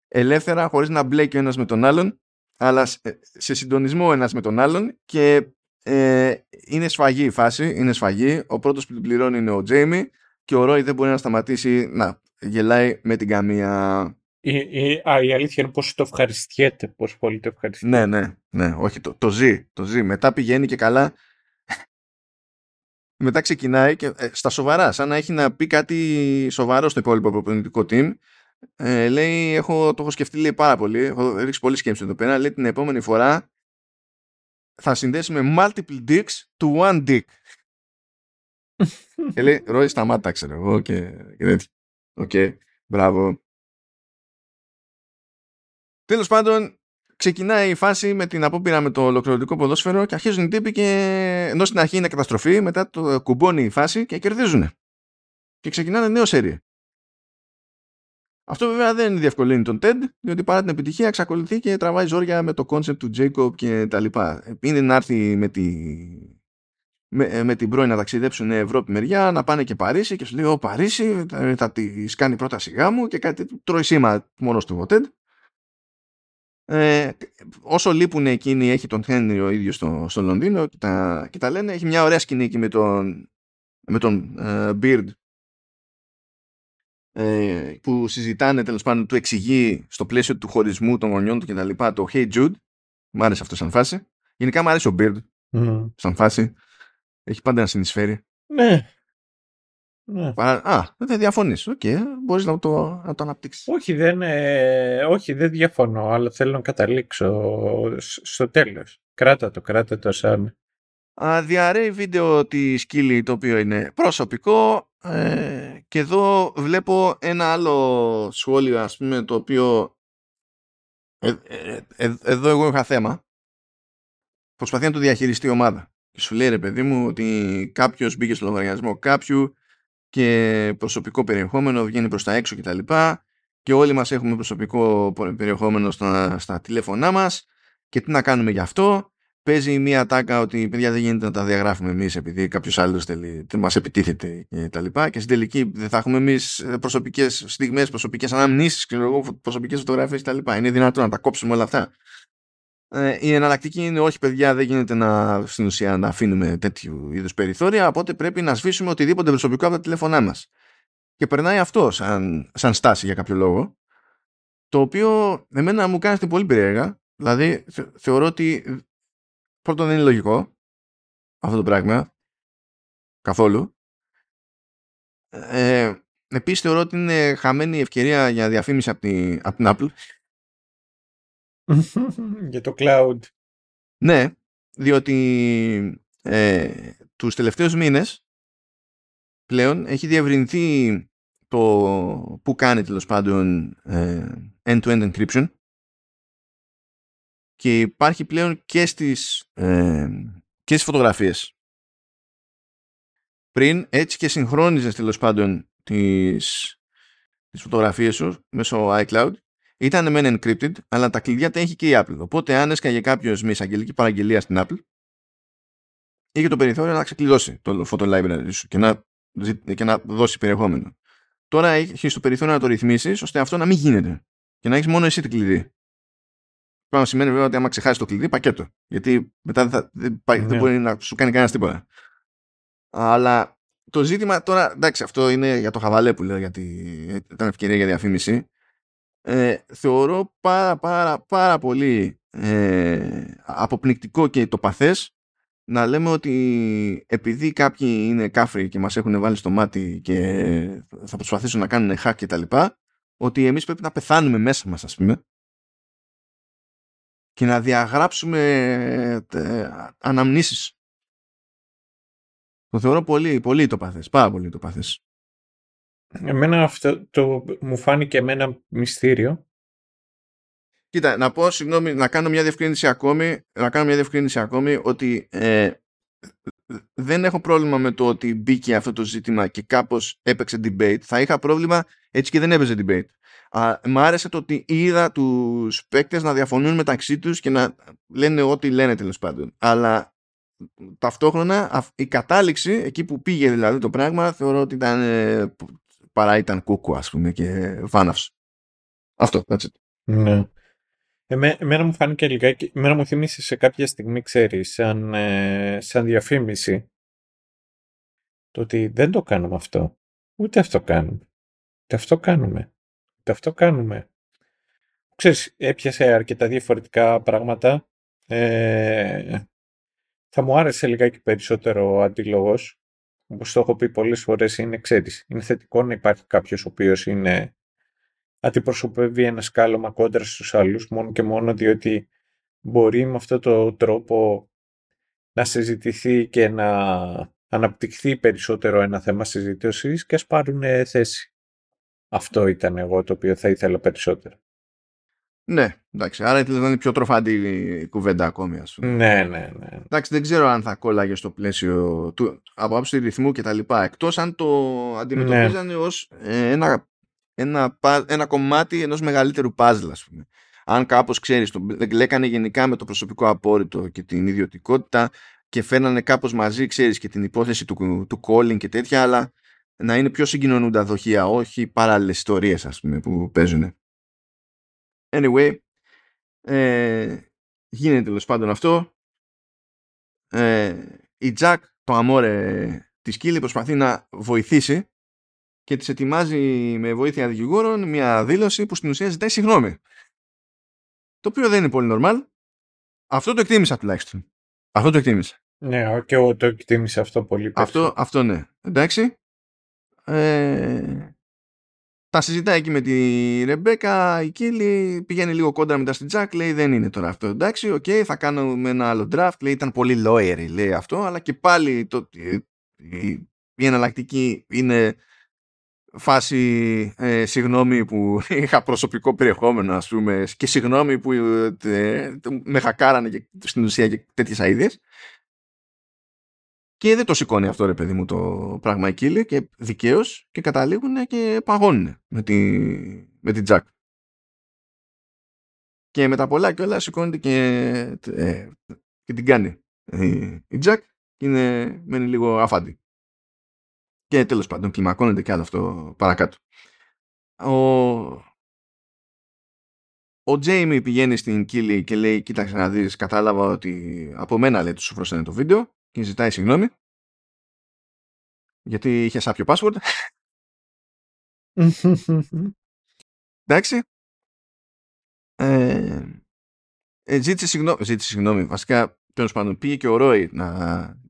ελεύθερα χωρίς να μπλέκει ο ένας με τον άλλον αλλά σε συντονισμό ο ένας με τον άλλον και ε, είναι σφαγή η φάση, είναι σφαγή. Ο πρώτος που την πληρώνει είναι ο Τζέιμι και ο Ρόι δεν μπορεί να σταματήσει να γελάει με την καμία. Η, η, α, η αλήθεια είναι πως το ευχαριστιέται, πως πολύ το ευχαριστιέται. Ναι, ναι, ναι, όχι, το, το ζει, το ζει. Μετά πηγαίνει και καλά μετά ξεκινάει και ε, στα σοβαρά, σαν να έχει να πει κάτι σοβαρό στο υπόλοιπο προπονητικό team. Ε, λέει, έχω, το έχω σκεφτεί λέει, πάρα πολύ, έχω ρίξει πολύ σκέψη εδώ πέρα. Λέει την επόμενη φορά θα συνδέσουμε multiple dicks to one dick. και λέει, Ρόι, σταμάτα, ξέρω εγώ και, και τέτοιο. OK, okay, μπράβο. Τέλος πάντων, ξεκινάει η φάση με την απόπειρα με το ολοκληρωτικό ποδόσφαιρο και αρχίζουν οι τύποι και ενώ στην αρχή είναι καταστροφή, μετά το κουμπώνει η φάση και κερδίζουν. Και ξεκινάνε νέο σερί. Αυτό βέβαια δεν διευκολύνει τον TED, διότι παρά την επιτυχία εξακολουθεί και τραβάει ζόρια με το concept του Jacob και τα λοιπά. Είναι να έρθει με, τη... με, με την πρώην να ταξιδέψουν Ευρώπη μεριά, να πάνε και Παρίσι και σου λέει: Ω Παρίσι, θα, θα της κάνει πρόταση γάμου και κάτι τρώει σήμα μόνος του ο TED. Ε, όσο λείπουν εκείνοι έχει τον Χένρι ο ίδιος στο, στο Λονδίνο και τα, και τα λένε. Έχει μια ωραία σκηνή εκεί με τον, με τον ε, Beard. Ε, που συζητάνε τέλος πάντων του εξηγεί στο πλαίσιο του χωρισμού των γονιών του και τα λοιπά το Hey Jude μου άρεσε αυτό σαν φάση. Γενικά μου άρεσε ο Beard mm. σαν φάση. Έχει πάντα να συνεισφέρει. Ναι. Ναι. Παρά... Α, δεν διαφωνείς. OK, okay, μπορείς να το, να το αναπτύξεις. Όχι δεν, ε, όχι, δεν διαφωνώ, αλλά θέλω να καταλήξω στο τέλος. Κράτα το, κράτα το σαν... διαρρέει βίντεο της Κίλη το οποίο είναι προσωπικό ε, και εδώ βλέπω ένα άλλο σχόλιο ας πούμε το οποίο ε, ε, ε, εδώ εγώ είχα θέμα προσπαθεί να το διαχειριστεί η ομάδα και σου λέει ρε παιδί μου ότι κάποιος μπήκε στο λογαριασμό κάποιου και προσωπικό περιεχόμενο βγαίνει προς τα έξω κτλ. Και, και όλοι μας έχουμε προσωπικό περιεχόμενο στα, στα τηλέφωνά μας και τι να κάνουμε γι' αυτό; Παίζει μία τάκα ότι παιδιά δεν γίνεται να τα διαγράφουμε εμείς επειδή κάποιος άλλος θέλει, μας επιτίθεται και τα λοιπά και στην τελική δεν θα έχουμε εμείς προσωπικές στιγμές, προσωπικές αναμνήσεις, προσωπικές φωτογραφίες τα λοιπά. Είναι δυνατόν να τα κόψουμε όλα αυτά; Ε, η εναλλακτική είναι όχι παιδιά δεν γίνεται να, στην ουσία να αφήνουμε τέτοιου είδους περιθώρια οπότε πρέπει να σβήσουμε οτιδήποτε προσωπικό από τα τηλέφωνά μας. Και περνάει αυτό σαν, σαν στάση για κάποιο λόγο το οποίο εμένα μου κάνει πολύ περίεργα. Δηλαδή θεωρώ ότι πρώτον δεν είναι λογικό αυτό το πράγμα καθόλου. Ε, επίσης θεωρώ ότι είναι χαμένη ευκαιρία για διαφήμιση από την, από την Apple για το cloud. Ναι, διότι ε, τους τελευταίους μήνες πλέον έχει διευρυνθεί το που κάνει τέλος πάντων ε, end-to-end encryption και υπάρχει πλέον και στις, ε, και στις φωτογραφίες. Πριν έτσι και συγχρόνιζες τέλος πάντων τις, τις φωτογραφίες σου μέσω iCloud ήταν μεν encrypted, αλλά τα κλειδιά τα έχει και η Apple. Οπότε, αν έσκαγε κάποιος με εισαγγελική παραγγελία στην Apple, είχε το περιθώριο να ξεκλειδώσει το photo library σου και να, και να δώσει περιεχόμενο. Τώρα έχεις το περιθώριο να το ρυθμίσεις ώστε αυτό να μην γίνεται και να έχεις μόνο εσύ την κλειδί. Πράγμα σημαίνει βέβαια ότι άμα ξεχάσεις το κλειδί, πακέτο. Γιατί μετά δεν, θα, δεν, δεν ναι. μπορεί να σου κάνει κανένας τίποτα. Αλλά το ζήτημα τώρα, εντάξει, αυτό είναι για το χαβαλέ που λέω, γιατί ήταν ευκαιρία για διαφήμιση ε, θεωρώ πάρα πάρα πάρα πολύ ε, αποπνικτικό και το παθές να λέμε ότι επειδή κάποιοι είναι κάφροι και μας έχουν βάλει στο μάτι και θα προσπαθήσουν να κάνουν hack και τα λοιπά ότι εμείς πρέπει να πεθάνουμε μέσα μας ας πούμε και να διαγράψουμε ε, αναμνήσεις. Το θεωρώ πολύ, πολύ το παθές, πάρα πολύ το παθές. Εμένα αυτό το, μου φάνηκε εμένα μυστήριο. Κοίτα, να πω, συγγνώμη, να κάνω μια διευκρίνηση ακόμη, να κάνω μια διευκρίνηση ακόμη ότι ε, δεν έχω πρόβλημα με το ότι μπήκε αυτό το ζήτημα και κάπως έπαιξε debate. Θα είχα πρόβλημα έτσι και δεν έπαιζε debate. Α, μ' άρεσε το ότι είδα τους παίκτες να διαφωνούν μεταξύ τους και να λένε ό,τι λένε τέλος πάντων. Αλλά ταυτόχρονα η κατάληξη, εκεί που πήγε δηλαδή το πράγμα, θεωρώ ότι ήταν ε, παρά ήταν κούκου ας πούμε και βάναυσε. Αυτό, that's it. Ναι. Εμέ, εμένα μου φάνηκε λιγάκι, εμένα μου θύμισε σε κάποια στιγμή, ξέρεις, σαν, ε, σαν διαφήμιση, το ότι δεν το κάνουμε αυτό. Ούτε αυτό κάνουμε. Ούτε αυτό κάνουμε. Ούτε αυτό κάνουμε. Ξέρεις, έπιασε αρκετά διαφορετικά πράγματα. Ε, θα μου άρεσε λιγάκι περισσότερο ο αντίλογος όπως το έχω πει πολλές φορές, είναι, ξέρεις, είναι θετικό να υπάρχει κάποιος ο οποίος είναι αντιπροσωπεύει ένα σκάλωμα κόντρα στους άλλους, μόνο και μόνο διότι μπορεί με αυτόν τον τρόπο να συζητηθεί και να αναπτυχθεί περισσότερο ένα θέμα συζήτησης και ας πάρουν θέση. Αυτό ήταν εγώ το οποίο θα ήθελα περισσότερο. Ναι, εντάξει. Άρα ήταν πιο τροφαντή η κουβέντα ακόμη, ας πούμε. Ναι, ναι, ναι. Εντάξει, δεν ξέρω αν θα κόλλαγε στο πλαίσιο του, από άψη ρυθμού και τα λοιπά. Εκτός αν το αντιμετωπίζανε ναι. ως ε, ένα, ένα, ένα κομμάτι ενός μεγαλύτερου puzzle, ας πούμε. Αν κάπως ξέρεις, το λέκανε γενικά με το προσωπικό απόρριτο και την ιδιωτικότητα και φέρνανε κάπως μαζί, ξέρεις, και την υπόθεση του, του calling και τέτοια, αλλά να είναι πιο συγκοινωνούντα δοχεία, όχι παράλληλες ιστορίες, ας πούμε, που παίζουν. Anyway, ε, γίνεται τέλος πάντων αυτό. Ε, η Τζακ, το αμόρε της Κίλη, προσπαθεί να βοηθήσει και της ετοιμάζει με βοήθεια δικηγόρων μια δήλωση που στην ουσία ζητάει συγγνώμη. Το οποίο δεν είναι πολύ normal. Αυτό το εκτίμησα τουλάχιστον. Αυτό το εκτίμησα. Ναι, και εγώ το εκτίμησα αυτό πολύ αυτό, αυτό ναι. Εντάξει. Ε, τα συζητάει εκεί με τη Ρεμπέκα, η Κίλη πηγαίνει λίγο κόντρα μετά στην Τζακ, λέει δεν είναι τώρα αυτό. Εντάξει, OK, okay, θα κάνουμε ένα άλλο draft, λέει ήταν πολύ lawyer, λέει αυτό, αλλά και πάλι το, η, η εναλλακτική είναι φάση ε, συγγνώμη που είχα προσωπικό περιεχόμενο ας πούμε και συγγνώμη που ε, με χακάρανε και, στην ουσία και τέτοιες αίδειες και δεν το σηκώνει αυτό ρε παιδί μου το πράγμα εκεί και δικαίως και καταλήγουν και παγώνουν με, τη, με την Τζακ. Και με τα πολλά και όλα σηκώνεται και, ε, και την κάνει η Τζακ και είναι, μένει λίγο αφάντη. Και τέλος πάντων κλιμακώνεται και άλλο αυτό παρακάτω. Ο, ο Τζέιμι πηγαίνει στην Κίλη και λέει κοίταξε να δεις κατάλαβα ότι από μένα λέει τους σου το βίντεο και ζητάει συγγνώμη γιατί είχε σάπιο password. Εντάξει. Ε, ε, ζήτησε, συγγνώμη, ζήτησε συγγνώμη. Βασικά, τέλος πάντων, πήγε και ο Ρόι να,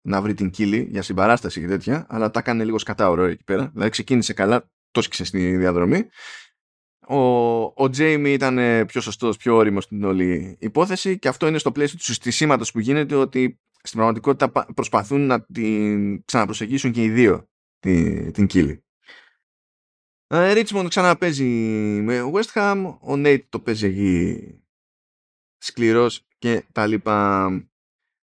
να βρει την κύλη για συμπαράσταση και τέτοια, αλλά τα έκανε λίγο σκατά ο Ρόι εκεί πέρα. Δηλαδή, ξεκίνησε καλά, το σκίσε στη διαδρομή. Ο, ο Τζέιμι ήταν πιο σωστός, πιο όριμος στην όλη υπόθεση και αυτό είναι στο πλαίσιο του συστησίματο που γίνεται ότι στην πραγματικότητα προσπαθούν να την ξαναπροσεγγίσουν και οι δύο την, την Κίλη. Ρίτσμοντ ξαναπέζει με West Ham, ο Νέιτ το παίζει εκεί σκληρός και τα λοιπά.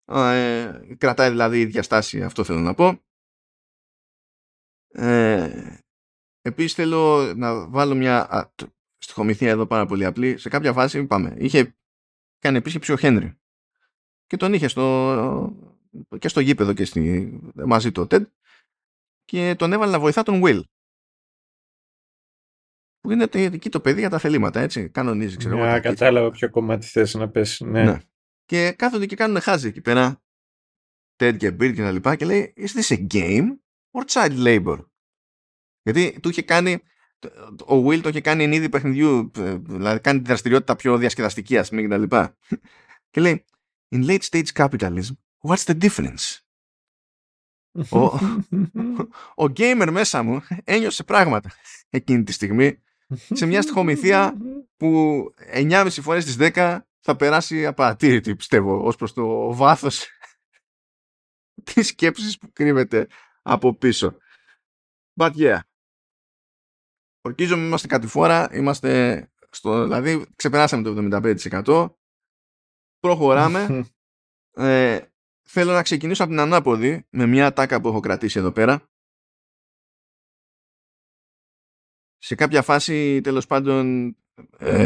Ε, κρατάει δηλαδή η διαστάση, αυτό θέλω να πω. Ε, επίσης θέλω να βάλω μια στοιχομηθεία εδώ πάρα πολύ απλή. Σε κάποια φάση, πάμε, είχε κάνει επίσκεψη ο Χένρι και τον είχε στο, και στο γήπεδο και στη, μαζί του ο Ted και τον έβαλε να βοηθά τον Will. Που είναι εκεί το παιδί για τα θελήματα, έτσι. Κανονίζει, ξέρω εγώ. Yeah, κατάλαβα ποιο κομμάτι θες να πέσει. Ναι. ναι. Και κάθονται και κάνουν χάζι εκεί πέρα. Ted και Bill και τα λοιπά και λέει Is this a game or child labor? Γιατί του είχε κάνει ο Will το είχε κάνει εν είδη παιχνιδιού ε, δηλαδή κάνει τη δραστηριότητα πιο διασκεδαστική ας πούμε και τα λοιπά. Και λέει in late stage capitalism, what's the difference? ο, ο gamer μέσα μου ένιωσε πράγματα εκείνη τη στιγμή σε μια στοιχομηθεία που 9,5 φορές στις 10 θα περάσει απαρατήρητη πιστεύω ως προς το βάθος της σκέψης που κρύβεται από πίσω. But yeah. Ορκίζομαι είμαστε κάτι φορά, είμαστε στο, δηλαδή ξεπεράσαμε το 75% Προχωράμε. ε, θέλω να ξεκινήσω από την ανάποδη με μια τάκα που έχω κρατήσει εδώ πέρα. Σε κάποια φάση, τέλος πάντων, ε,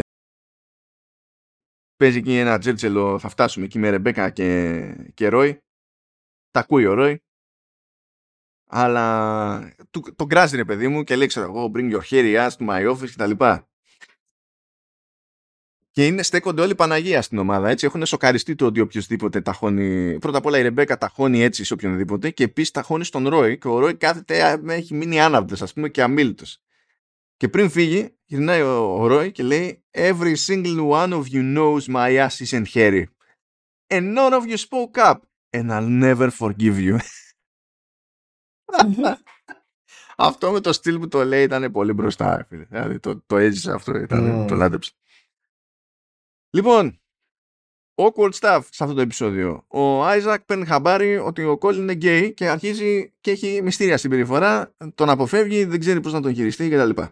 παίζει εκεί ένα τζέρτζελο, θα φτάσουμε εκεί με Ρεμπέκα και, και Ρόι. Τα ακούει ο Ρόι. Αλλά τον το γκράζει ρε παιδί μου και λέει ξέρω εγώ bring your hairy ass to my office κτλ. Και είναι, στέκονται όλοι Παναγία στην ομάδα. Έτσι. Έχουν σοκαριστεί το ότι οποιοδήποτε ταχώνει. Πρώτα απ' όλα η Ρεμπέκα ταχώνει έτσι σε οποιονδήποτε και επίσης ταχώνει στον Ρόι. Και ο Ρόι κάθεται, έχει μείνει άναυδος, ας πούμε, και αμήλυτο. Και πριν φύγει, γυρνάει ο, ο Ρόι και λέει Every single one of you knows my ass isn't hairy. And none of you spoke up. And I'll never forgive you. αυτό με το στυλ που το λέει ήταν πολύ μπροστά. Δηλαδή το, το έζησε αυτό, ήταν, mm. το λάτρεψε. Λοιπόν, awkward stuff σε αυτό το επεισόδιο. Ο Άιζακ παίρνει χαμπάρι ότι ο Κόλλιν είναι γκέι και αρχίζει και έχει μυστήρια συμπεριφορά, τον αποφεύγει, δεν ξέρει πώς να τον χειριστεί κτλ.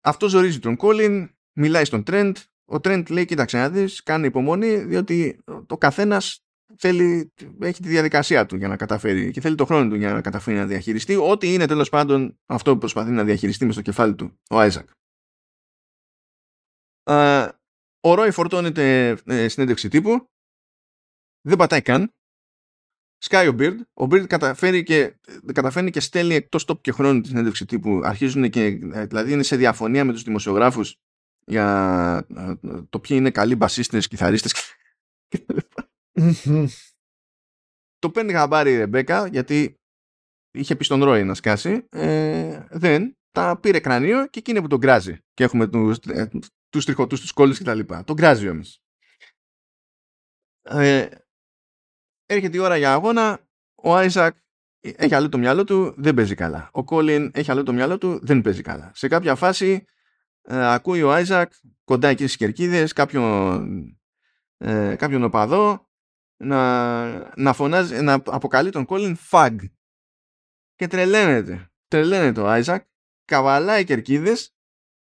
Αυτό ζορίζει τον Κόλλιν, μιλάει στον Τρέντ, ο Τρέντ λέει κοίταξε να δεις, κάνει υπομονή διότι το καθένας θέλει, έχει τη διαδικασία του για να καταφέρει και θέλει το χρόνο του για να καταφέρει να διαχειριστεί ό,τι είναι τέλος πάντων αυτό που προσπαθεί να διαχειριστεί μες στο κεφάλι του ο Άιζακ. Ο Ρόι φορτώνεται ε, συνέντευξη τύπου. Δεν πατάει καν. Σκάει ο Μπίρντ. Ο Μπίρντ καταφέρει και, ε, καταφέρνει και στέλνει εκτός τόπου και χρόνου τη συνέντευξη τύπου. Αρχίζουν και, ε, δηλαδή είναι σε διαφωνία με τους δημοσιογράφους για ε, το ποιοι είναι καλοί μπασίστες, κιθαρίστες το παίρνει γαμπάρι η Ρεμπέκα γιατί είχε πει στον Ρόι να σκάσει. Ε, δεν. Τα πήρε κρανίο και εκείνη που τον κράζει. Και έχουμε τους, τους τριχωτούς, τους κόλλους κτλ. Τον κράζει όμως. Ε, έρχεται η ώρα για αγώνα, ο Άιζακ έχει αλλού το μυαλό του, δεν παίζει καλά. Ο Κόλιν έχει αλλού το μυαλό του, δεν παίζει καλά. Σε κάποια φάση ε, ακούει ο Άιζακ κοντά εκεί στις κερκίδες κάποιον, ε, κάποιον οπαδό να, να, φωνάζει, να αποκαλεί τον Κόλιν φαγ. Και τρελαίνεται. Τρελαίνεται ο Άιζακ, καβαλάει κερκίδες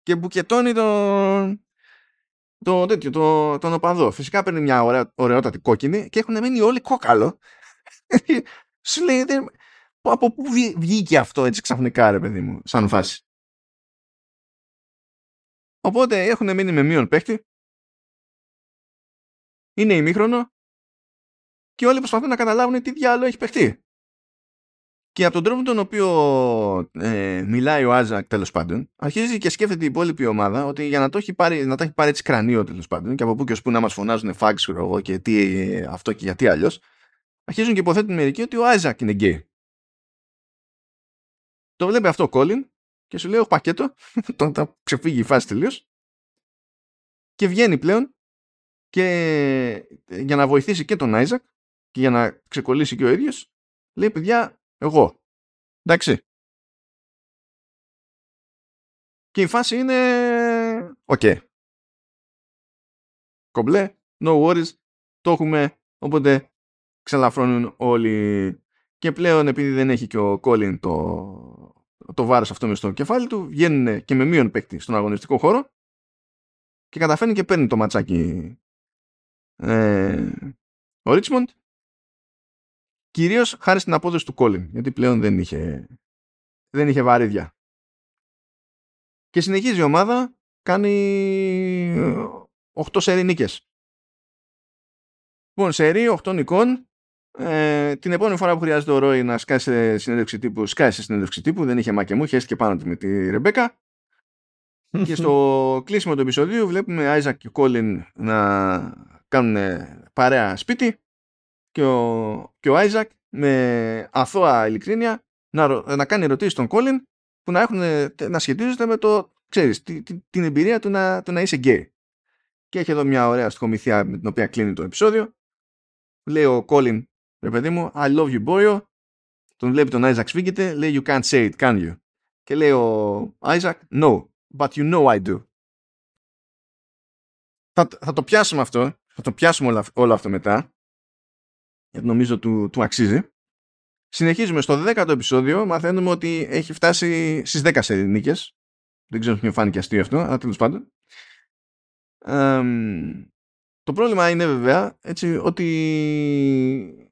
και μπουκετώνει τον, το, τέτοιο, το, τον οπαδό. Φυσικά παίρνει μια ωραία, ωραιότατη κόκκινη και έχουν μείνει όλοι κόκαλο. Σου λέει, από πού βγήκε αυτό έτσι ξαφνικά ρε παιδί μου, σαν φάση. Οπότε έχουν μείνει με μείον παίχτη. Είναι ημίχρονο και όλοι προσπαθούν να καταλάβουν τι διάολο έχει παιχτεί. Και από τον τρόπο τον οποίο ε, μιλάει ο Άιζακ τέλος πάντων, αρχίζει και σκέφτεται η υπόλοιπη ομάδα ότι για να το έχει πάρει, να το έχει πάρει έτσι κρανίο τέλος πάντων και από πού και ως πού να μας φωνάζουν fag, εγώ και τι αυτό και γιατί αλλιώς, αρχίζουν και υποθέτουν μερικοί ότι ο Άιζακ είναι γκέι. Το βλέπει αυτό ο Κόλλιν και σου λέει: Έχω πακέτο. Θα ξεφύγει η φάση τελείως. Και βγαίνει πλέον και ε, για να βοηθήσει και τον Άιζακ και για να ξεκολλήσει και ο ίδιος, λέει: Παιδιά, εγώ. Εντάξει. Και η φάση είναι. Ok. Okay. Κομπλέ. No worries. Το έχουμε. Οπότε ξελαφρώνουν όλοι. Και πλέον επειδή δεν έχει και ο Κόλλιν το, το βάρος αυτό μες στο κεφάλι του, βγαίνουν και με μείον παίκτη στον αγωνιστικό χώρο και καταφέρνει και παίρνει το ματσάκι ε, ο Ρίτσμοντ κυρίως χάρη στην απόδοση του Κόλλιν γιατί πλέον δεν είχε, δεν είχε βαρύδια. Και συνεχίζει η ομάδα, κάνει 8 σερί νίκες. Λοιπόν, σερί 8 νικών, ε, την επόμενη φορά που χρειάζεται ο Ρόι να σκάσει σε συνέντευξη τύπου, σκάσει σε συνέντευξη τύπου, δεν είχε μάκε μου, χέστηκε πάνω του με τη Ρεμπέκα. και στο κλείσιμο του επεισοδίου βλέπουμε Άιζακ και Κόλιν να κάνουν παρέα σπίτι και ο, και ο Άιζακ με αθώα ειλικρίνεια να, να κάνει ερωτήσεις στον Κόλιν που να, έχουν, να σχετίζονται με το, ξέρεις, την εμπειρία του να, του να είσαι γκέι. Και έχει εδώ μια ωραία στιχομυθία με την οποία κλείνει το επεισόδιο. Λέει ο Κόλιν Ρε παιδί μου, I love you boy. Τον βλέπει τον Isaac σφίγγεται, λέει you can't say it, can you; Και λέει ο Isaac, no, but you know I do. Θα, θα το πιάσουμε αυτό, θα το πιάσουμε όλα, όλο αυτό μετά. Γιατί νομίζω του, του αξίζει. Συνεχίζουμε στο 10ο επεισόδιο, μαθαίνουμε ότι έχει φτάσει στις 10 σερινίκες. Δεν ξέρω ποιο φάνηκε αστείο αυτό, αλλά τέλος πάντων. το πρόβλημα είναι βέβαια έτσι ότι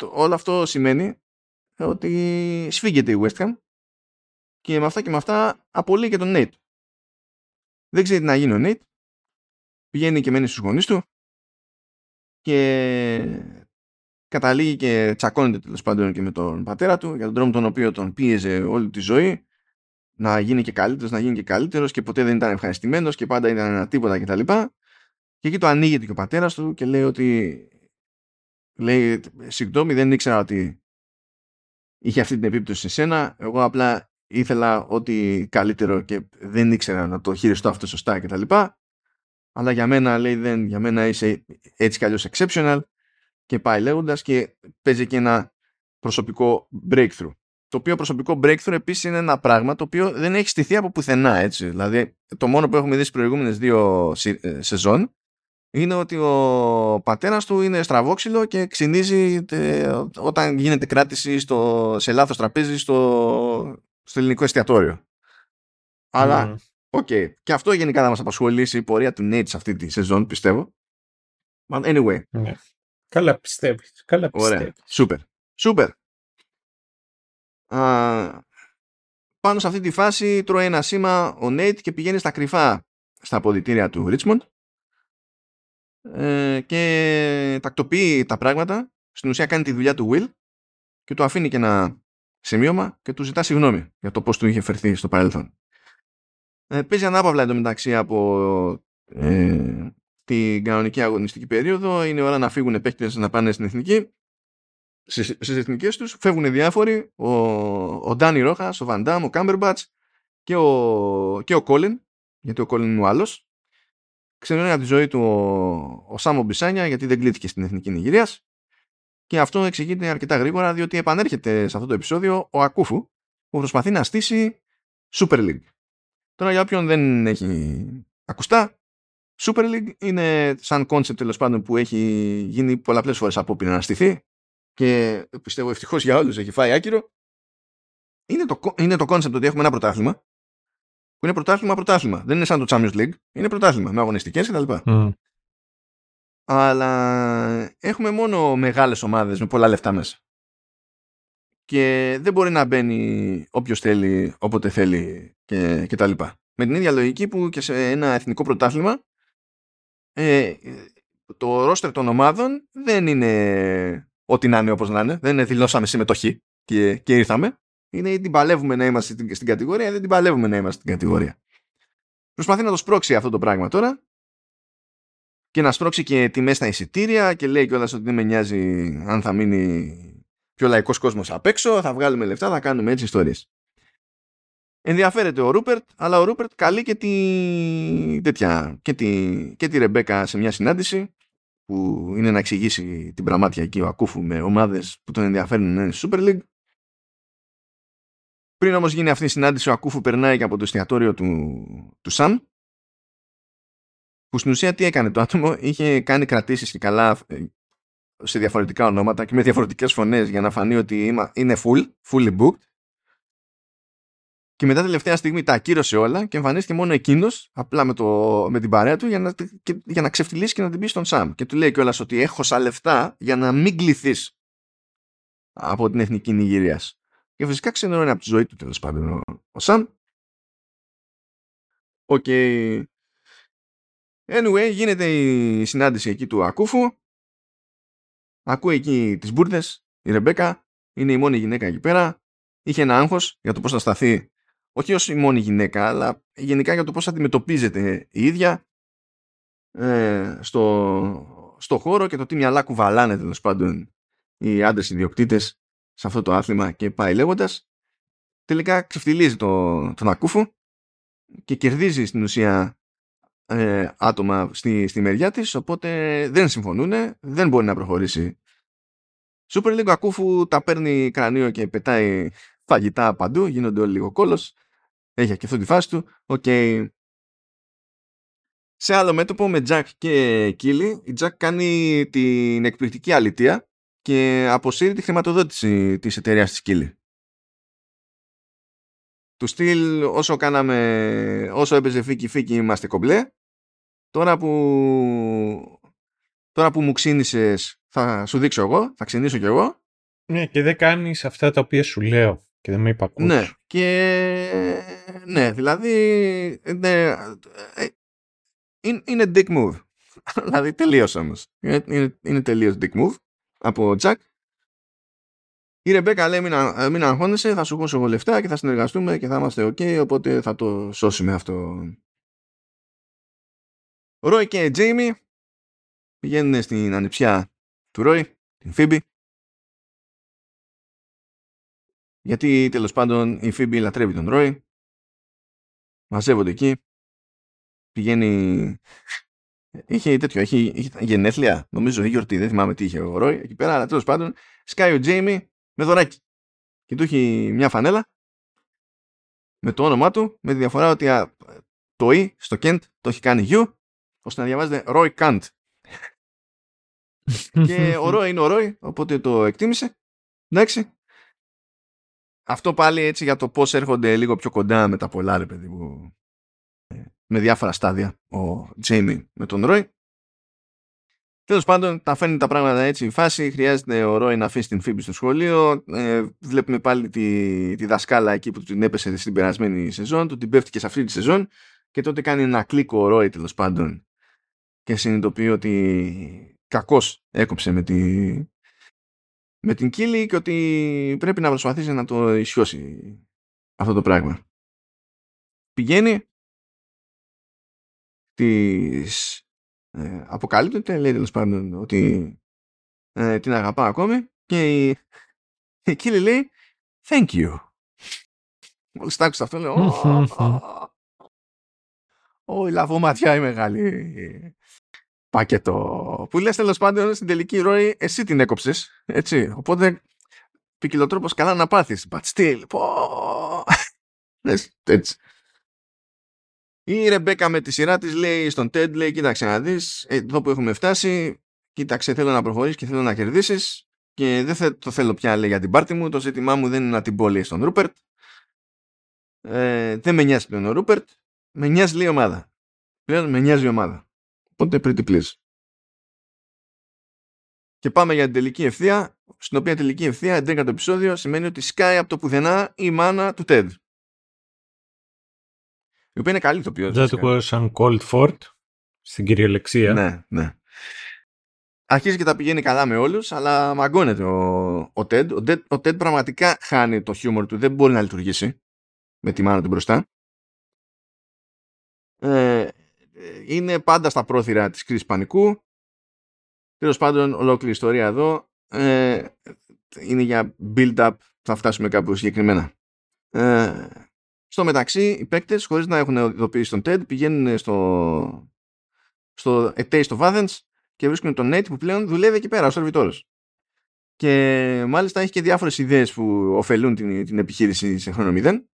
όλο αυτό σημαίνει ότι σφίγγεται η West Ham και με αυτά και με αυτά απολύει και τον Nate. Δεν ξέρει τι να γίνει ο Nate. Πηγαίνει και μένει στους γονείς του και καταλήγει και τσακώνεται τέλος πάντων και με τον πατέρα του για τον τρόπο τον οποίο τον πίεζε όλη τη ζωή να γίνει και καλύτερος, να γίνει και καλύτερος και ποτέ δεν ήταν ευχαριστημένος και πάντα ήταν ένα τίποτα κτλ. Και, και εκεί το ανοίγεται και ο πατέρας του και λέει ότι λέει συγγνώμη δεν ήξερα ότι είχε αυτή την επίπτωση σε σένα. Εγώ απλά ήθελα ότι καλύτερο και δεν ήξερα να το χειριστώ αυτό σωστά και τα λοιπά. Αλλά για μένα λέει δεν για μένα είσαι έτσι κι αλλιώς exceptional και πάει λέγοντας και παίζει και ένα προσωπικό breakthrough το οποίο προσωπικό breakthrough επίσης είναι ένα πράγμα το οποίο δεν έχει στηθεί από πουθενά έτσι δηλαδή το μόνο που έχουμε δει στις προηγούμενες δύο ε, σεζόν είναι ότι ο πατέρας του είναι στραβόξυλο και ξυνίζει όταν γίνεται κράτηση στο, σε λάθος τραπέζι στο, στο ελληνικό εστιατόριο. Αλλά, ok. Okay. Και αυτό γενικά θα μας απασχολήσει η πορεία του Nate σε αυτή τη σεζόν, πιστεύω. But anyway. Ναι. Καλά πιστεύεις. Καλά πιστεύεις. Ωραία. Σούπερ. Σούπερ. πάνω σε αυτή τη φάση τρώει ένα σήμα ο Nate και πηγαίνει στα κρυφά στα αποδητήρια του Richmond ε, και τακτοποιεί τα πράγματα. Στην ουσία κάνει τη δουλειά του Will και του αφήνει και ένα σημείωμα και του ζητά συγγνώμη για το πώς του είχε φερθεί στο παρελθόν. Ε, παίζει ανάπαυλα εντωμεταξύ από ε, την κανονική αγωνιστική περίοδο. Είναι ώρα να φύγουν παίκτες να πάνε στην εθνική. Στις, εθνικές τους φεύγουν διάφοροι. Ο, ο Ντάνι Ρόχας, ο Βαντάμ, ο Κάμπερμπατς και ο, και ο Κόλιν. Γιατί ο Κόλιν είναι ο άλλος ξενώνει από τη ζωή του ο, ο Σάμο Μπισάνια γιατί δεν κλείθηκε στην Εθνική Νιγηρίας και αυτό εξηγείται αρκετά γρήγορα διότι επανέρχεται σε αυτό το επεισόδιο ο Ακούφου που προσπαθεί να στήσει Super League. Τώρα για όποιον δεν έχει ακουστά, Super League είναι σαν concept τέλος πάντων που έχει γίνει πολλαπλές φορές απόπειρα να στηθεί και πιστεύω ευτυχώς για όλους έχει φάει άκυρο. Είναι το, είναι το concept ότι έχουμε ένα πρωτάθλημα που είναι πρωτάθλημα πρωτάθλημα. Δεν είναι σαν το Champions League, είναι πρωτάθλημα με αγωνιστικές κτλ. Mm. Αλλά έχουμε μόνο μεγάλες ομάδες με πολλά λεφτά μέσα. Και δεν μπορεί να μπαίνει όποιος θέλει, όποτε θέλει και, και τα λοιπά. Με την ίδια λογική που και σε ένα εθνικό πρωτάθλημα ε, το ρόστερ των ομάδων δεν είναι ό,τι να είναι όπως να είναι. Δεν είναι δηλώσαμε συμμετοχή και, και ήρθαμε. Είναι ή την παλεύουμε να είμαστε στην, στην κατηγορία, δεν την παλεύουμε να είμαστε στην κατηγορία. Προσπαθεί να το σπρώξει αυτό το πράγμα τώρα και να σπρώξει και τιμές στα εισιτήρια και λέει κιόλας ότι δεν με νοιάζει αν θα μείνει πιο λαϊκός κόσμος απ' έξω, θα βγάλουμε λεφτά, θα κάνουμε έτσι ιστορίες. Ενδιαφέρεται ο Ρούπερτ, αλλά ο Ρούπερτ καλεί και τη, τέτοια, και τη, και τη Ρεμπέκα σε μια συνάντηση που είναι να εξηγήσει την πραγμάτια εκεί ο Ακούφου με ομάδες που τον ενδιαφέρουν να είναι Super League. Πριν όμως γίνει αυτή η συνάντηση ο Ακούφου περνάει και από το εστιατόριο του, του Σαμ που στην ουσία τι έκανε το άτομο είχε κάνει κρατήσεις και καλά ε, σε διαφορετικά ονόματα και με διαφορετικές φωνές για να φανεί ότι είναι full, fully booked και μετά τελευταία στιγμή τα ακύρωσε όλα και εμφανίστηκε μόνο εκείνος, απλά με, το, με την παρέα του, για να, και, για να ξεφτυλίσει και να την πει στον Σαμ. Και του λέει κιόλας ότι έχω σαν λεφτά για να μην κληθείς από την εθνική Νιγηρίας. Και φυσικά ξενερώνει από τη ζωή του τέλος πάντων ο, ο Σαμ. Ok. Okay. Anyway, γίνεται η συνάντηση εκεί του Ακούφου. Ακούει εκεί τις μπούρδες, η Ρεμπέκα. Είναι η μόνη γυναίκα εκεί πέρα. Είχε ένα άγχος για το πώς θα σταθεί όχι ως η μόνη γυναίκα, αλλά γενικά για το πώς αντιμετωπίζεται η ίδια ε, στο, στο χώρο και το τι μυαλά κουβαλάνε τέλος πάντων οι άντρες ιδιοκτήτες σε αυτό το άθλημα και πάει λέγοντας. Τελικά ξεφτιλίζει το, τον Ακούφου και κερδίζει στην ουσία ε, άτομα στη, στη μεριά της οπότε δεν συμφωνούν, δεν μπορεί να προχωρήσει Super League Ακούφου τα παίρνει κρανίο και πετάει φαγητά παντού, γίνονται όλοι λίγο κώλος έχει και αυτό τη φάση του. Οκ. Σε άλλο μέτωπο με Jack και Κίλι, η Jack κάνει την εκπληκτική αλητεία και αποσύρει τη χρηματοδότηση της εταιρείας της Κίλι. Του στυλ όσο κάναμε, όσο έπαιζε φίκι φίκι είμαστε κομπλέ. Τώρα που, τώρα που μου ξύνησες θα σου δείξω εγώ, θα ξυνήσω κι εγώ. Ναι και δεν κάνεις αυτά τα οποία σου λέω. Και δεν με υπακούς. Ναι, και ναι, δηλαδή ναι, ε, είναι, dick move. δηλαδή τελείως όμως. Είναι, είναι, είναι τελείως dick move από Jack. Η Ρεμπέκα λέει μην, μην αγχώνεσαι, θα σου δώσω εγώ λεφτά και θα συνεργαστούμε και θα είμαστε ok, οπότε θα το σώσουμε αυτό. Ρόι και Τζέιμι πηγαίνουν στην ανιψιά του Ρόι, την Φίμπη, Γιατί τέλος πάντων η Φίμπη λατρεύει τον Ρόι. Μαζεύονται εκεί. Πηγαίνει... Είχε τέτοιο, είχε, είχε γενέθλια, νομίζω η γιορτή, δεν θυμάμαι τι είχε ο Ρόι εκεί πέρα, αλλά τέλος πάντων σκάει ο Τζέιμι με δωράκι. Και του έχει μια φανέλα με το όνομά του, με τη διαφορά ότι α, το «η» στο Kent το έχει κάνει «you», ώστε να διαβάζεται Roy Kant. και ο Roy είναι ο Roy, οπότε το εκτίμησε. Εντάξει αυτό πάλι έτσι για το πώς έρχονται λίγο πιο κοντά με τα πολλά ρε παιδί μου ε, με διάφορα στάδια ο Τζέιμι με τον Ρόι Τέλος πάντων, τα φέρνει τα πράγματα έτσι η φάση. Χρειάζεται ο Ρόι να αφήσει την Φίμπη στο σχολείο. Ε, βλέπουμε πάλι τη, τη δασκάλα εκεί που την έπεσε στην περασμένη σεζόν. Του την πέφτει και σε αυτή τη σεζόν. Και τότε κάνει ένα κλικ ο Ρόι τέλος πάντων και συνειδητοποιεί ότι κακώς έκοψε με τη, με την Κίλη και ότι πρέπει να προσπαθήσει να το ισιώσει αυτό το πράγμα. Πηγαίνει της ε, αποκαλύπτεται, λέει τέλος πάντων ότι ε, την αγαπά ακόμη και η, η Κίλη λέει thank you. Μόλις τ' άκουσα αυτό λέω Ω, η λαβωματιά η μεγάλη. Πακέτο. Που λες τέλος πάντων στην τελική ροή εσύ την έκοψες, έτσι. Οπότε ποικιλοτρόπως καλά να πάθεις. But still, πω. έτσι. Η Ρεμπέκα με τη σειρά της λέει στον Τέντ, λέει κοίταξε να δεις, εδώ που έχουμε φτάσει, κοίταξε θέλω να προχωρήσεις και θέλω να κερδίσεις και δεν θε, το θέλω πια λέει για την πάρτη μου, το ζήτημά μου δεν είναι να την πω λέει στον Ρούπερτ. Ε, δεν με νοιάζει πλέον ο Ρούπερτ, με νοιάζει λέει ομάδα. Πλέον με νοιάζει η ομάδα. Οπότε pretty please. Και πάμε για την τελική ευθεία, στην οποία τελική ευθεία, 11ο επεισόδιο, σημαίνει ότι σκάει από το πουθενά η μάνα του Ted. Η οποία είναι καλή το ποιό. Δεν το πω σαν Cold Fort στην κυριολεξία. Ναι, ναι. Αρχίζει και τα πηγαίνει καλά με όλους, αλλά μαγκώνεται ο, ο, Ted. ο Ted. Ο Ted πραγματικά χάνει το χιούμορ του, δεν μπορεί να λειτουργήσει με τη μάνα του μπροστά. Ε, είναι πάντα στα πρόθυρα της κρίσης πανικού. Τέλος πάντων, ολόκληρη ιστορία εδώ ε, είναι για build-up, θα φτάσουμε κάπου συγκεκριμένα. Ε, στο μεταξύ, οι παίκτες, χωρίς να έχουν ειδοποιήσει τον TED, πηγαίνουν στο, στο ΕΤΕΙ στο Vavens και βρίσκουν τον Nate που πλέον δουλεύει εκεί πέρα, ο σερβιτόρος. Και μάλιστα έχει και διάφορες ιδέες που ωφελούν την, την επιχείρηση σε χρόνο μηδέν.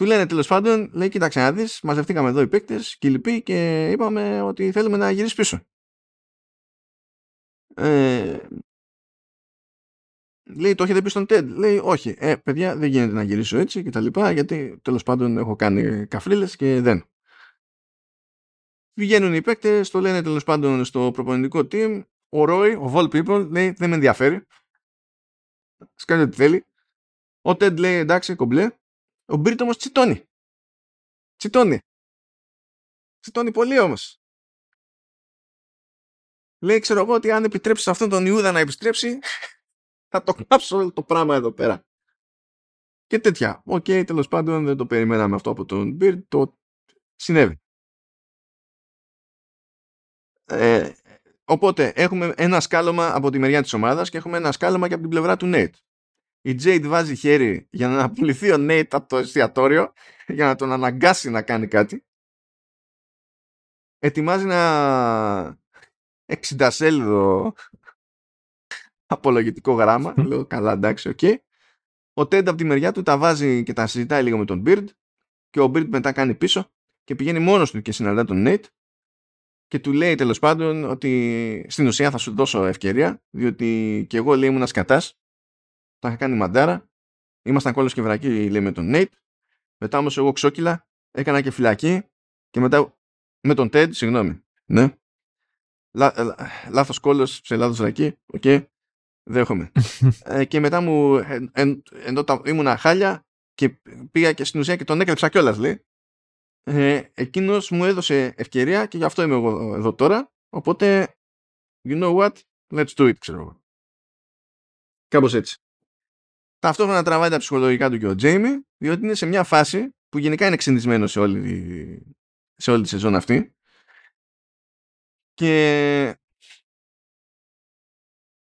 Του λένε τέλος πάντων, λέει: Κοίταξε να δεις, μαζευτήκαμε εδώ οι παίκτες και οι λοιποί και είπαμε ότι θέλουμε να γυρίσεις πίσω. Ε, λέει: Το έχετε πει στον TED. Λέει: Όχι, ε, παιδιά, δεν γίνεται να γυρίσω έτσι και τα λοιπά, γιατί τέλος πάντων έχω κάνει καφρίλες και δεν. Βγαίνουν οι παίκτες, το λένε τέλος πάντων στο προπονητικό team. Ο Ρόι, ο Vol People, λέει: Δεν με ενδιαφέρει. Σκάνει ό,τι θέλει. Ο TED λέει: Εντάξει, κομπλέ. Ο Μπίρντ όμως τσιτώνει. Τσιτώνει. Τσιτώνει πολύ όμως. Λέει, ξέρω εγώ ότι αν επιτρέψεις αυτόν τον Ιούδα να επιστρέψει, θα το κάψω όλο το πράγμα εδώ πέρα. Και τέτοια. Ok, okay, τέλος πάντων δεν το περιμέναμε αυτό από τον Μπίρντ, το συνέβη. Ε, οπότε έχουμε ένα σκάλωμα από τη μεριά της ομάδας και έχουμε ένα σκάλωμα και από την πλευρά του Νέιτ η Jade βάζει χέρι για να απολυθεί ο Nate από το εστιατόριο για να τον αναγκάσει να κάνει κάτι. Ετοιμάζει ένα 60 σέλιδο απολογητικό γράμμα. Λέω καλά εντάξει, ok. Okay. Ο Ted από τη μεριά του τα βάζει και τα συζητάει λίγο με τον Beard και ο Beard μετά κάνει πίσω και πηγαίνει μόνος του και συναντά τον Nate και του λέει τέλος πάντων ότι στην ουσία θα σου δώσω ευκαιρία διότι και εγώ λέει ήμουν σκατά, τα είχα κάνει μαντάρα. Ήμασταν κώλος και βρακί, λέει, με τον Νέιτ. Μετά όμως εγώ ξώκειλα, έκανα και φυλακή και μετά με τον Τέντ, συγγνώμη. Ναι. Λά, ε, λάθος κώλος σε λάθος βρακί. Ok. Okay. Δέχομαι. ε, και μετά μου, ε, ενώ ήμουνα χάλια και πήγα και στην ουσία και τον έκλεψα κιόλας, λέει. Ε, εκείνος μου έδωσε ευκαιρία και γι' αυτό είμαι εγώ εδώ τώρα. Οπότε, you know what, let's do it, ξέρω εγώ. Κάπως έτσι. Ταυτόχρονα τραβάει τα ψυχολογικά του και ο Τζέιμι, διότι είναι σε μια φάση που γενικά είναι εξεντισμένο σε όλη, τη, σε όλη τη σεζόν αυτή. Και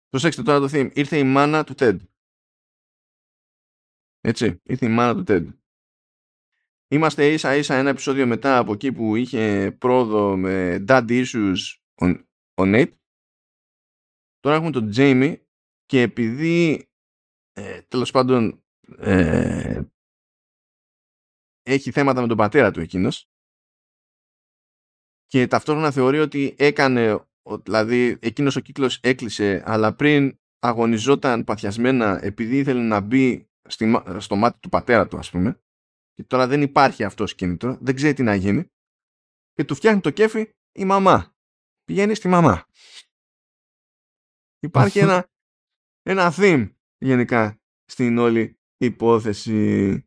προσέξτε τώρα το theme. Ήρθε η μάνα του Τέντ. Έτσι, ήρθε η μάνα του Τέντ. Είμαστε ίσα ίσα ένα επεισόδιο μετά από εκεί που είχε πρόοδο με dad issues ο Nate. Τώρα έχουμε τον Jamie και επειδή ε, τέλος πάντων ε, έχει θέματα με τον πατέρα του εκείνος. Και ταυτόχρονα θεωρεί ότι έκανε δηλαδή εκείνος ο κύκλος έκλεισε αλλά πριν αγωνιζόταν παθιασμένα επειδή ήθελε να μπει στη, στο μάτι του πατέρα του ας πούμε. Και τώρα δεν υπάρχει αυτός κίνητρο δεν ξέρει τι να γίνει. Και του φτιάχνει το κέφι η μαμά. Πηγαίνει στη μαμά. Υπάρχει ένα ένα theme γενικά στην όλη υπόθεση.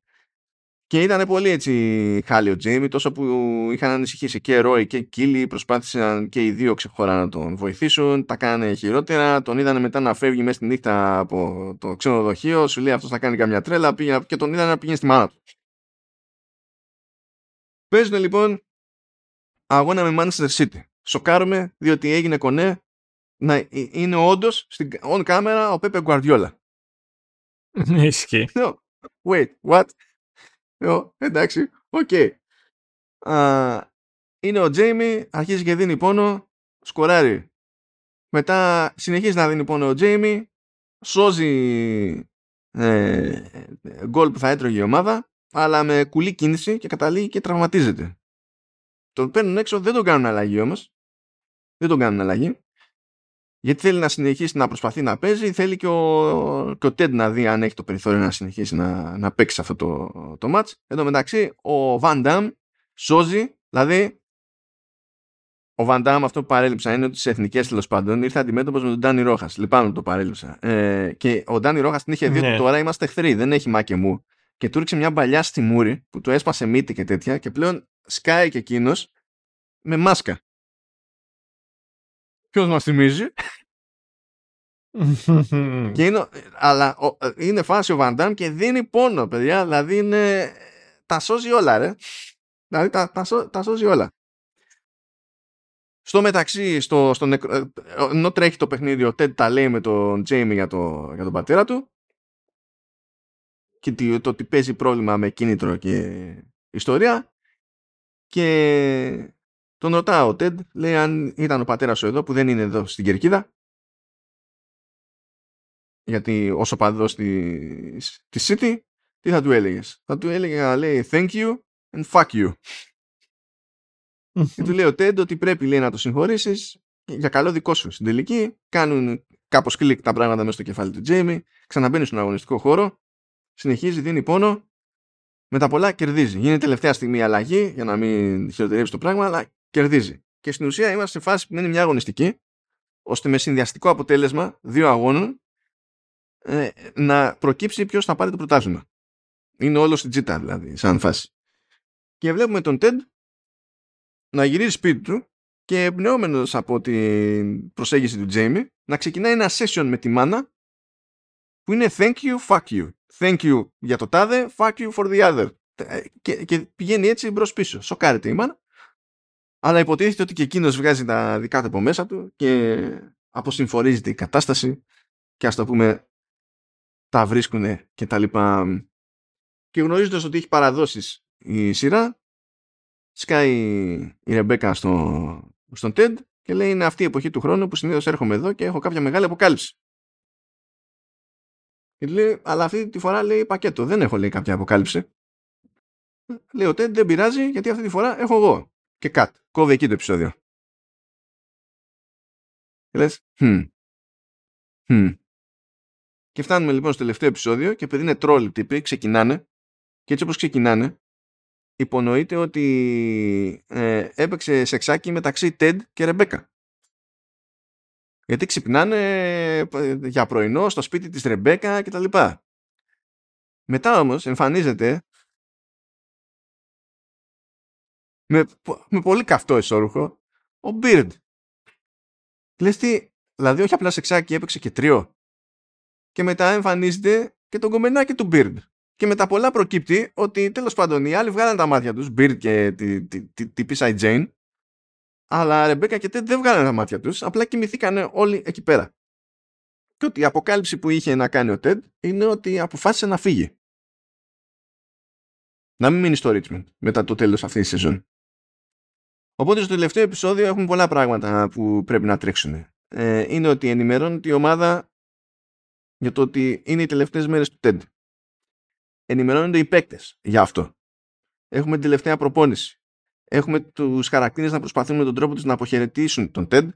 Και ήταν πολύ έτσι χάλιο Τζέιμι, τόσο που είχαν ανησυχήσει και Ρόι και Κίλι, προσπάθησαν και οι δύο ξεχωρά να τον βοηθήσουν, τα κάνανε χειρότερα, τον είδανε μετά να φεύγει μέσα στη νύχτα από το ξενοδοχείο, σου λέει αυτός θα κάνει καμιά τρέλα πήγε, και τον είδανε να πηγαίνει στη μάνα του. Παίζουν λοιπόν αγώνα με Manchester City. Σοκάρουμε διότι έγινε κονέ να ε, είναι όντως στην on camera ο Πέπε Γκουαρδιόλα. Ναι, ισχύει. No. Wait, what? No, εντάξει, ok. Okay. Uh, είναι ο Τζέιμι, αρχίζει και δίνει πόνο σκοράρει. Μετά συνεχίζει να δίνει πόνο ο Τζέιμι, σώζει ε, γκολ που θα έτρωγε η ομάδα, αλλά με κουλή κίνηση και καταλήγει και τραυματίζεται. Τον παίρνουν έξω, δεν τον κάνουν αλλαγή όμως. Δεν τον κάνουν αλλαγή. Γιατί θέλει να συνεχίσει να προσπαθεί να παίζει, θέλει και ο, και ο Ted να δει αν έχει το περιθώριο να συνεχίσει να, να παίξει αυτό το, το match. Εν τω μεταξύ, ο Van Damme σώζει, δηλαδή ο Van Damme αυτό που παρέλειψα είναι ότι στι εθνικές τέλος πάντων ήρθε αντιμέτωπος με τον Ντάνι Ρόχας. Λυπάμαι που το παρέλειψα. Ε, και ο Ντάνι Ρόχας την είχε δει ναι. ότι τώρα είμαστε εχθροί, δεν έχει μάκε μου. Και του ρίξε μια παλιά στη μούρη που του έσπασε μύτη και τέτοια και πλέον σκάει και εκείνος με μάσκα. Ποιος μας θυμίζει; και είναι, αλλά είναι φάση ο Βαντάμ και δίνει πόνο, παιδιά. Δηλαδή είναι. Τα σώζει όλα, ρε. Δηλαδή τα, τα, τα σώζει όλα. Στο μεταξύ, στο, στο νεκρο... Ε, ενώ τρέχει το παιχνίδι, ο Τέντ τα λέει με τον Τζέιμι για, το, για τον πατέρα του και το ότι παίζει πρόβλημα με κίνητρο και ιστορία και τον ρωτάω ο Τέντ, λέει αν ήταν ο πατέρας σου εδώ που δεν είναι εδώ στην Κερκίδα γιατί όσο παδός της, της City τι θα του έλεγες; Θα του έλεγε λέει thank you and fuck you και του λέει ο Τέντ ότι πρέπει λέει, να το συγχωρήσεις για καλό δικό σου. Στην τελική κάνουν κάπως κλικ τα πράγματα μέσα στο κεφάλι του Τζέιμι, ξαναμπαίνει στον αγωνιστικό χώρο, συνεχίζει, δίνει πόνο, με τα πολλά κερδίζει. Γίνεται τελευταία στιγμή αλλαγή για να μην χειροτερεύσει το πράγμα, αλλά κερδίζει. Και στην ουσία είμαστε σε φάση που είναι μια αγωνιστική, ώστε με συνδυαστικό αποτέλεσμα δύο αγώνων ε, να προκύψει ποιος θα πάρει το πρωτάθλημα. Είναι όλο στην τζίτα δηλαδή, σαν φάση. Και βλέπουμε τον Τέντ να γυρίζει σπίτι του και εμπνεόμενο από την προσέγγιση του Τζέιμι να ξεκινάει ένα session με τη μάνα που είναι thank you, fuck you. Thank you για το τάδε, fuck you for the other. Ε, και, και πηγαίνει έτσι μπρος πίσω. Σοκάρεται η μάνα. Αλλά υποτίθεται ότι και εκείνος βγάζει τα δικά του από μέσα του και αποσυμφορίζεται η κατάσταση και ας το πούμε τα βρίσκουν και τα λοιπά. Και γνωρίζοντας ότι έχει παραδόσεις η σειρά σκάει η Ρεμπέκα στο, στον TED και λέει είναι αυτή η εποχή του χρόνου που συνήθως έρχομαι εδώ και έχω κάποια μεγάλη αποκάλυψη. Και λέει, αλλά αυτή τη φορά λέει πακέτο, δεν έχω λέει κάποια αποκάλυψη. Λέει ο TED δεν πειράζει γιατί αυτή τη φορά έχω εγώ. Και κατ. Κόβει εκεί το επεισόδιο. Και λες, hm. Hm. Και φτάνουμε λοιπόν στο τελευταίο επεισόδιο και επειδή είναι τρόλοι τύποι, ξεκινάνε και έτσι όπως ξεκινάνε υπονοείται ότι ε, έπαιξε σεξάκι μεταξύ Τεντ και Ρεμπέκα. Γιατί ξυπνάνε ε, για πρωινό στο σπίτι της Ρεμπέκα και τα λοιπά. Μετά όμως εμφανίζεται με, με πολύ καυτό εσώρουχο ο Μπίρντ. Λες τι, δηλαδή όχι απλά σεξάκι έπαιξε και τρίο. Και μετά εμφανίζεται και το κομμενάκι του Μπίρντ. Και με τα πολλά προκύπτει ότι τέλος πάντων οι άλλοι βγάλαν τα μάτια τους, Μπίρτ και τη, τη, τη, τη Πίσα Τζέιν, αλλά Ρεμπέκα και Τέντ δεν βγάλαν τα μάτια τους, απλά κοιμηθήκαν όλοι εκεί πέρα. Και ότι η αποκάλυψη που είχε να κάνει ο Τέντ είναι ότι αποφάσισε να φύγει. Να μην μείνει στο Richmond μετά το τέλος αυτής της σεζόν. Οπότε στο τελευταίο επεισόδιο έχουμε πολλά πράγματα που πρέπει να τρέξουν. Ε, είναι ότι ενημερώνει η ομάδα για το ότι είναι οι τελευταίες μέρες του TED ενημερώνονται οι παίκτες για αυτό. Έχουμε την τελευταία προπόνηση. Έχουμε τους χαρακτήρες να προσπαθούν με τον τρόπο τους να αποχαιρετήσουν τον TED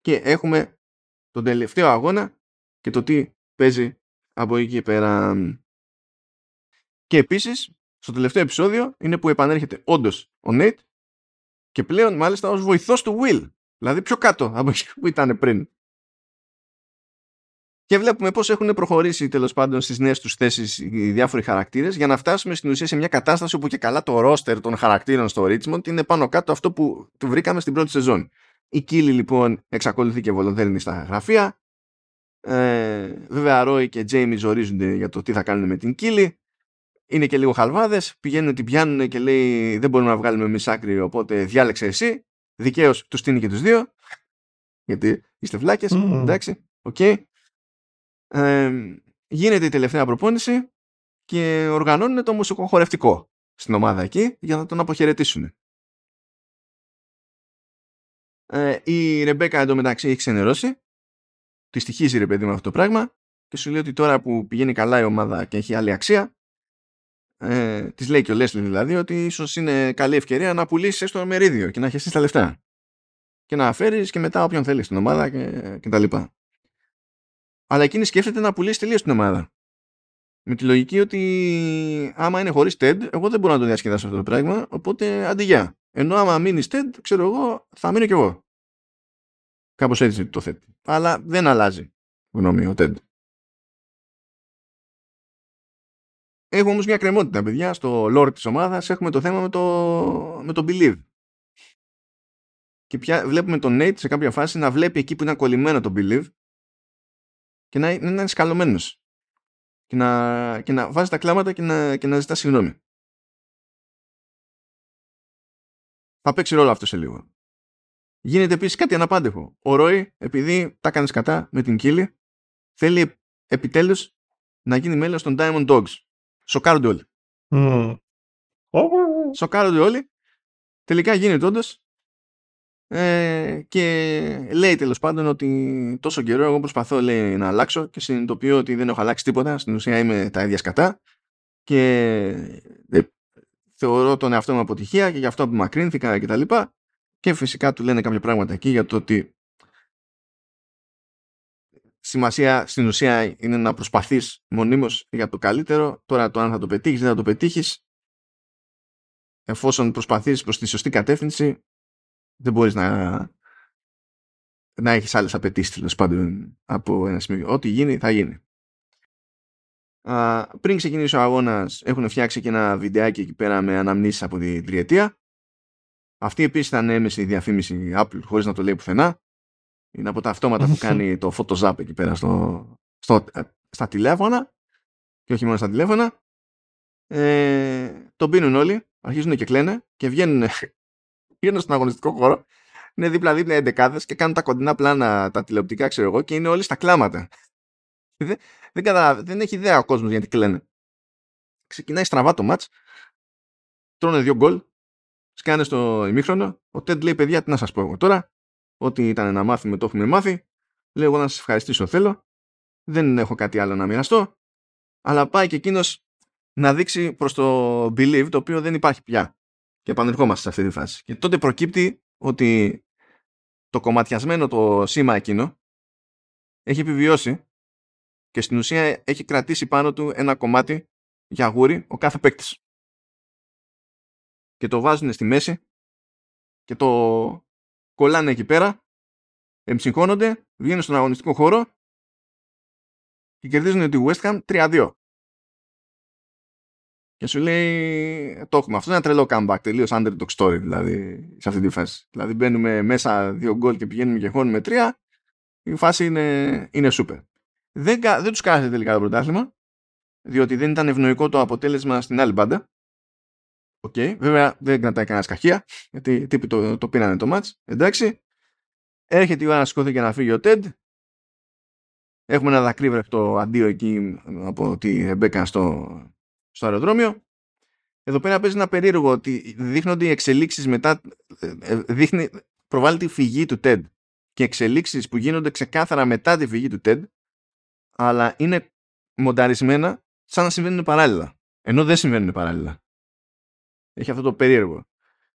και έχουμε τον τελευταίο αγώνα και το τι παίζει από εκεί και πέρα. Και επίσης, στο τελευταίο επεισόδιο είναι που επανέρχεται όντως ο Nate και πλέον μάλιστα ως βοηθός του Will. Δηλαδή πιο κάτω από εκεί που ήταν πριν. Και βλέπουμε πώς έχουν προχωρήσει τέλος πάντων στις νέες τους θέσεις οι διάφοροι χαρακτήρες για να φτάσουμε στην ουσία σε μια κατάσταση όπου και καλά το ρόστερ των χαρακτήρων στο Richmond είναι πάνω κάτω αυτό που του βρήκαμε στην πρώτη σεζόν. Η Κίλι λοιπόν εξακολουθεί και βολοδέρνει στα γραφεία. Ε, βέβαια, Ρόι και Τζέιμι ζορίζονται για το τι θα κάνουν με την Κίλι. Είναι και λίγο χαλβάδες. Πηγαίνουν, την πιάνουν και λέει: Δεν μπορούμε να βγάλουμε εμείς άκρη, οπότε διάλεξε εσύ. Δικαίως τους στήνει και τους δύο. Γιατί είστε βλάκες. Mm. Εντάξει. OK. Okay γίνεται η τελευταία προπόνηση και οργανώνουν το μουσικοχορευτικό στην ομάδα εκεί για να τον αποχαιρετήσουν. Ε, η Ρεμπέκα εντωμεταξύ έχει ξενερώσει. Τη στοιχίζει ρε παιδί με αυτό το πράγμα και σου λέει ότι τώρα που πηγαίνει καλά η ομάδα και έχει άλλη αξία, ε, της λέει και ο Λέσλι δηλαδή ότι ίσως είναι καλή ευκαιρία να πουλήσεις στο μερίδιο και να έχει τα λεφτά. Και να φέρεις και μετά όποιον θέλεις στην ομάδα και, και τα λοιπά. Αλλά εκείνη σκέφτεται να πουλήσει τελείως την ομάδα. Με τη λογική ότι άμα είναι χωρίς TED, εγώ δεν μπορώ να το διασκεδάσω αυτό το πράγμα, οπότε αντιγεια. Ενώ άμα μείνεις TED, ξέρω εγώ, θα μείνω κι εγώ. Κάπως έτσι το θέτει. Αλλά δεν αλλάζει γνώμη ο TED. Έχουμε όμως μια κρεμότητα, παιδιά, στο lore της ομάδας έχουμε το θέμα με το, με το believe. Και πια βλέπουμε τον Nate σε κάποια φάση να βλέπει εκεί που είναι κολλημένο το believe και να, να είναι σκαλωμένος και να, και να βάζει τα κλάματα και να, και να ζητά συγγνώμη. Θα παίξει ρόλο αυτό σε λίγο. Γίνεται επίσης κάτι αναπάντεχο. Ο Ρόι, επειδή τα έκανε κατά με την κύλη, θέλει επιτέλους να γίνει μέλος των Diamond Dogs. Σοκάρονται όλοι. Mm. Σοκάρονται όλοι. Τελικά γίνεται όντως. Ε, και λέει τέλος πάντων ότι τόσο καιρό εγώ προσπαθώ λέει, να αλλάξω και συνειδητοποιώ ότι δεν έχω αλλάξει τίποτα. Στην ουσία είμαι τα ίδια σκατά και ε, θεωρώ τον εαυτό μου αποτυχία και γι' αυτό απομακρύνθηκα και τα λοιπά. Και φυσικά του λένε κάποια πράγματα εκεί για το ότι σημασία στην ουσία είναι να προσπαθείς μονίμως για το καλύτερο. Τώρα το αν θα το πετύχεις δεν θα το πετύχεις. Εφόσον προσπαθείς προς τη σωστή κατεύθυνση δεν μπορείς να, να έχεις άλλες απαιτήσεις τέλος πάντων από ένα σημείο. Ό,τι γίνει θα γίνει. Α, πριν ξεκινήσει ο αγώνας έχουν φτιάξει και ένα βιντεάκι εκεί πέρα με αναμνήσεις από την τριετία. Αυτή επίσης ήταν έμεση διαφήμιση Apple χωρίς να το λέει πουθενά. Είναι από τα αυτόματα που κάνει το Photoshop εκεί πέρα στο, στο, στα τηλέφωνα και όχι μόνο στα τηλέφωνα. Ε, τον πίνουν όλοι, αρχίζουν και κλαίνε και βγαίνουν, βγαίνουν στον αγωνιστικό χώρο. Είναι δίπλα-δίπλα εντεκάδες και κάνουν τα κοντινά πλάνα, τα τηλεοπτικά, ξέρω εγώ, και είναι όλοι στα κλάματα. Δεν, δεν, δεν έχει ιδέα ο κόσμος γιατί κλαίνε. Ξεκινάει στραβά το μάτς, τρώνε δύο γκολ, σκάνε στο ημίχρονο. Ο Τέντ λέει: Παιδιά, τι να σας πω εγώ τώρα. Ό,τι ήταν να μάθουμε το έχουμε μάθει. Λέω εγώ να σας ευχαριστήσω θέλω. Δεν έχω κάτι άλλο να μοιραστώ. Αλλά πάει και εκείνος να δείξει προς το believe το οποίο δεν υπάρχει πια. Και επανερχόμαστε σε αυτή τη φάση. Και τότε προκύπτει ότι το κομματιασμένο το σήμα εκείνο έχει επιβιώσει και στην ουσία έχει κρατήσει πάνω του ένα κομμάτι για γούρι ο κάθε παίκτης. Και το βάζουν στη μέση και το κολλάνε εκεί πέρα, εμψυχώνονται, βγαίνουν στον αγωνιστικό χώρο και κερδίζουν τη West Ham 3-2. Και σου λέει, το έχουμε. Αυτό είναι ένα τρελό comeback, τελείως underdog story δηλαδή σε αυτή τη φάση. Δηλαδή μπαίνουμε μέσα δύο γκολ και πηγαίνουμε και χώνουμε τρία. Η φάση είναι, είναι super. Δεν, δεν τους κάθεται τελικά το πρωτάθλημα, διότι δεν ήταν ευνοϊκό το αποτέλεσμα στην άλλη μπάντα. OK, okay. βέβαια δεν κρατάει κανένα κακία, γιατί τύποι το, το πήρανε το match. Εντάξει. Έρχεται η ώρα να σηκωθεί και να φύγει ο Τέντ. Έχουμε ένα δακρύβρεχτο αντίο εκεί από τη Ρεμπέκα στο, στο αεροδρόμιο. Εδώ πέρα παίζει ένα περίεργο ότι δείχνονται οι εξελίξεις μετά, ε, ε, δείχνει, προβάλλεται η φυγή του TED και εξελίξεις που γίνονται ξεκάθαρα μετά τη φυγή του TED αλλά είναι μονταρισμένα σαν να συμβαίνουν παράλληλα. Ενώ δεν συμβαίνουν παράλληλα έχει αυτό το περίεργο.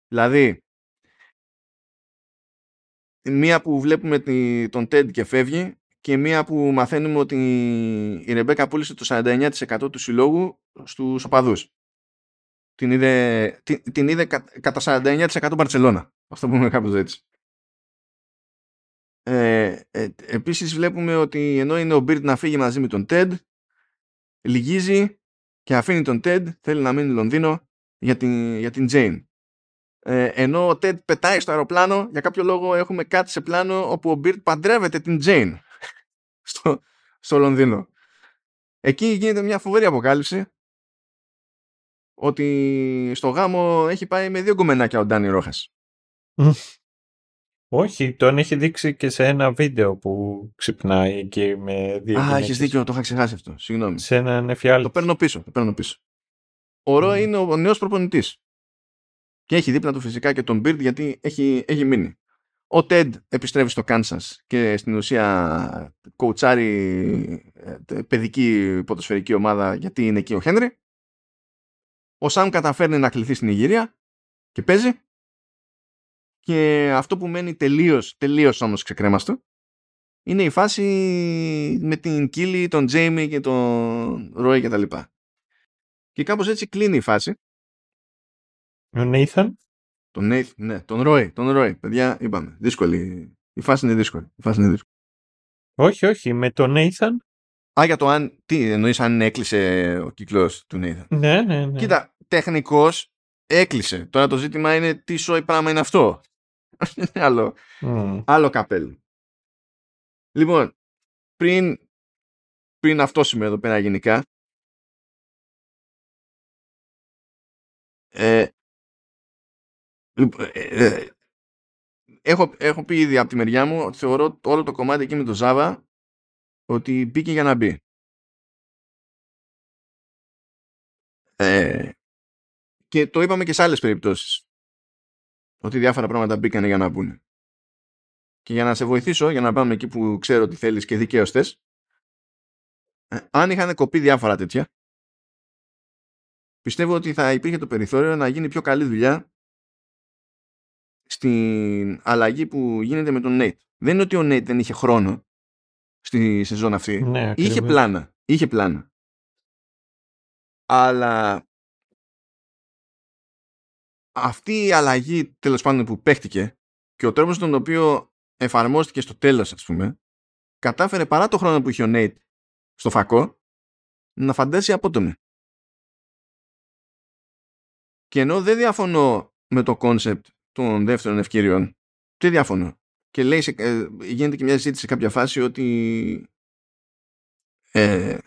Δηλαδή, μία που βλέπουμε τον Τέντ και φεύγει και μία που μαθαίνουμε ότι η Ρεμπέκα πούλησε το 49% του συλλόγου στους οπαδούς. Την είδε, την, την είδε κατά 49% Μπαρτσελώνα. Αυτό που πούμε κάπως έτσι. Ε, ε, επίσης βλέπουμε ότι ενώ είναι ο Μπίρτ να φύγει μαζί με τον Τέντ λυγίζει και αφήνει τον Τέντ θέλει να μείνει Λονδίνο για την, για την Jane. Ε, ενώ ο Ted πετάει στο αεροπλάνο, για κάποιο λόγο έχουμε κάτι σε πλάνο όπου ο Μπίρτ παντρεύεται την Jane στο, στο Λονδίνο. Εκεί γίνεται μια φοβερή αποκάλυψη ότι στο γάμο έχει πάει με δύο κομμενάκια ο Ντάνι Ρόχας. Όχι, τον έχει δείξει και σε ένα βίντεο που ξυπνάει εκεί με δύο Α, έχεις δίκιο, το είχα ξεχάσει αυτό. Συγγνώμη. Σε ένα νεφιάλι. Το παίρνω πίσω. Το παίρνω πίσω. Ο Ρο είναι ο νέος προπονητής. Και έχει δίπλα του φυσικά και τον Μπίρτ γιατί έχει, έχει μείνει. Ο Τέντ επιστρέφει στο Κάνσας και στην ουσία κοουτσάρει ε, παιδική ποδοσφαιρική ομάδα γιατί είναι εκεί ο Χένρι. Ο Σαμ καταφέρνει να κληθεί στην Ιγυρία και παίζει. Και αυτό που μένει τελείως, τελείως όμως ξεκρέμαστο είναι η φάση με την Κίλι, τον Τζέιμι και τον Ρόι και τα λοιπά. Και κάπως έτσι κλείνει η φάση. Ο Νέιθαν. Τον Νέιθ, ναι, τον Ρόι, τον Ρόι. Παιδιά, είπαμε, δύσκολη. Η φάση είναι δύσκολη. Η φάση είναι δύσκολη. Όχι, όχι, με τον Νέιθαν. Α, για το αν, τι εννοείς αν έκλεισε ο κύκλος του Νέιθαν. Ναι, ναι, ναι. Κοίτα, τεχνικός έκλεισε. Τώρα το ζήτημα είναι τι σόι πράγμα είναι αυτό. άλλο, Mm. άλλο καπέλο. Λοιπόν, πριν, πριν αυτό σημαίνει εδώ πέρα γενικά, ε, λοιπόν, ε, ε, έχω, έχω πει ήδη από τη μεριά μου ότι θεωρώ όλο το κομμάτι εκεί με το Java ότι μπήκε για να μπει. Ε, και το είπαμε και σε άλλες περιπτώσεις ότι διάφορα πράγματα μπήκαν για να μπουν. Και για να σε βοηθήσω, για να πάμε εκεί που ξέρω ότι θέλεις και δικαίως θες, ε, αν είχαν κοπεί διάφορα τέτοια, πιστεύω ότι θα υπήρχε το περιθώριο να γίνει πιο καλή δουλειά στην αλλαγή που γίνεται με τον Nate. Δεν είναι ότι ο Nate δεν είχε χρόνο στη σεζόν αυτή. Ναι, είχε ακριβώς. πλάνα. Είχε πλάνα. Αλλά αυτή η αλλαγή τέλος πάντων που παίχτηκε και ο τρόπος τον οποίο εφαρμόστηκε στο τέλος ας πούμε κατάφερε παρά το χρόνο που είχε ο Nate στο φακό να φαντάσει απότομη. Και ενώ δεν διαφωνώ με το concept των δεύτερων ευκαιριών, δεν διαφωνώ; Και λέει, σε- ε, γίνεται και μια συζήτηση σε κάποια φάση ότι ε,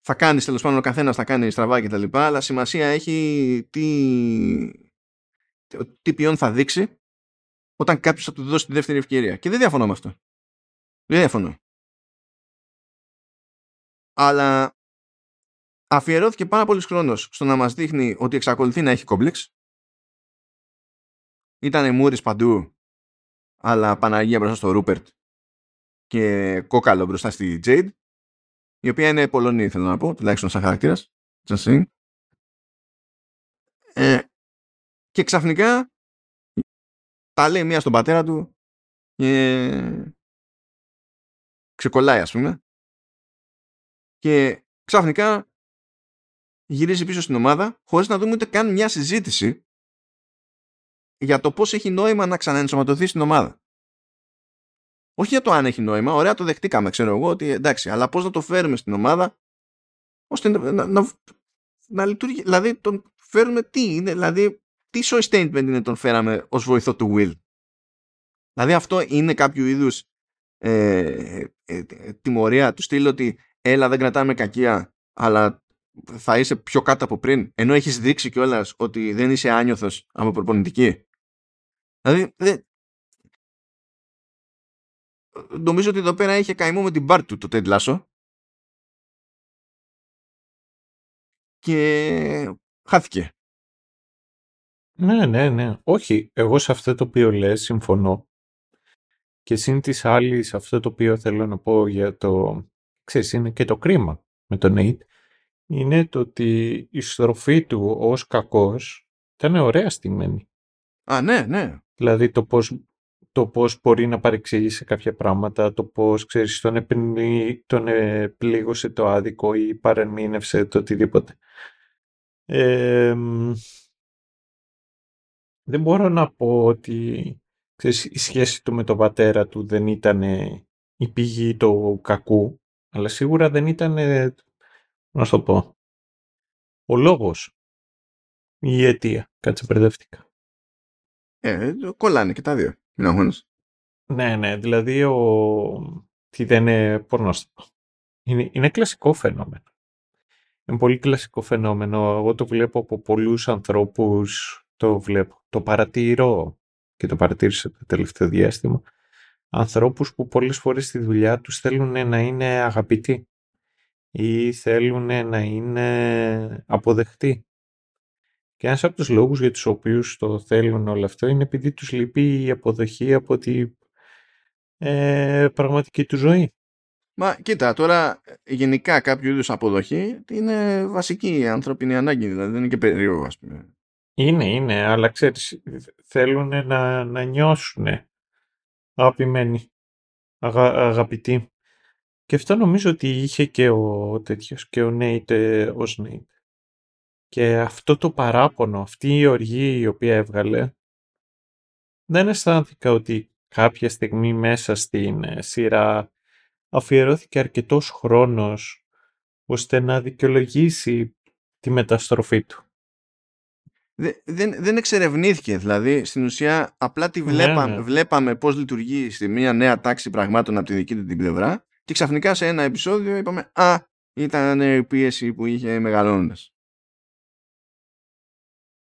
θα κάνεις τέλος πάντων ο καθένας θα κάνει στραβά και τα λοιπά, αλλά σημασία έχει τι, τι ποιόν θα δείξει όταν κάποιος θα του δώσει τη δεύτερη ευκαιρία. Και δεν διαφωνώ με αυτό. Δεν διαφωνώ. Αλλά αφιερώθηκε πάρα πολύς χρόνος στο να μας δείχνει ότι εξακολουθεί να έχει κόμπλεξ. Ήτανε μούρης παντού, αλλά Παναγία μπροστά στο Ρούπερτ και κόκαλο μπροστά στη Jade, η οποία είναι Πολωνή, θέλω να πω, τουλάχιστον σαν χαρακτήρας. Just saying. Ε, και ξαφνικά τα λέει μία στον πατέρα του και ξεκολλάει ας πούμε και ξαφνικά γυρίζει πίσω στην ομάδα χωρίς να δούμε ούτε καν μια συζήτηση για το πώς έχει νόημα να ξαναενσωματωθεί στην ομάδα. Όχι για το αν έχει νόημα, ωραία το δεχτήκαμε, ξέρω εγώ, ότι εντάξει, αλλά πώς να το φέρουμε στην ομάδα ώστε να, να, να, να λειτουργεί. Δηλαδή, τον φέρουμε τι είναι, δηλαδή, τι show statement είναι τον φέραμε ως βοηθό του Will. Δηλαδή, αυτό είναι κάποιο είδους ε, ε, ε, τιμωρία του στυλ ότι έλα δεν κρατάμε κακία, αλλά θα είσαι πιο κάτω από πριν, ενώ έχεις δείξει κιόλας ότι δεν είσαι άνιωθος από προπονητική. Δηλαδή, δεν... νομίζω ότι εδώ πέρα είχε καημό με την μπάρ του το Ted Lasso και χάθηκε. Ναι, ναι, ναι. Όχι, εγώ σε αυτό το οποίο λες συμφωνώ. Και συν της άλλης αυτό το οποίο θέλω να πω για το... Ξέρεις, είναι και το κρίμα με τον Nate. Είναι το ότι η στροφή του ως κακός ήταν ωραία στημένη. Α, ναι, ναι. Δηλαδή το πώς, το πώς μπορεί να παρεξηγήσει κάποια πράγματα, το πώς, ξέρεις, τον, επλή, τον ε, πλήγωσε το άδικο ή παρεμήνευσε το οτιδήποτε. Ε, μ, δεν μπορώ να πω ότι ξέρεις, η σχέση του με τον πατέρα του δεν ήταν η πηγή του κακού, αλλά σίγουρα δεν ήταν, να σου το πω, ο λόγος ή η αιτία. Κάτσε μπερδεύτηκα. Ε, κολλάνε και τα δύο. Μην αγχώνεσαι. Ναι, ναι, δηλαδή ο... Τι δεν είναι, πώς να σου το πω. Είναι, είναι κλασικό φαινόμενο. Είναι πολύ κλασικό φαινόμενο. Εγώ το βλέπω από πολλούς ανθρώπους, το βλέπω, το παρατηρώ και το παρατήρησα το τελευταίο διάστημα. Ανθρώπους που πολλές φορές στη δουλειά τους θέλουν να είναι αγαπητοί ή θέλουν να είναι αποδεκτοί. Και ένας από τους λόγους για τους οποίους το θέλουν όλο αυτό είναι επειδή τους λείπει η αποδοχή από τη ε, πραγματική του ζωή. Μα κοίτα, τώρα γενικά κάποιο είδους αποδοχή είναι βασική ανθρώπινη ανάγκη, δηλαδή δεν είναι και περίεργο, ας πούμε. Είναι, είναι, αλλά ξέρεις, θέλουν να, να νιώσουν αγαπημένοι, αγα, αγαπητοί. Και αυτό νομίζω ότι είχε και ο τέτοιος, και ο Νέιτ ως Νέιτ. Και αυτό το παράπονο, αυτή η οργή η οποία έβγαλε, δεν αισθάνθηκα ότι κάποια στιγμή μέσα στην ε, σειρά αφιερώθηκε αρκετός χρόνος ώστε να δικαιολογήσει τη μεταστροφή του. Δεν, δεν εξερευνήθηκε, δηλαδή στην ουσία απλά τη βλέπαμε, ναι, ναι. βλέπαμε πώς λειτουργεί στη μια νέα τάξη πραγμάτων από τη δική του την πλευρά και ξαφνικά σε ένα επεισόδιο είπαμε «Α, ήταν η πίεση που είχε μεγαλώνοντας».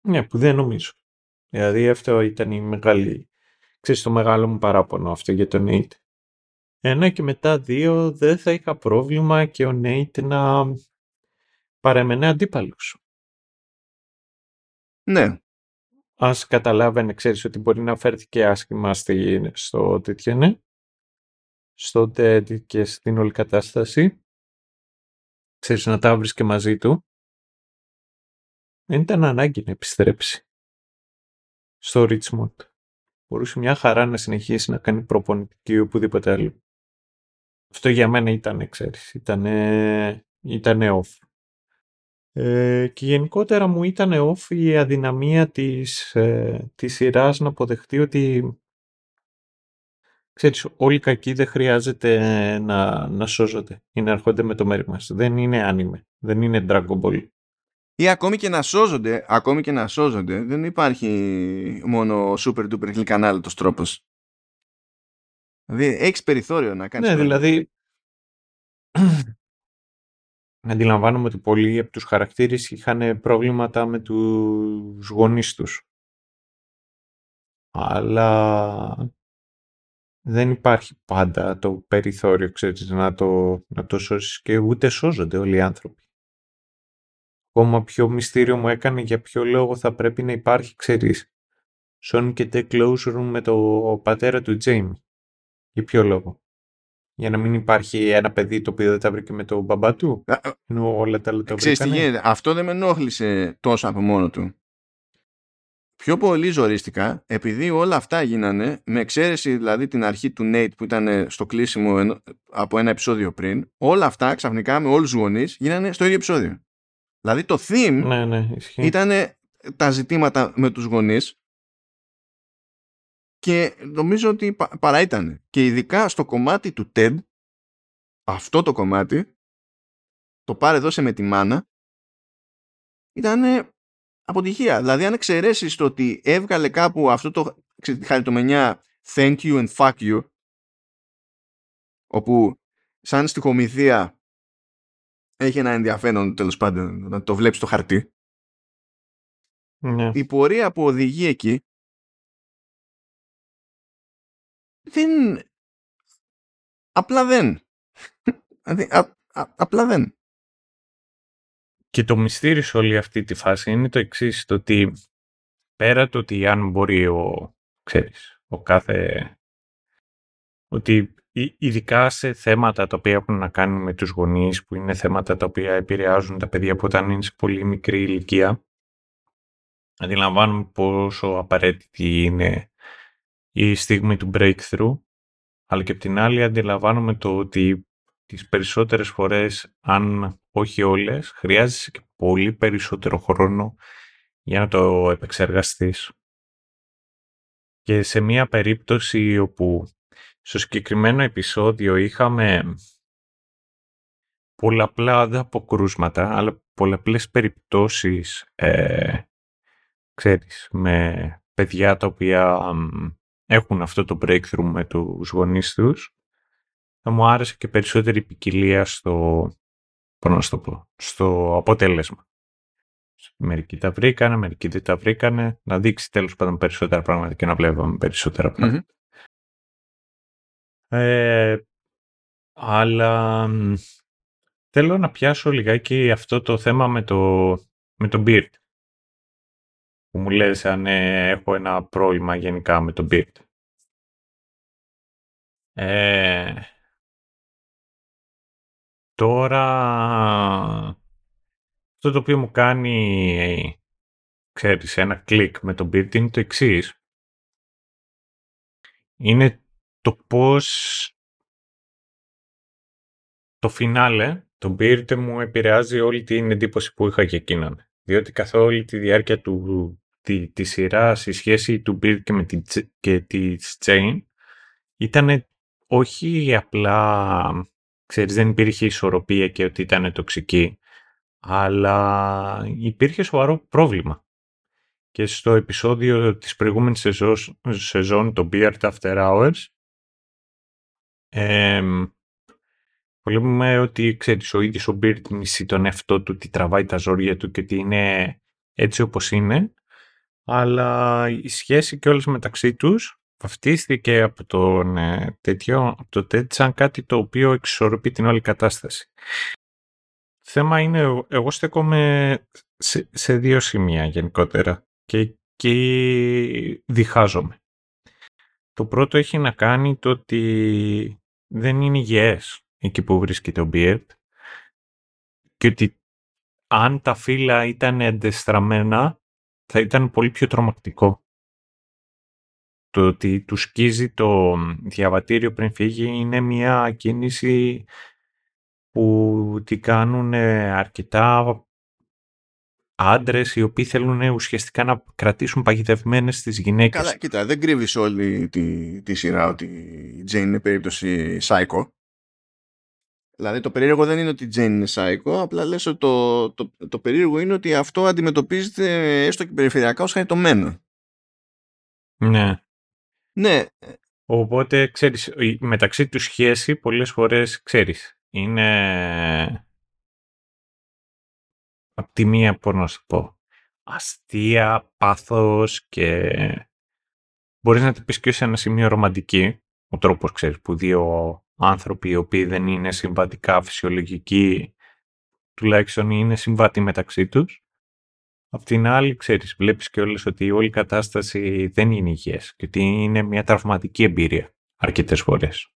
Ναι, που δεν νομίζω. Δηλαδή αυτό ήταν η μεγάλη, ξέρεις το μεγάλο μου παράπονο αυτό για τον Νέιτ. Ένα και μετά δύο δεν θα είχα πρόβλημα και ο Νέιτ να παρέμενε αντίπαλος. Ναι. Ας καταλάβαινε, ξέρεις ότι μπορεί να φέρθηκε άσχημα στη, στο τέτοιο, ναι. Στο TED και στην όλη κατάσταση. Ξέρεις να τα βρεις και μαζί του. Δεν ήταν ανάγκη να επιστρέψει στο Richmond. Μπορούσε μια χαρά να συνεχίσει να κάνει προπονητική ή οπουδήποτε άλλο. Αυτό για μένα ήταν, ξέρεις, ήταν, ήταν off. Ε, και γενικότερα μου ήταν off η αδυναμία της, ε, της σειράς να αποδεχτεί ότι ξέρεις, όλοι οι κακοί δεν χρειάζεται να, να σώζονται ή να έρχονται με το μέρη μας. Δεν είναι άνιμε, δεν είναι Dragon Ball ή ακόμη και να σώζονται, ακόμη και να σώζονται, δεν υπάρχει μόνο super duper γλυκανάλωτος τρόπος. Δηλαδή έχεις περιθώριο να κάνεις Ναι, δηλαδή αντιλαμβάνομαι ότι πολλοί από τους χαρακτήρες είχαν προβλήματα με τους γονείς τους. Αλλά δεν υπάρχει πάντα το περιθώριο, ξέρεις, να το, να το σώσεις και ούτε σώζονται όλοι οι άνθρωποι ακόμα πιο μυστήριο μου έκανε για ποιο λόγο θα πρέπει να υπάρχει, ξέρεις, Σον και Τε Close με το πατέρα του Τζέιμι. Για ποιο λόγο; Για να μην υπάρχει ένα παιδί το οποίο δεν τα βρήκε με τον μπαμπά του. Ενώ όλα τα άλλα τα Ξέρεις τι γίνεται. Αυτό δεν με ενόχλησε τόσο από μόνο του. Πιο πολύ ζορίστηκα επειδή όλα αυτά γίνανε με εξαίρεση δηλαδή την αρχή του Nate που ήταν στο κλείσιμο από ένα επεισόδιο πριν. Όλα αυτά ξαφνικά με όλους τους γονείς γίνανε στο ίδιο επεισόδιο. Δηλαδή το theme ναι, ναι, ήταν τα ζητήματα με τους γονείς και νομίζω ότι παρά ήταν. Και ειδικά στο κομμάτι του TED, αυτό το κομμάτι, το πάρε δώσε με τη μάνα, ήταν αποτυχία. Δηλαδή αν εξαιρέσεις το ότι έβγαλε κάπου αυτό το χαριτομενιά thank you and fuck you, όπου σαν στοιχομηθεία έχει ένα ενδιαφέρον τέλος πάντων να το βλέπεις στο χαρτί. Ναι. Η πορεία που οδηγεί εκεί δεν... Απλά δεν. Δηλαδή, απλά δεν. Και το μυστήριο σε όλη αυτή τη φάση είναι το εξής το ότι πέρα το ότι αν μπορεί ο, ξέρεις, ο κάθε... ότι ειδικά σε θέματα τα οποία έχουν να κάνουν με τους γονείς, που είναι θέματα τα οποία επηρεάζουν τα παιδιά που όταν είναι σε πολύ μικρή ηλικία, αντιλαμβάνουμε πόσο απαραίτητη είναι η στιγμή του breakthrough, αλλά και από την άλλη αντιλαμβάνουμε το ότι τις περισσότερες φορές, αν όχι όλες, χρειάζεσαι και πολύ περισσότερο χρόνο για να το επεξεργαστείς. Και σε μία περίπτωση όπου στο συγκεκριμένο επεισόδιο είχαμε πολλαπλά αποκρούσματα, αλλά πολλαπλές περιπτώσεις, ε, ξέρεις, με παιδιά τα οποία έχουν αυτό το breakthrough με τους γονείς τους. Θα μου άρεσε και περισσότερη ποικιλία στο, πώς να πω, στο αποτέλεσμα. Μερικοί τα βρήκανε, μερικοί δεν τα βρήκανε. Να δείξει τέλος πάντων περισσότερα πράγματα και να βλέπουμε περισσότερα ε, αλλά θέλω να πιάσω λιγάκι αυτό το θέμα με το, με το Beard. που μου λες αν ε, έχω ένα πρόβλημα γενικά με τον Beard. Ε, τώρα, αυτό το οποίο μου κάνει, ξέρεις, ένα κλικ με τον Beard είναι το εξής. Είναι το πώς το φινάλε, το Beard μου επηρεάζει όλη την εντύπωση που είχα για εκείνον. Διότι καθ' όλη τη διάρκεια του, τη, τη σειράς, η σχέση του Beard και, με τη, και της Chain ήταν όχι απλά, ξέρεις, δεν υπήρχε ισορροπία και ότι ήταν τοξική, αλλά υπήρχε σοβαρό πρόβλημα. Και στο επεισόδιο της προηγούμενης σεζόν, σεζόν το Beard After Hours, ε, Βλέπουμε ότι ξέρεις, ο ίδιος ο Μπίρτ μισεί τον εαυτό του, ότι τραβάει τα ζόρια του και ότι είναι έτσι όπως είναι. Αλλά η σχέση και όλες μεταξύ τους βαφτίστηκε από, τον, ε, τέτοιο, από το τέτοιο σαν κάτι το οποίο εξισορροπεί την όλη κατάσταση. Το θέμα είναι, εγώ στέκομαι σε, σε δύο σημεία γενικότερα και εκεί διχάζομαι. Το πρώτο έχει να κάνει το ότι δεν είναι υγιές εκεί που βρίσκεται ο Beard και ότι αν τα φύλλα ήταν εντεστραμμένα θα ήταν πολύ πιο τρομακτικό. Το ότι του σκίζει το διαβατήριο πριν φύγει είναι μια κίνηση που τη κάνουν αρκετά άντρες οι οποίοι θέλουν ουσιαστικά να κρατήσουν παγιδευμένες τις γυναίκες. Καλά, κοίτα, δεν κρύβεις όλη τη, τη σειρά ότι η Τζέιν είναι περίπτωση psycho. Δηλαδή το περίεργο δεν είναι ότι η Τζέιν είναι σάικο, απλά λες ότι το, το, το, περίεργο είναι ότι αυτό αντιμετωπίζεται έστω και περιφερειακά ως χαριτωμένο. Ναι. Ναι. Οπότε, ξέρεις, μεταξύ του σχέση πολλές φορές, ξέρεις, είναι από τη μία, πώς να σου πω, αστεία, πάθος και μπορείς να την πεις και σε ένα σημείο ρομαντική, ο τρόπος, ξέρεις, που δύο άνθρωποι οι οποίοι δεν είναι συμβατικά φυσιολογικοί, τουλάχιστον είναι συμβατοί μεταξύ τους. Απ' την άλλη, ξέρεις, βλέπεις και όλες ότι η όλη κατάσταση δεν είναι υγιές και ότι είναι μια τραυματική εμπειρία αρκετές φορές.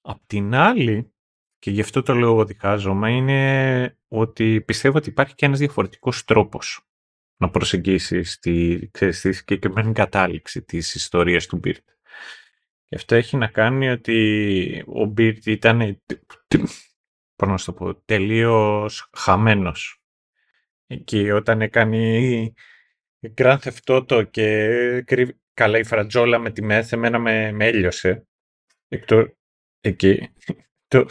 Απ' την άλλη, και γι' αυτό το λόγο διχάζομαι, είναι ότι πιστεύω ότι υπάρχει και ένας διαφορετικός τρόπος να προσεγγίσεις τη, ξέρεις, τη συγκεκριμένη κατάληξη της ιστορίας του Μπίρτ. Και αυτό έχει να κάνει ότι ο Μπίρτ ήταν, πώς να το πω, τελείως χαμένος. Εκεί όταν έκανε Grand Theft Auto και καλά η φρατζόλα με τη μεθ, εμένα με, με έλειωσε. Εκτό, εκεί. Το,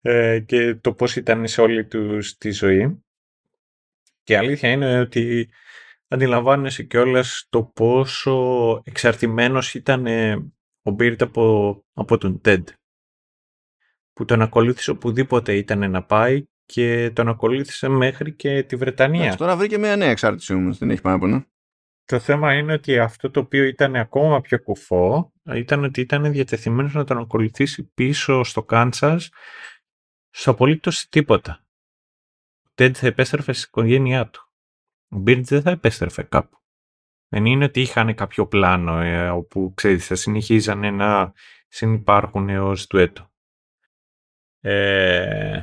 ε, και το πώς ήταν σε όλη τους τη ζωή. Και η αλήθεια είναι ότι αντιλαμβάνεσαι κιόλας το πόσο εξαρτημένος ήταν ο Μπίρτ από, από τον Ted που τον ακολούθησε οπουδήποτε ήταν να πάει και τον ακολούθησε μέχρι και τη Βρετανία. τώρα βρήκε μια νέα εξάρτηση όμως, δεν έχει πάνω. Το θέμα είναι ότι αυτό το οποίο ήταν ακόμα πιο κουφό ήταν ότι ήταν διατεθειμένος να τον ακολουθήσει πίσω στο Κάνσας στο απολύτως τίποτα. Ο Τέντ θα επέστρεφε στην οικογένειά του. Ο Μπίρτ δεν θα επέστρεφε κάπου. Δεν είναι ότι είχαν κάποιο πλάνο ε, όπου ξέρεις, θα συνεχίζανε να συνεπάρχουν έως του έτου. Ε,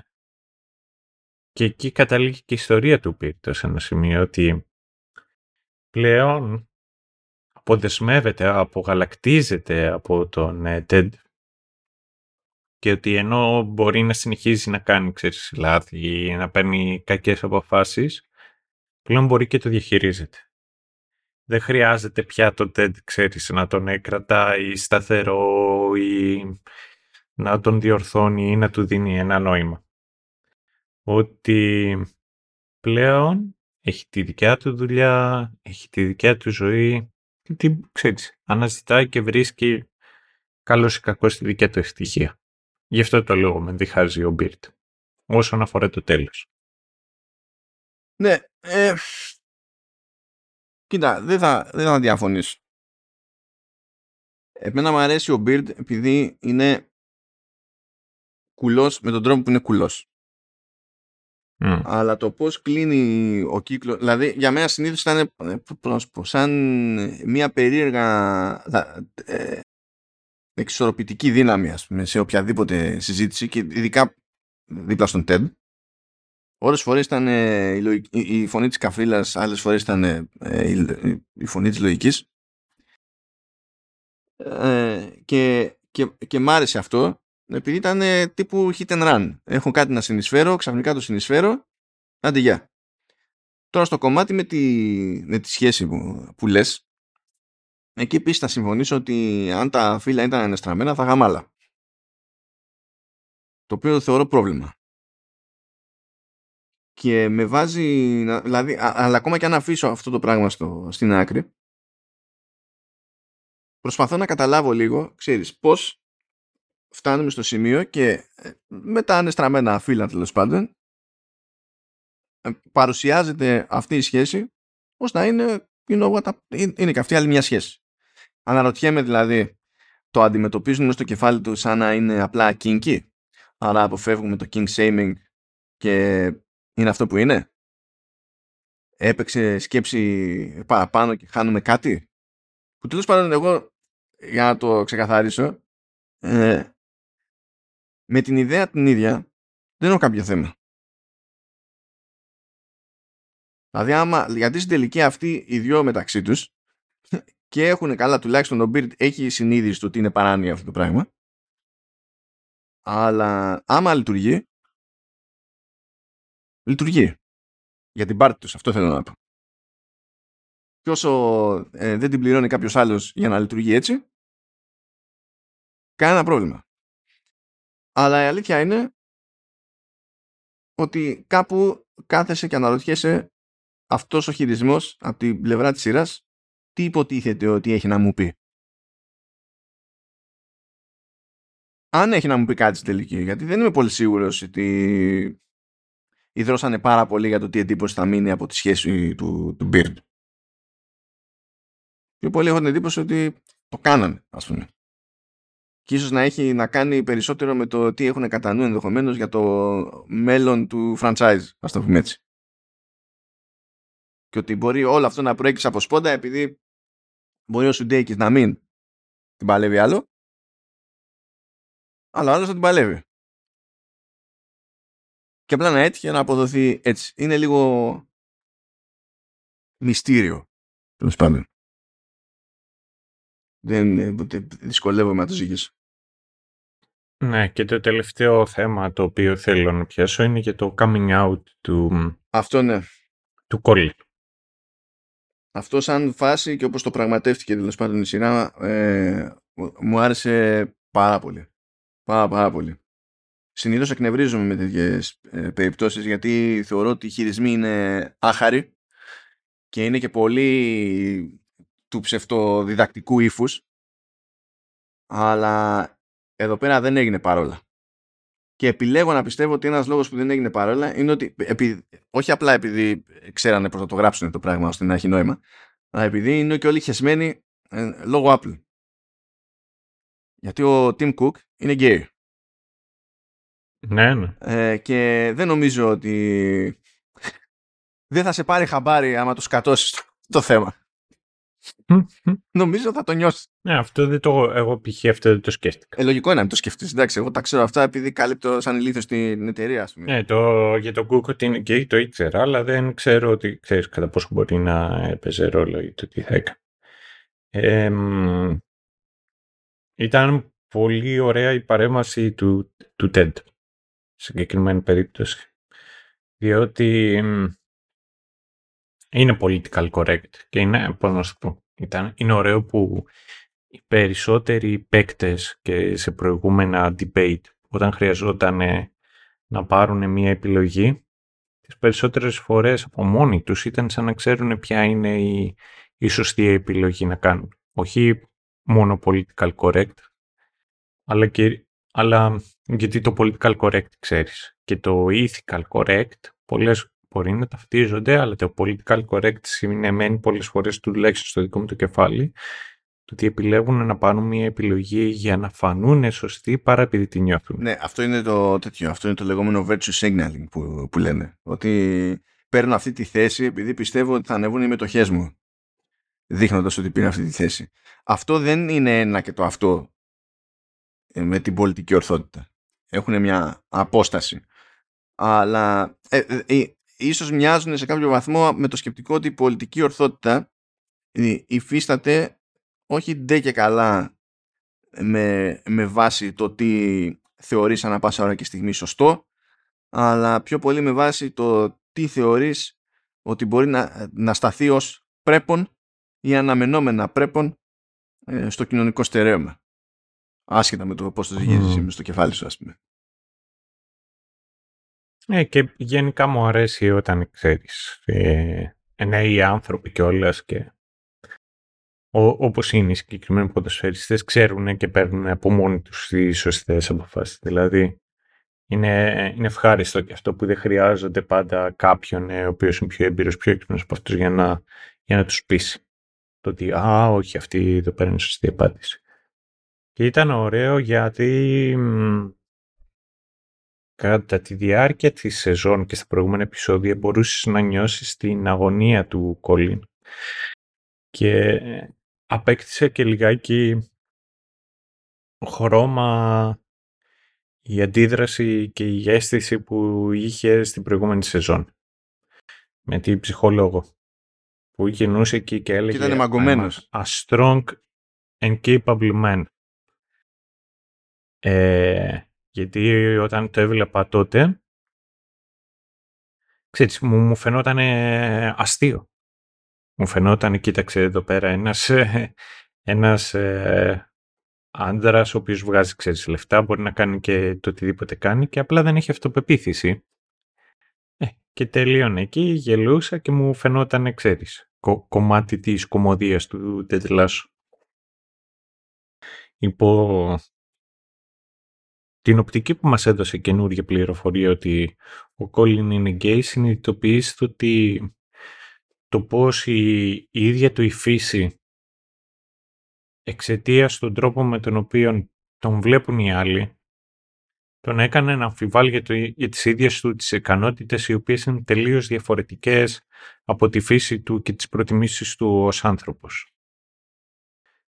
και εκεί καταλήγει και η ιστορία του Πίρτος σε ένα σημείο ότι πλέον αποδεσμεύεται, απογαλακτίζεται από τον ε, Τέντ και ότι ενώ μπορεί να συνεχίζει να κάνει ξέρεις, λάθη ή να παίρνει κακές αποφάσεις, πλέον μπορεί και το διαχειρίζεται δεν χρειάζεται πια το TED, ξέρεις, να τον κρατάει σταθερό ή να τον διορθώνει ή να του δίνει ένα νόημα. Ότι πλέον έχει τη δικιά του δουλειά, έχει τη δικιά του ζωή και τι, ξέρεις, αναζητάει και βρίσκει καλός ή κακός τη δικιά του ευτυχία. Γι' αυτό το λόγο με διχάζει ο Μπίρτ, όσον αφορά το τέλος. Ναι, ε, Κοίτα, δεν θα, δεν θα διαφωνήσω. Εμένα μου αρέσει ο Beard επειδή είναι κουλός με τον τρόπο που είναι κουλός. Αλλά το πώς κλείνει ο κύκλος... Δηλαδή, για μένα συνήθως ήταν ε, σαν μια περίεργα ε, εξορροπητική δύναμη, ας πούμε, σε οποιαδήποτε συζήτηση και ειδικά δίπλα στον TED. Ώρες φορές ήταν ε, η, η, φωνή της καφρίλας, άλλες φορές ήταν ε, η, η, φωνή της λογικής. Ε, και, και, και μ' άρεσε αυτό επειδή ήταν τύπου hit and run. Έχω κάτι να συνεισφέρω, ξαφνικά το συνεισφέρω, άντε γεια. Τώρα στο κομμάτι με τη, με τη σχέση που, που λες, εκεί επίσης θα συμφωνήσω ότι αν τα φύλλα ήταν ανεστραμμένα θα γαμάλα. Το οποίο θεωρώ πρόβλημα. Και με βάζει, δηλαδή, αλλά ακόμα και αν αφήσω αυτό το πράγμα στο, στην άκρη, προσπαθώ να καταλάβω λίγο, ξέρεις, πώς φτάνουμε στο σημείο και ε, με τα ανεστραμμένα φύλλα τέλος πάντων ε, παρουσιάζεται αυτή η σχέση ως να είναι, you know what, είναι και αυτή άλλη μια σχέση. Αναρωτιέμαι δηλαδή, το αντιμετωπίζουν στο κεφάλι του σαν να είναι απλά kinky, άρα αποφεύγουμε το king shaming και είναι αυτό που είναι; Έπαιξε σκέψη παραπάνω και χάνουμε κάτι; Που τέλος πάντων εγώ, για να το ξεκαθαρίσω, ε, με την ιδέα την ίδια δεν έχω κάποιο θέμα. Δηλαδή άμα, γιατί στην τελική αυτοί οι δυο μεταξύ τους και έχουν καλά τουλάχιστον ο Μπίρτ έχει συνείδηση του ότι είναι παράνοια αυτό το πράγμα. Αλλά άμα λειτουργεί λειτουργεί. Για την πάρτη τους αυτό θέλω να πω. Και όσο ε, δεν την πληρώνει κάποιος άλλος για να λειτουργεί έτσι κανένα πρόβλημα αλλά η αλήθεια είναι ότι κάπου κάθεσαι και αναρωτιέσαι αυτός ο χειρισμός από την πλευρά της σειράς τι υποτίθεται ότι έχει να μου πει; Αν έχει να μου πει κάτι στην τελική, γιατί δεν είμαι πολύ σίγουρος ότι ιδρώσανε πάρα πολύ για το τι εντύπωση θα μείνει από τη σχέση του, του Beard. Πιο πολύ έχω την εντύπωση ότι το κάνανε, ας πούμε και ίσως να έχει να κάνει περισσότερο με το τι έχουν κατά νου ενδεχομένως για το μέλλον του franchise, ας το πούμε έτσι. Και ότι μπορεί όλο αυτό να προέκυψε από σπόντα επειδή μπορεί ο Σουντέικης να μην την παλεύει άλλο, αλλά ο άλλος θα την παλεύει. Και απλά να έτυχε να αποδοθεί έτσι. Είναι λίγο μυστήριο, τέλος πάντων. Δεν ε, δυσκολεύομαι να το ζυγίσω. Ναι, και το τελευταίο θέμα το οποίο θέλω να πιάσω είναι και το coming out του, Αυτό ναι. του Colin. Αυτό σαν φάση και όπως το πραγματεύτηκε τέλος πάντων η σειρά ε, μου άρεσε πάρα πολύ. Πάρα πάρα πολύ. Συνήθως εκνευρίζομαι με τέτοιες ε, περιπτώσεις γιατί θεωρώ ότι οι χειρισμοί είναι άχαροι και είναι και πολύ του ψευτοδιδακτικού ύφους. Αλλά εδώ πέρα δεν έγινε παρόλα. Και επιλέγω να πιστεύω ότι ένας λόγος που δεν έγινε παρόλα είναι ότι επει, όχι απλά επειδή ξέρανε πώς να το γράψουν το πράγμα ώστε να έχει νόημα, αλλά επειδή είναι και όλοι χεσμένοι ε, λόγω Apple. Γιατί ο Tim Cook είναι γκέι. Ναι, ναι. Ε, και δεν νομίζω ότι δεν θα σε πάρει χαμπάρι άμα το σκατώσεις το θέμα. Νομίζω θα το νιώσεις. Ναι, αυτό δεν το. Εγώ π.χ. αυτό δεν το σκέφτηκα. Ε, λογικό είναι να μην το σκεφτείς. Εντάξει, εγώ τα ξέρω αυτά επειδή κάλυπτω σαν ηλίθιος στην εταιρεία, ας πούμε. Ναι, το, για το Google είναι και το ήξερα, αλλά δεν ξέρω ότι ξέρεις κατά πόσο μπορεί να έπαιζε ρόλο ή το τι θα έκανε. Ε, ήταν πολύ ωραία η παρέμβαση του, του TED σε συγκεκριμένη περίπτωση. Διότι είναι political correct και είναι, πώς να σου πω, ήταν, είναι ωραίο που οι περισσότεροι παίκτες και σε προηγούμενα debate όταν χρειαζόταν να πάρουν μια επιλογή τις περισσότερες φορές από μόνοι τους ήταν σαν να ξέρουν ποια είναι η, η σωστή επιλογή να κάνουν. Όχι μόνο political correct, αλλά, και, αλλά γιατί το political correct ξέρεις. Και το ethical correct πολλές μπορεί να ταυτίζονται, αλλά το political correct σημαίνει πολλές φορές τουλάχιστον στο δικό μου το κεφάλι Το ότι επιλέγουν να πάρουν μια επιλογή για να φανούν σωστοί παρά επειδή τη νιώθουν. Ναι, αυτό είναι το τέτοιο. Αυτό είναι το λεγόμενο virtue signaling που, που λένε. Ότι παίρνω αυτή τη θέση επειδή πιστεύω ότι θα ανεβούν οι μετοχές μου. Δείχνοντας ότι πήρα αυτή τη θέση. Αυτό δεν είναι ένα και το αυτό ε, με την πολιτική ορθότητα. Έχουν μια απόσταση. Αλλά ε, ε, ε, ίσως μοιάζουν σε κάποιο βαθμό με το σκεπτικό ότι η πολιτική ορθότητα υφίσταται όχι ντε και καλά με, με βάση το τι θεωρείς ανά πάσα ώρα και στιγμή σωστό αλλά πιο πολύ με βάση το τι θεωρείς ότι μπορεί να, να σταθεί ως πρέπον ή αναμενόμενα πρέπον ε, στο κοινωνικό στερέωμα. Άσχετα με το πώς το ζυγίζεις mm. στο κεφάλι σου, ας πούμε. Ε, και γενικά μου αρέσει όταν ξέρεις ε, νέοι άνθρωποι κιόλας και Όπω όπως είναι οι συγκεκριμένοι ποδοσφαιριστές ξέρουν και παίρνουν από μόνοι τους τις σωστές αποφάσεις. Δηλαδή είναι, είναι ευχάριστο και αυτό που δεν χρειάζονται πάντα κάποιον ε, ο οποίος είναι πιο έμπειρος, πιο έξυπνος από αυτούς για να, για να τους πείσει. Το ότι «Α, όχι, αυτή το παίρνει σωστή απάντηση». Και ήταν ωραίο γιατί κατά τη διάρκεια της σεζόν και στα προηγούμενα επεισόδια μπορούσες να νιώσεις την αγωνία του Κόλλιν και απέκτησε και λιγάκι χρώμα η αντίδραση και η αίσθηση που είχε στην προηγούμενη σεζόν με την ψυχολόγο που γεννούσε εκεί και έλεγε και ήταν μαγκωμένος. A strong and capable man. Ε, γιατί όταν το έβλεπα τότε ξέρεις, μου, μου φαινόταν αστείο μου φαινόταν, κοίταξε εδώ πέρα, ένας, ένας ε, άντρας ο οποίος βγάζει, ξέρεις, λεφτά, μπορεί να κάνει και το οτιδήποτε κάνει και απλά δεν έχει αυτοπεποίθηση. Ε, και τελείωνε εκεί, γελούσα και μου φαινόταν, ξέρεις, κομμάτι της κομμωδίας του τετλάσου. Υπό την οπτική που μας έδωσε καινούργια πληροφορία ότι ο Κόλλιν είναι γκέι συνειδητοποιήστε ότι το πώς η, ίδια του η φύση εξαιτίας τον τρόπο με τον οποίο τον βλέπουν οι άλλοι τον έκανε να αμφιβάλλει για, το, για τις ίδιες του τις ικανότητες οι οποίες είναι τελείως διαφορετικές από τη φύση του και τις προτιμήσεις του ως άνθρωπος.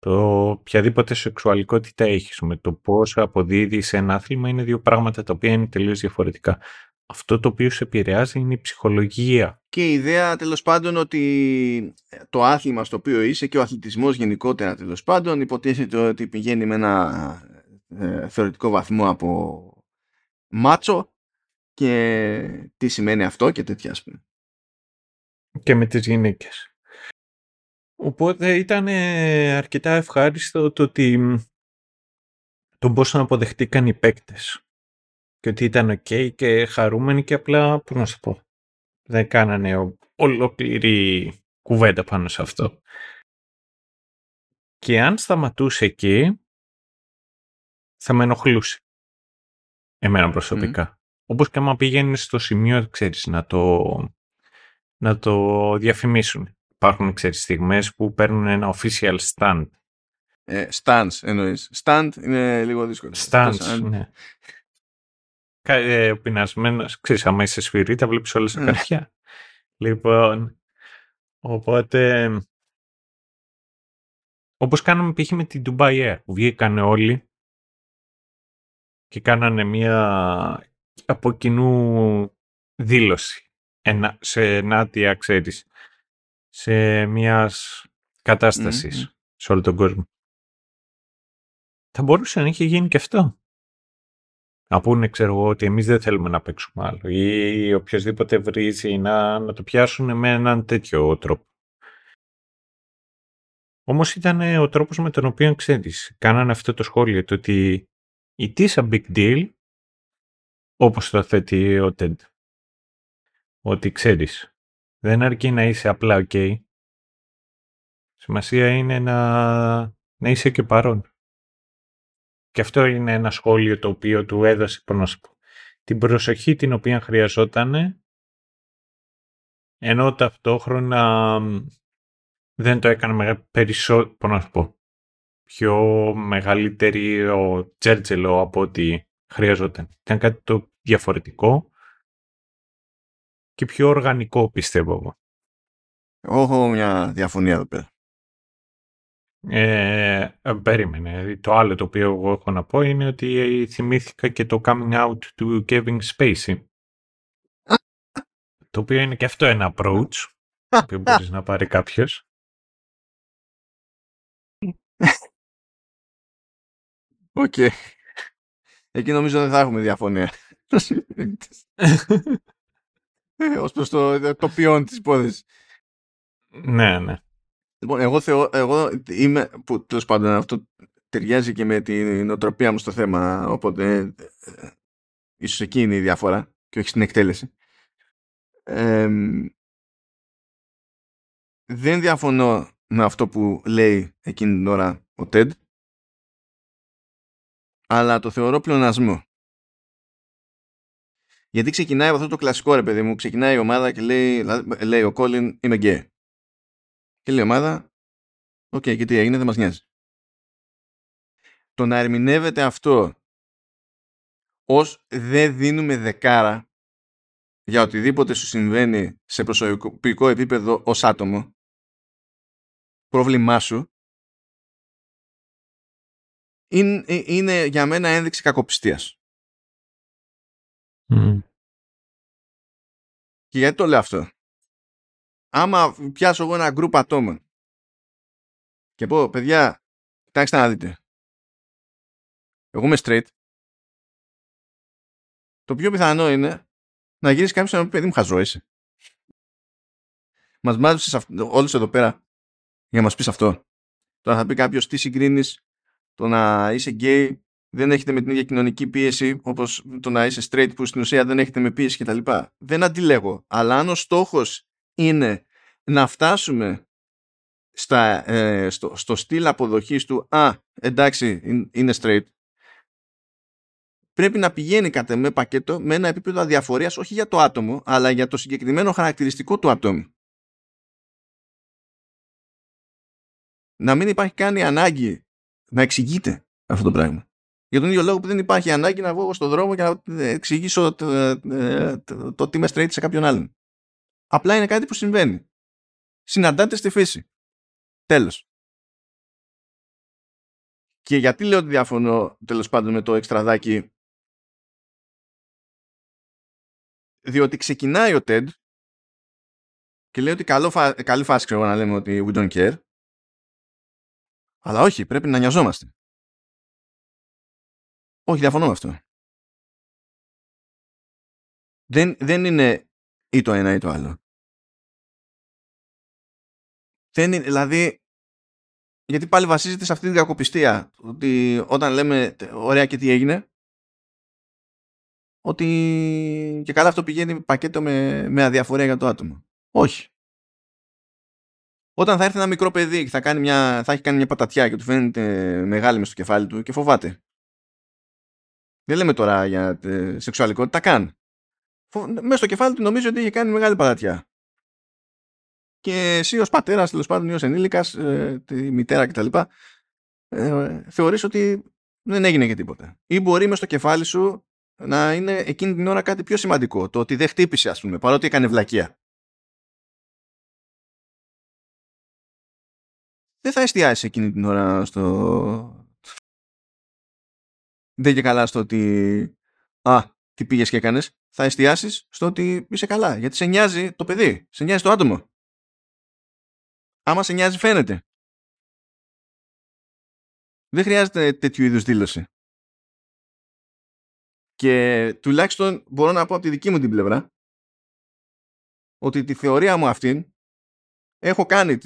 Το οποιαδήποτε σεξουαλικότητα έχεις με το πώς αποδίδεις σε ένα άθλημα είναι δύο πράγματα τα οποία είναι τελείως διαφορετικά αυτό το οποίο σε επηρεάζει είναι η ψυχολογία. Και η ιδέα τέλος πάντων ότι το άθλημα στο οποίο είσαι και ο αθλητισμός γενικότερα τέλος πάντων υποτίθεται ότι πηγαίνει με ένα ε, θεωρητικό βαθμό από μάτσο και τι σημαίνει αυτό και τέτοια ας πούμε. Και με τις γυναίκες. Οπότε ήταν αρκετά ευχάριστο το ότι τον πώς να αποδεχτήκαν οι παίκτες και ότι ήταν ok και χαρούμενοι και απλά, πώς να σου πω, δεν κάνανε ολόκληρη κουβέντα πάνω σε αυτό. Και αν σταματούσε εκεί, θα με ενοχλούσε. Εμένα προσωπικά. Mm. Όπως και άμα πήγαινες στο σημείο, ξέρεις, να το, να το διαφημίσουν. Υπάρχουν, ξέρεις, στιγμές που παίρνουν ένα official stand. Ε, stands εννοείς. Stand είναι λίγο δύσκολο. Stands, ναι ε, πεινασμένος, ξέρεις, άμα είσαι σφυρί, τα βλέπεις όλα στα ναι. χαρτιά. λοιπόν, οπότε, όπως κάναμε π.χ. με την Dubai Air, που βγήκαν όλοι και κάνανε μία από κοινού δήλωση ένα, σε ενάντια, ξέρεις, σε μιας καταστασης σε όλο τον κόσμο. Θα μπορούσε να είχε γίνει και αυτό να πούνε, ξέρω εγώ, ότι εμείς δεν θέλουμε να παίξουμε άλλο ή οποιοδήποτε βρίζει να, να το πιάσουν με έναν τέτοιο τρόπο. Όμως ήταν ο τρόπος με τον οποίο, ξέρεις, κάνανε αυτό το σχόλιο, το ότι it is a big deal, όπως το θέτει ο TED. Ότι ξέρεις, δεν αρκεί να είσαι απλά ok. Σημασία είναι να, να είσαι και παρόν. Και αυτό είναι ένα σχόλιο το οποίο του έδωσε την προσοχή την οποία χρειαζόταν ενώ ταυτόχρονα δεν το έκανε περισσότερο, πιο μεγαλύτερη ο Τζέρτζελο από ό,τι χρειαζόταν. Ήταν κάτι το διαφορετικό και πιο οργανικό πιστεύω εγώ. Έχω μια διαφωνία εδώ πέρα. Ε, ε, περίμενε. Το άλλο το οποίο εγώ έχω να πω είναι ότι θυμήθηκα και το coming out του Kevin Spacey. το οποίο είναι και αυτό ένα approach το οποίο μπορείς να πάρει κάποιος. OK. Okay. Εκεί νομίζω δεν θα έχουμε διαφωνία. Ε, ως προς το, το ποιόν της υπόθεσης. Ναι, ναι. Λοιπόν, εγώ, θεω, εγώ είμαι, που τέλος πάντων αυτό ταιριάζει και με τη νοοτροπία μου στο θέμα, οπότε ε, ίσως εκεί είναι η διαφορά και όχι στην εκτέλεση. δεν διαφωνώ με αυτό που λέει εκείνη την ώρα ο Τέντ, αλλά το θεωρώ πλεονασμό. Γιατί ξεκινάει από αυτό το κλασικό ρε παιδί μου, ξεκινάει η ομάδα και λέει, λέει ο Κόλλιν είμαι γκέι. Και λέει η ομάδα, OK, okay, και τι έγινε, δεν μας νοιάζει. Το να ερμηνεύεται αυτό ως δεν δίνουμε δεκάρα για οτιδήποτε σου συμβαίνει σε προσωπικό επίπεδο ως άτομο, πρόβλημά σου, είναι, είναι για μένα ένδειξη κακοπιστίας. Και γιατί το λέω αυτό; Άμα πιάσω εγώ ένα γκρουπ ατόμων και πω, παιδιά, κοιτάξτε να δείτε. Εγώ είμαι straight. Το πιο πιθανό είναι να γυρίσεις κάποιο να πει, παιδί μου, χαζό είσαι. Μας μάζεψες όλους εδώ πέρα για να μας πεις αυτό. Τώρα θα πει κάποιος τι συγκρίνεις το να είσαι gay δεν έχετε με την ίδια κοινωνική πίεση όπως το να είσαι straight που στην ουσία δεν έχετε με πίεση κτλ. Δεν αντιλέγω. Αλλά αν ο στόχος είναι να φτάσουμε στα, ε, στο, στο στυλ αποδοχής του «Α, εντάξει, είναι straight», πρέπει να πηγαίνει κατά με πακέτο με ένα επίπεδο αδιαφορίας όχι για το άτομο, αλλά για το συγκεκριμένο χαρακτηριστικό του ατόμου. Να μην υπάρχει καν η ανάγκη να εξηγείται αυτό το πράγμα. Για τον ίδιο λόγο που δεν υπάρχει ανάγκη να βγω στον δρόμο και να εξηγήσω το, ε, το, το, τι είμαι straight σε κάποιον άλλον. Απλά είναι κάτι που συμβαίνει. Συναντάτε στη φύση. Τέλος. Και γιατί λέω ότι διαφωνώ τέλος πάντων με το εξτραδάκι; Διότι ξεκινάει ο TED και λέει ότι καλό φα... καλή φάση ξέρω να λέμε ότι we don't care αλλά όχι, πρέπει να νοιαζόμαστε. Όχι, διαφωνώ με αυτό. Δεν, δεν είναι ή το ένα ή το άλλο. Δεν είναι, δηλαδή, γιατί πάλι βασίζεται σε αυτή την κακοπιστία. Ότι όταν λέμε ωραία και τι έγινε, ότι και καλά αυτό πηγαίνει πακέτο με, με αδιαφορία για το άτομο. Όχι. Όταν θα έρθει ένα μικρό παιδί και θα, κάνει μια, θα έχει κάνει μια πατατιά και του φαίνεται μεγάλη μες στο κεφάλι του και φοβάται. Δεν λέμε τώρα για ε, σεξουαλικότητα καν. Μέσα στο κεφάλι του νομίζει ότι είχε κάνει μεγάλη πατατιά. Και εσύ ως πατέρας, τέλος πάντων, ή ως ενήλικας, ε, τη μητέρα κτλ. Ε, θεωρείς ότι δεν έγινε και τίποτα. Ή μπορεί μες στο κεφάλι σου να είναι εκείνη την ώρα κάτι πιο σημαντικό. Το ότι δεν χτύπησε, ας πούμε, παρότι έκανε βλακεία. Δεν θα εστιάσεις εκείνη την ώρα στο... Δεν και καλά στο ότι... Α, τι πήγες και έκανες. Θα εστιάσεις στο ότι είσαι καλά. Γιατί σε νοιάζει το παιδί. Σε νοιάζει το άτομο. Άμα σε νοιάζει φαίνεται. Δεν χρειάζεται τέτοιου είδους δήλωση. Και τουλάχιστον μπορώ να πω από τη δική μου την πλευρά ότι τη θεωρία μου αυτήν έχω κάνει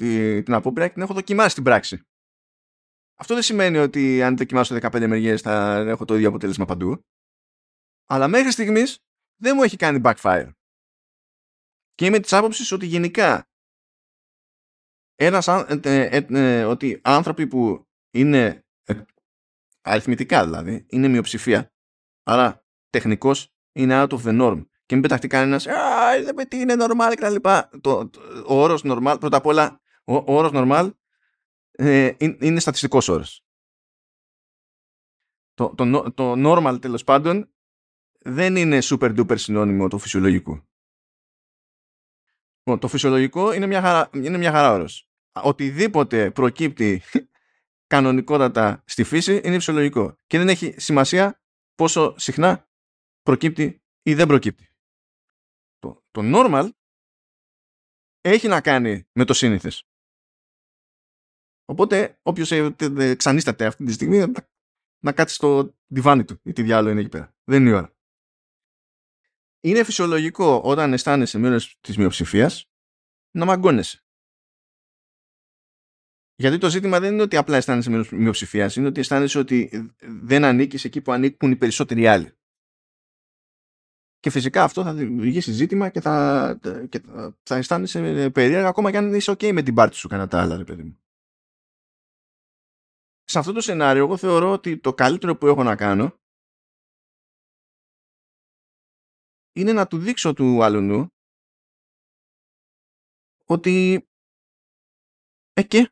την απόπειρα και την έχω δοκιμάσει στην πράξη. Αυτό δεν σημαίνει ότι αν δοκιμάσω 15 μεριές θα έχω το ίδιο αποτέλεσμα παντού. Αλλά μέχρι στιγμής δεν μου έχει κάνει backfire. Και είμαι της άποψης ότι γενικά ένας, ε, ε, ε, ότι άνθρωποι που είναι αριθμητικά δηλαδή, είναι μειοψηφία, άρα τεχνικός είναι out of the norm και μην πεταχτεί κανένας, Α, δεν τι είναι normal και τα λοιπά. Το, ο όρος normal, πρώτα απ' όλα, ο, ο όρος normal ε, είναι, είναι στατιστικός όρος. το, το, το normal τέλος πάντων δεν είναι super duper συνώνυμο του φυσιολογικού. Το φυσιολογικό είναι μια χαρά, είναι μια χαρά όρος. Οτιδήποτε προκύπτει κανονικότατα στη φύση είναι φυσιολογικό. Και δεν έχει σημασία πόσο συχνά προκύπτει ή δεν προκύπτει. Το, το normal έχει να κάνει με το σύνηθες. Οπότε όποιος ξανίσταται αυτή τη στιγμή να κάτσει στο διβάνι του ή τι διάλογο είναι εκεί πέρα. Δεν είναι η ώρα. Είναι φυσιολογικό όταν αισθάνεσαι μέρος της μειοψηφίας να μαγκώνεσαι. Γιατί το ζήτημα δεν είναι ότι απλά αισθάνεσαι μέρος μειοψηφίας, είναι ότι αισθάνεσαι ότι δεν ανήκεις εκεί που ανήκουν οι περισσότεροι άλλοι. Και φυσικά αυτό θα δημιουργήσει ζήτημα και θα, και θα αισθάνεσαι περίεργα ακόμα και αν είσαι ok με την πάρτι σου κατά τα άλλα, ρε παιδί μου. Σε αυτό το σενάριο εγώ θεωρώ ότι το καλύτερο που έχω να κάνω είναι να του δείξω του άλλου ότι ε και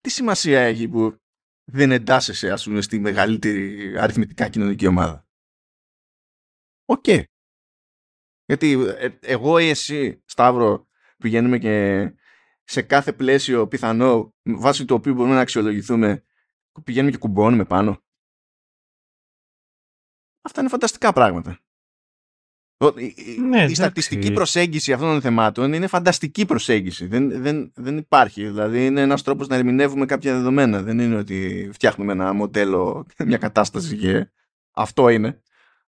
τι σημασία έχει που δεν εντάσσεσαι ας πούμε στη μεγαλύτερη αριθμητικά κοινωνική ομάδα; Οκ. Γιατί ε, εγώ ή εσύ, Σταύρο, πηγαίνουμε και σε κάθε πλαίσιο πιθανό βάσει του οποίου μπορούμε να αξιολογηθούμε πηγαίνουμε και κουμπώνουμε πάνω. Αυτά είναι φανταστικά πράγματα. Ναι, η στατιστική προσέγγιση αυτών των θεμάτων είναι φανταστική προσέγγιση. Δεν, δεν, δεν υπάρχει. Δηλαδή είναι ένας τρόπος να ερμηνεύουμε κάποια δεδομένα. Δεν είναι ότι φτιάχνουμε ένα μοντέλο, μια κατάσταση και αυτό είναι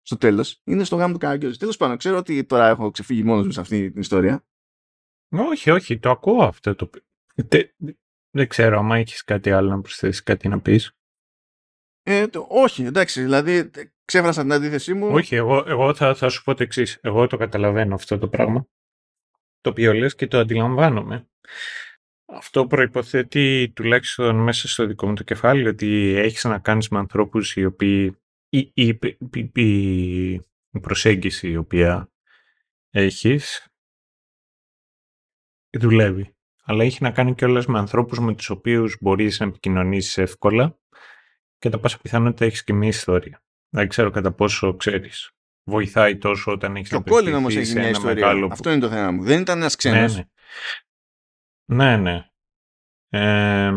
στο τέλος. Είναι στο γάμο του καραγκιόζη. Τέλος πάντων, ξέρω ότι τώρα έχω ξεφύγει μόνος μου σε αυτή την ιστορία. Όχι, όχι, το ακούω αυτό. Το... Δεν ξέρω, άμα έχεις κάτι άλλο να προσθέσεις, κάτι να πεις. Ε, το, όχι, εντάξει, δηλαδή ξέφρασα την αντίθεσή μου. Όχι, εγώ, εγώ θα, θα σου πω το εξής. Εγώ το καταλαβαίνω αυτό το πράγμα. Το οποίο λες και το αντιλαμβάνομαι. Αυτό προϋποθέτει τουλάχιστον μέσα στο δικό μου το κεφάλι ότι έχεις να κάνεις με ανθρώπους οι οποίοι η, η, η, η προσέγγιση η οποία έχεις δουλεύει. Αλλά έχει να κάνει και όλες με ανθρώπους με τους οποίους μπορείς να επικοινωνήσεις εύκολα και κατά πάσα πιθανότητα έχεις και μια ιστορία. Δεν ξέρω κατά πόσο ξέρεις. Βοηθάει τόσο όταν έχεις και να ο Κόλλιν όμως έχει μια ιστορία. Μεγάλο... Αυτό είναι το θέμα μου. Δεν ήταν ένας ξένος. Ναι, ναι. ναι, ναι. Ε,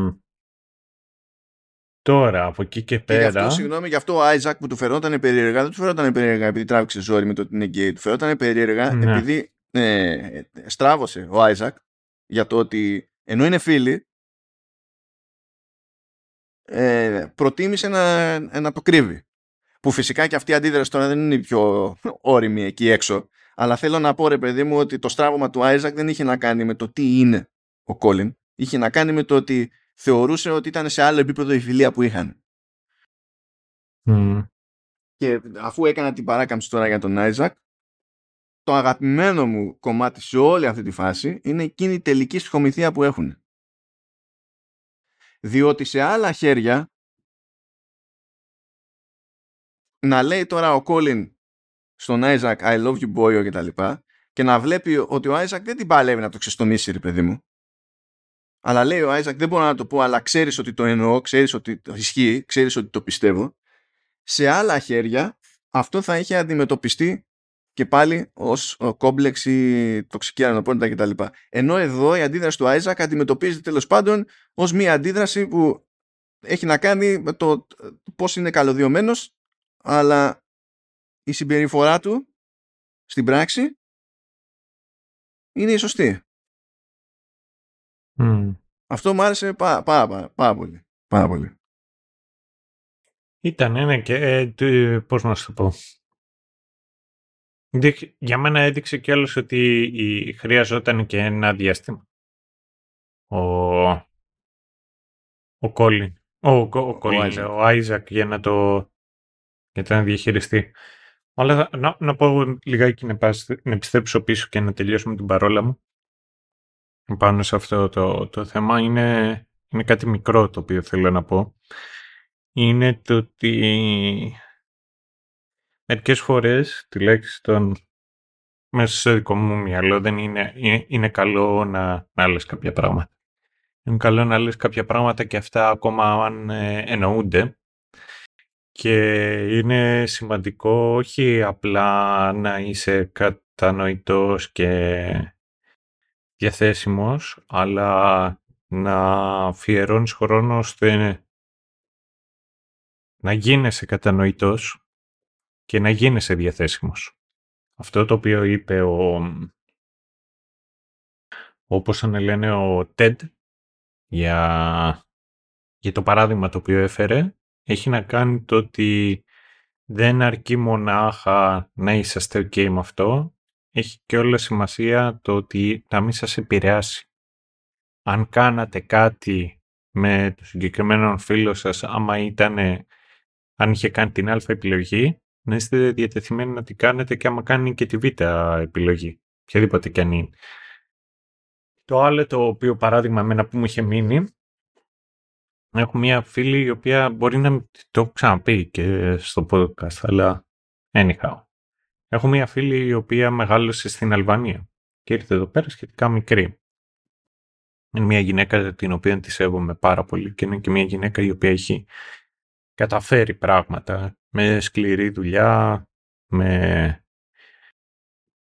τώρα, από εκεί και πέρα... Και γι' αυτό, συγγνώμη, γι' αυτό ο Άιζακ που του φερόταν περίεργα, δεν του φερόταν περίεργα επειδή τράβηξε ζόρι με το ότι είναι γκέι. Του φερόταν περίεργα ναι. επειδή ε, στράβωσε ο Άιζακ για το ότι ενώ είναι φίλοι ε, προτίμησε να, να το κρύβει. Που φυσικά και αυτή η αντίδραση τώρα δεν είναι η πιο όρημη εκεί έξω. Αλλά θέλω να πω ρε παιδί μου ότι το στράβωμα του Άιζακ δεν είχε να κάνει με το τι είναι ο Κόλιν. Είχε να κάνει με το ότι θεωρούσε ότι ήταν σε άλλο επίπεδο η φιλία που είχαν. Και αφού έκανα την παράκαμψη τώρα για τον Άιζακ, το αγαπημένο μου κομμάτι σε όλη αυτή τη φάση είναι εκείνη η τελική στιχομυθία που έχουν. Διότι σε άλλα χέρια να λέει τώρα ο Κόλιν στον Άιζακ I love you boy και τα λοιπά και να βλέπει ότι ο Άιζακ δεν την παλεύει να το ξεστομίσει ρε παιδί μου αλλά λέει ο Άιζακ δεν μπορώ να το πω αλλά ξέρεις ότι το εννοώ, ξέρεις ότι το ισχύει, ξέρεις ότι το πιστεύω σε άλλα χέρια αυτό θα είχε αντιμετωπιστεί και πάλι ως κόμπλεξη, τοξική αναπότητα κτλ. Ενώ εδώ η αντίδραση του Άιζακ αντιμετωπίζεται τέλος πάντων ως μια αντίδραση που έχει να κάνει με το πώς είναι καλωδιωμένος, αλλά η συμπεριφορά του στην πράξη είναι η σωστή. Αυτό μου άρεσε πάρα, πάρα, πάρα, πολύ. Πάρα πολύ. Ήταν, ναι, και ε, πώς να σου το πω. Για μένα έδειξε κιόλας ότι χρειαζόταν και ένα διάστημα. Ο, ο Κόλιν. Ο, ο, ο, Άιζακ για να το, για να διαχειριστεί. Αλλά να, να πω λιγάκι να, να επιστρέψω πίσω και να τελειώσουμε την παρόλα μου. Πάνω σε αυτό το, το θέμα είναι, είναι κάτι μικρό το οποίο θέλω να πω. Είναι το ότι μερικές φορές, τουλάχιστον μέσα στο δικό μου μυαλό, δεν είναι, είναι, καλό να, να λες κάποια πράγματα. Είναι καλό να λες κάποια πράγματα και αυτά ακόμα αν ε, εννοούνται. Και είναι σημαντικό όχι απλά να είσαι κατανοητός και διαθέσιμος, αλλά να αφιερώνεις χρόνο ώστε να γίνεσαι κατανοητός και να γίνεσαι διαθέσιμος. Αυτό το οποίο είπε ο, όπως λένε ο TED για, για το παράδειγμα το οποίο έφερε, έχει να κάνει το ότι δεν αρκεί μονάχα να είσαστε ok με αυτό, έχει και όλα σημασία το ότι να μην σας επηρεάσει. Αν κάνατε κάτι με το συγκεκριμένο φίλο σας, άμα ήταν, αν είχε κάνει την α επιλογή, να είστε διατεθειμένοι να την κάνετε και άμα κάνει και τη β επιλογή, οποιαδήποτε κι αν είναι. Το άλλο το οποίο παράδειγμα εμένα που μου είχε μείνει, έχω μια φίλη η οποία μπορεί να το έχω ξαναπεί και στο podcast, αλλά anyhow. Έχω μια φίλη η οποία μεγάλωσε στην Αλβανία και ήρθε εδώ πέρα σχετικά μικρή. Είναι μια γυναίκα την οποία τη σέβομαι πάρα πολύ και είναι και μια γυναίκα η οποία έχει καταφέρει πράγματα με σκληρή δουλειά, με,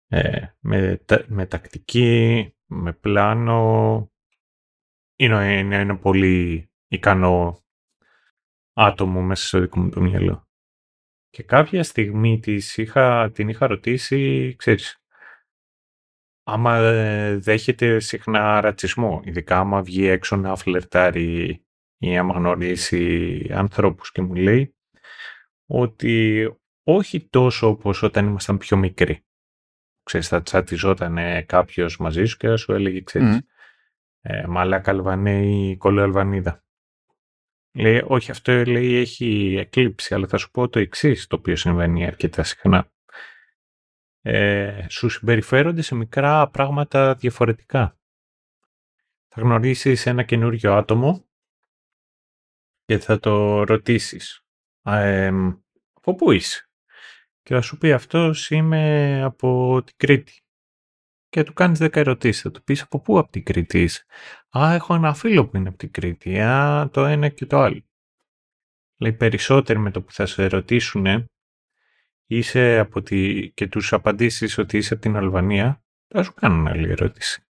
ε, με, με τακτική, με πλάνο. Είναι, είναι ένα πολύ ικανό άτομο μέσα στο δικό μου το μυαλό. Και κάποια στιγμή της είχα, την είχα ρωτήσει, ξέρεις, άμα ε, δέχεται συχνά ρατσισμό, ειδικά άμα βγει έξω να φλερτάρει ή άμα γνωρίσει ανθρώπους και μου λέει ότι όχι τόσο όπως όταν ήμασταν πιο μικροί. Ξέρεις, θα τσατιζόταν κάποιος μαζί σου και θα σου έλεγε, ξέρεις, mm. ε, μαλάκα Αλβανέ ή Αλβανίδα. Λέει, όχι, αυτό λέει έχει εκλείψει, αλλά θα σου πω το εξής το οποίο συμβαίνει αρκετά συχνά. Ε, σου συμπεριφέρονται σε μικρά πράγματα διαφορετικά. Θα γνωρίσεις ένα καινούριο άτομο και θα το ρωτήσεις. Ε, από πού είσαι; Και θα σου πει αυτός είμαι από την Κρήτη. Και του κάνεις δέκα ερωτήσεις. Θα του πεις από πού από την Κρήτη είσαι; Α, έχω ένα φίλο που είναι από την Κρήτη. Α, το ένα και το άλλο. Λέει περισσότεροι με το που θα σε ερωτήσουν είσαι από τη... και τους απαντήσεις ότι είσαι από την Αλβανία, θα σου κάνουν άλλη ερώτηση.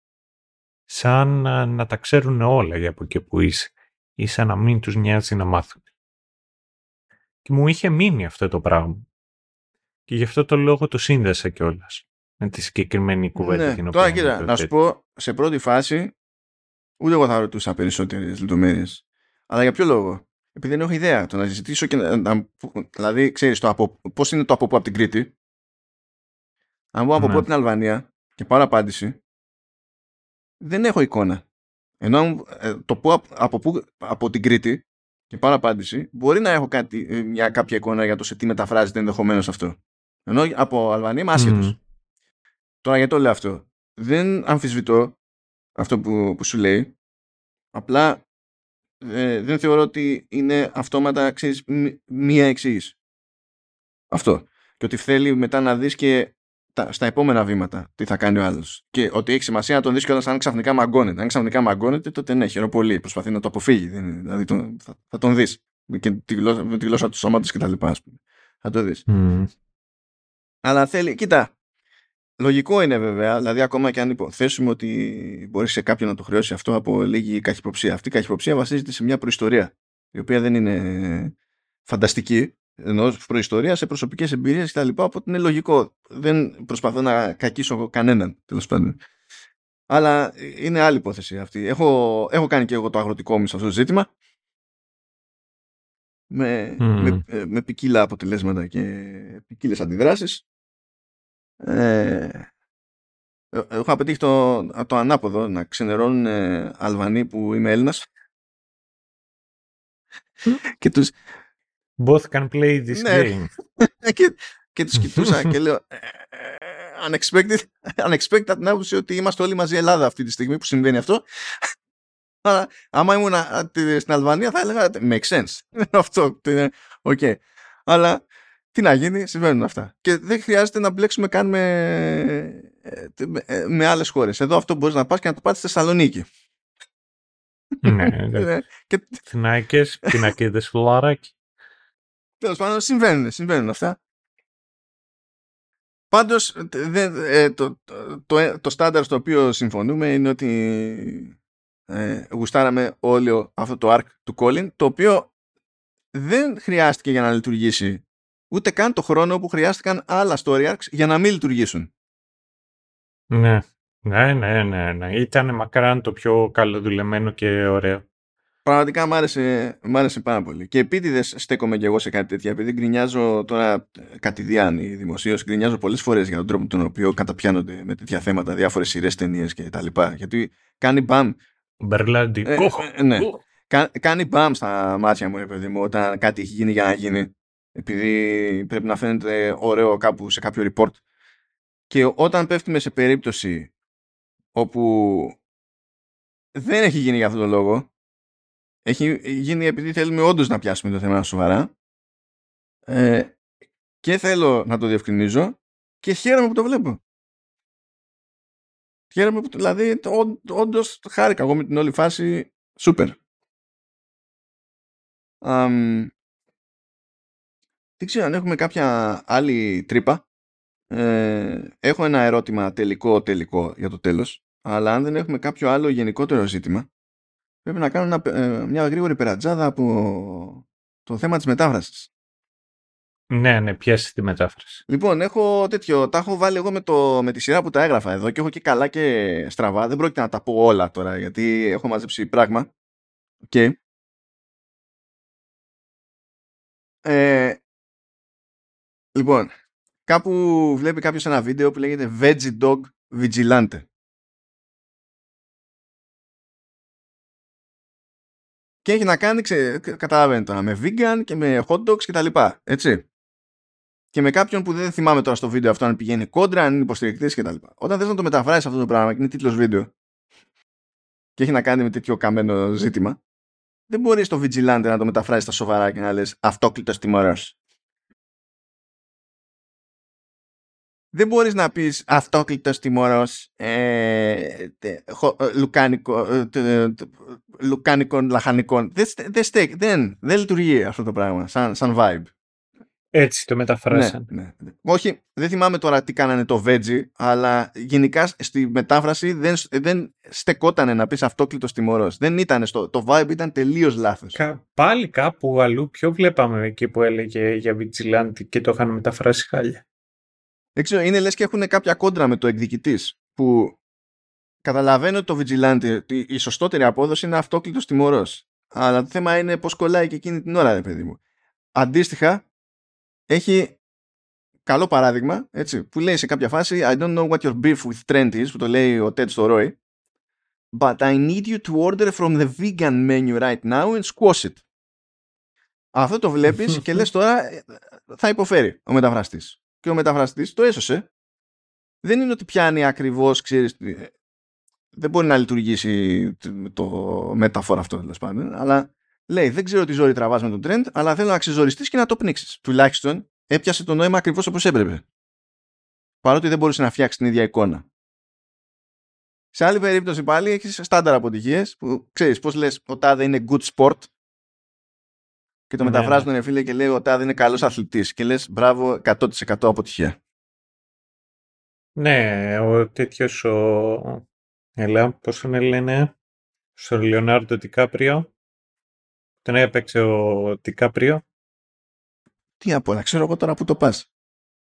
Σαν να, να τα ξέρουν όλα για από εκεί που είσαι ή σαν να μην τους νοιάζει να μάθουν. Και μου είχε μείνει αυτό το πράγμα. Και γι' αυτό το λόγο το σύνδεσα κιόλας με τη συγκεκριμένη κουβέντα ναι, την οποία. Τώρα κοίτα, να σου πω σε πρώτη φάση, ούτε εγώ θα ρωτούσα περισσότερες λεπτομέρειες. Αλλά για ποιο λόγο; Επειδή δεν έχω ιδέα. Το να συζητήσω και να. δηλαδή, ξέρεις πώς είναι το από πού από την Κρήτη. Αν πω από ναι. πού από την Αλβανία και πάρω απάντηση, δεν έχω εικόνα. Ενώ ε, το πω από, πού, από την Κρήτη και πάρω απάντηση, μπορεί να έχω κάτι, ε, μια κάποια εικόνα για το σε τι μεταφράζεται ενδεχομένως αυτό. Ενώ από Αλβανία είμαι άσχετος. Τώρα γιατί το λέω αυτό. Δεν αμφισβητώ αυτό που, που σου λέει. Απλά ε, δεν θεωρώ ότι είναι αυτόματα ξέρεις, μία εξήγηση. Αυτό. Και ότι θέλει μετά να δεις και τα, στα επόμενα βήματα τι θα κάνει ο άλλος. Και ότι έχει σημασία να τον δεις κιόλα αν ξαφνικά μαγκώνεται. Αν ξαφνικά μαγκώνεται, τότε ναι, χαίρομαι πολύ. Προσπαθεί να το αποφύγει. Δηλαδή τον, θα, θα, τον δεις. Και τη γλώσσα, με τη γλώσσα του σώματος κτλ. Θα το δεις. Mm. Αλλά θέλει, κοίτα. Λογικό είναι βέβαια, δηλαδή ακόμα και αν υποθέσουμε ότι μπορεί σε κάποιον να το χρεώσει αυτό από λίγη καχυποψία. Αυτή η καχυποψία βασίζεται σε μια προϊστορία, η οποία δεν είναι φανταστική, ενώ προϊστορίας σε προσωπικές εμπειρίες και τα λοιπά, οπότε είναι λογικό. Δεν προσπαθώ να κακίσω κανέναν, τέλος πάντων. Αλλά είναι άλλη υπόθεση αυτή. Έχω, έχω κάνει και εγώ το αγροτικό μου σε αυτό το ζήτημα. Με, με, με ποικίλα αποτελέσματα και ποικίλες αντιδράσεις. Ε, ε, έχω απαιτήσει το, το ανάποδο να ξενερώνουν ε, Αλβανοί που είμαι Έλληνας και τους Both can play this ναι. game. και, και τους κοιτούσα και λέω ε, unexpected, unexpected την άποψη ότι είμαστε όλοι μαζί Ελλάδα αυτή τη στιγμή που συμβαίνει αυτό. Αλλά άμα ήμουν στην Αλβανία θα έλεγα make sense. αυτό. Okay. Αλλά τι να γίνει, συμβαίνουν αυτά. Και δεν χρειάζεται να μπλέξουμε καν με, ε, με, με άλλες χώρες. Εδώ αυτό μπορείς να πας και να το πας στη Θεσσαλονίκη. Ναι, ναι. Ε, και Θυνάκες, πινακίδες φουλαράκι. Τέλος πάντων συμβαίνουν, συμβαίνουν αυτά. Πάντως δε- ε, το, το, το, το στάνταρ στο οποίο συμφωνούμε είναι ότι ε, γουστάραμε όλοι αυτό το arc του Colin το οποίο δεν χρειάστηκε για να λειτουργήσει ούτε καν το χρόνο που χρειάστηκαν άλλα story arcs για να μην λειτουργήσουν. Ναι. Ναι, ναι, ναι, ναι. Ήταν μακράν το πιο καλοδουλεμένο και ωραίο. Πραγματικά μ' άρεσε, μ' άρεσε πάρα πολύ. Και επίτηδες στέκομαι κι εγώ σε κάτι τέτοια. Επειδή γκρινιάζω τώρα ε, κατηδίαν ή δημοσίω, γκρινιάζω πολλές φορές για τον τρόπο τον οποίο καταπιάνονται με τέτοια θέματα διάφορες σειρές, ταινίες κτλ. Γιατί κάνει μπαμ. Μπερλάντι. Ε, Κοχ. ε, ναι. Κοχ. Κα- κάνει μπαμ στα μάτια μου, ρε παιδί μου, όταν κάτι έχει γίνει για να γίνει. Επειδή πρέπει να φαίνεται ωραίο κάπου σε κάποιο report. Και όταν πέφτουμε σε περίπτωση όπου δεν έχει γίνει για αυτόν τον λόγο, έχει γίνει επειδή θέλουμε όντως να πιάσουμε το θέμα σοβαρά ε, και θέλω να το διευκρινίζω και χαίρομαι που το βλέπω. Χαίρομαι που, το- δηλαδή, το- όν- όντως χάρηκα εγώ με την όλη φάση, σούπερ. Αμ, δεν ξέρω αν έχουμε κάποια άλλη τρύπα. Ε, έχω ένα ερώτημα τελικό τελικό για το τέλος, αλλά αν δεν έχουμε κάποιο άλλο γενικότερο ζήτημα, πρέπει να κάνω ένα, ε, μια γρήγορη περατζάδα από το θέμα της μετάφρασης. Ναι, ναι, πιάσει τη μετάφραση. Λοιπόν, έχω τέτοιο, τα έχω βάλει εγώ με, το, με τη σειρά που τα έγραφα εδώ και έχω και καλά και στραβά. Δεν πρόκειται να τα πω όλα τώρα γιατί έχω μαζέψει πράγμα. Και ε, λοιπόν, κάπου βλέπει κάποιος ένα βίντεο που λέγεται Veggie Dog Vigilante. Και έχει να κάνει, ξε, καταλαβαίνετε τώρα, με vegan και με hot dogs και τα λοιπά, έτσι. Και με κάποιον που δεν θυμάμαι τώρα στο βίντεο αυτό αν πηγαίνει κόντρα, αν είναι υποστηρικτής και τα λοιπά. Όταν θες να το μεταφράσεις αυτό το πράγμα και είναι τίτλος βίντεο και έχει να κάνει με τέτοιο καμένο ζήτημα, δεν μπορείς το vigilante να το μεταφράσεις στα σοβαρά και να λες αυτόκλητος τιμωρός. Δεν μπορείς να πεις αυτόκλητος τιμωρός ε, τε- χο- ε, λουκάνικο, ε, τε- τε- λουκάνικων λαχανικών. Δεν, στε- δεν, στέκ- δεν, δεν λειτουργεί αυτό το πράγμα σαν, σαν vibe. Έτσι το μεταφράσαν. Ναι, ναι. Όχι, δεν θυμάμαι τώρα τι κάνανε το Veggie, αλλά γενικά στη μετάφραση δεν, δεν στεκότανε να πεις αυτόκλητος τιμωρός. Δεν ήταν στο, το vibe ήταν τελείως λάθος. Κα- Πάλι κάπου αλλού πιο βλέπαμε εκεί που έλεγε για Vigilante και το είχαν μεταφράσει χάλια. Δεν ξέρω, είναι λες και έχουν κάποια κόντρα με το εκδικητής που καταλαβαίνω ότι το Vigilante, ότι η σωστότερη απόδοση είναι αυτόκλητος τιμωρός. Αλλά το θέμα είναι πώς κολλάει και εκείνη την ώρα, ρε παιδί μου. Αντίστοιχα, έχει καλό παράδειγμα, έτσι, που λέει σε κάποια φάση I don't know what your beef with Trent is, που το λέει ο Ted στο Roy, but I need you to order from the vegan menu right now and squash it. Αυτό το βλέπεις και λες τώρα ε, θα υποφέρει ο μεταφραστής. Και ο μεταφραστής το έσωσε. Δεν είναι ότι πιάνει ακριβώς, ξέρεις, ε, δεν μπορεί να λειτουργήσει το μεταφορά αυτό τέλος πάντων, αλλά λέει δεν ξέρω τι ζόρι τραβάς με τον trend, αλλά θέλω να ξεζοριστείς και να το πνίξεις. Τουλάχιστον έπιασε το νόημα ακριβώς όπως έπρεπε. Παρότι δεν μπορούσε να φτιάξει την ίδια εικόνα. Σε άλλη περίπτωση πάλι έχεις στάνταρ αποτυχίες που ξέρεις πώς λες ο τάδε είναι good sport και το Ναι, μεταφράζουν ναι. φίλε και λέει ο τάδε είναι καλός αθλητής και λες μπράβο 100% αποτυχία. Ναι, ο τέτοιος ο... Έλα, πώς τον λένε, στο Λεωνάρντο Τικάπριο. Τον έπαιξε ο Τικάπριο. Τι από να ξέρω εγώ τώρα που το πας.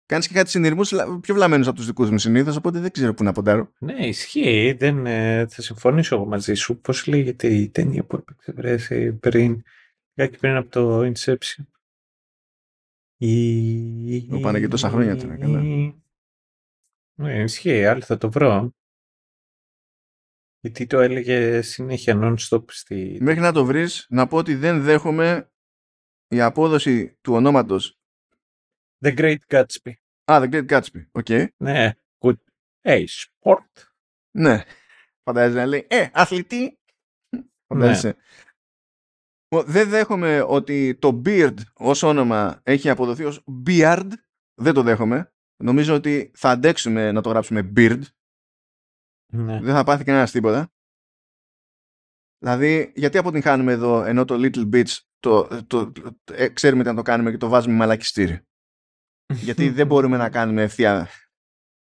Κάνεις και κάτι συνειρμούς πιο βλαμμένους από τους δικούς μου συνήθως, οπότε δεν ξέρω πού να ποντάρω. Ναι, ισχύει. Δεν, ε, θα συμφωνήσω εγώ μαζί σου. Πώς λέγεται η ταινία που έπαιξε βρέσει πριν, κάτι πριν από το Inception. Η... Μου πάνε και τόσα χρόνια τώρα, καλά. Ναι, ισχύει, άλλο θα το βρω. Γιατί το έλεγε συνέχεια non-stop στη... Μέχρι να το βρεις, να πω ότι δεν δέχομαι η απόδοση του ονόματος The Great Gatsby. Α, The Great Gatsby. OK. Ναι, good. Hey, sport. Ναι. Φαντάζεσαι να λέει, ε, αθλητή. Φαντάζεσαι. Ο- Δεν δέχομαι ότι το Beard ως όνομα έχει αποδοθεί ως Beard. Δεν το δέχομαι. Νομίζω ότι θα αντέξουμε να το γράψουμε Beard. Ναι. Δεν θα πάθει κανένας τίποτα. Δηλαδή, γιατί αποτυγχάνουμε εδώ ενώ το Little Bits το, το, το, ε, ξέρουμε τι να το κάνουμε και το βάζουμε μαλακιστήρι; γιατί δεν μπορούμε να κάνουμε ευθεία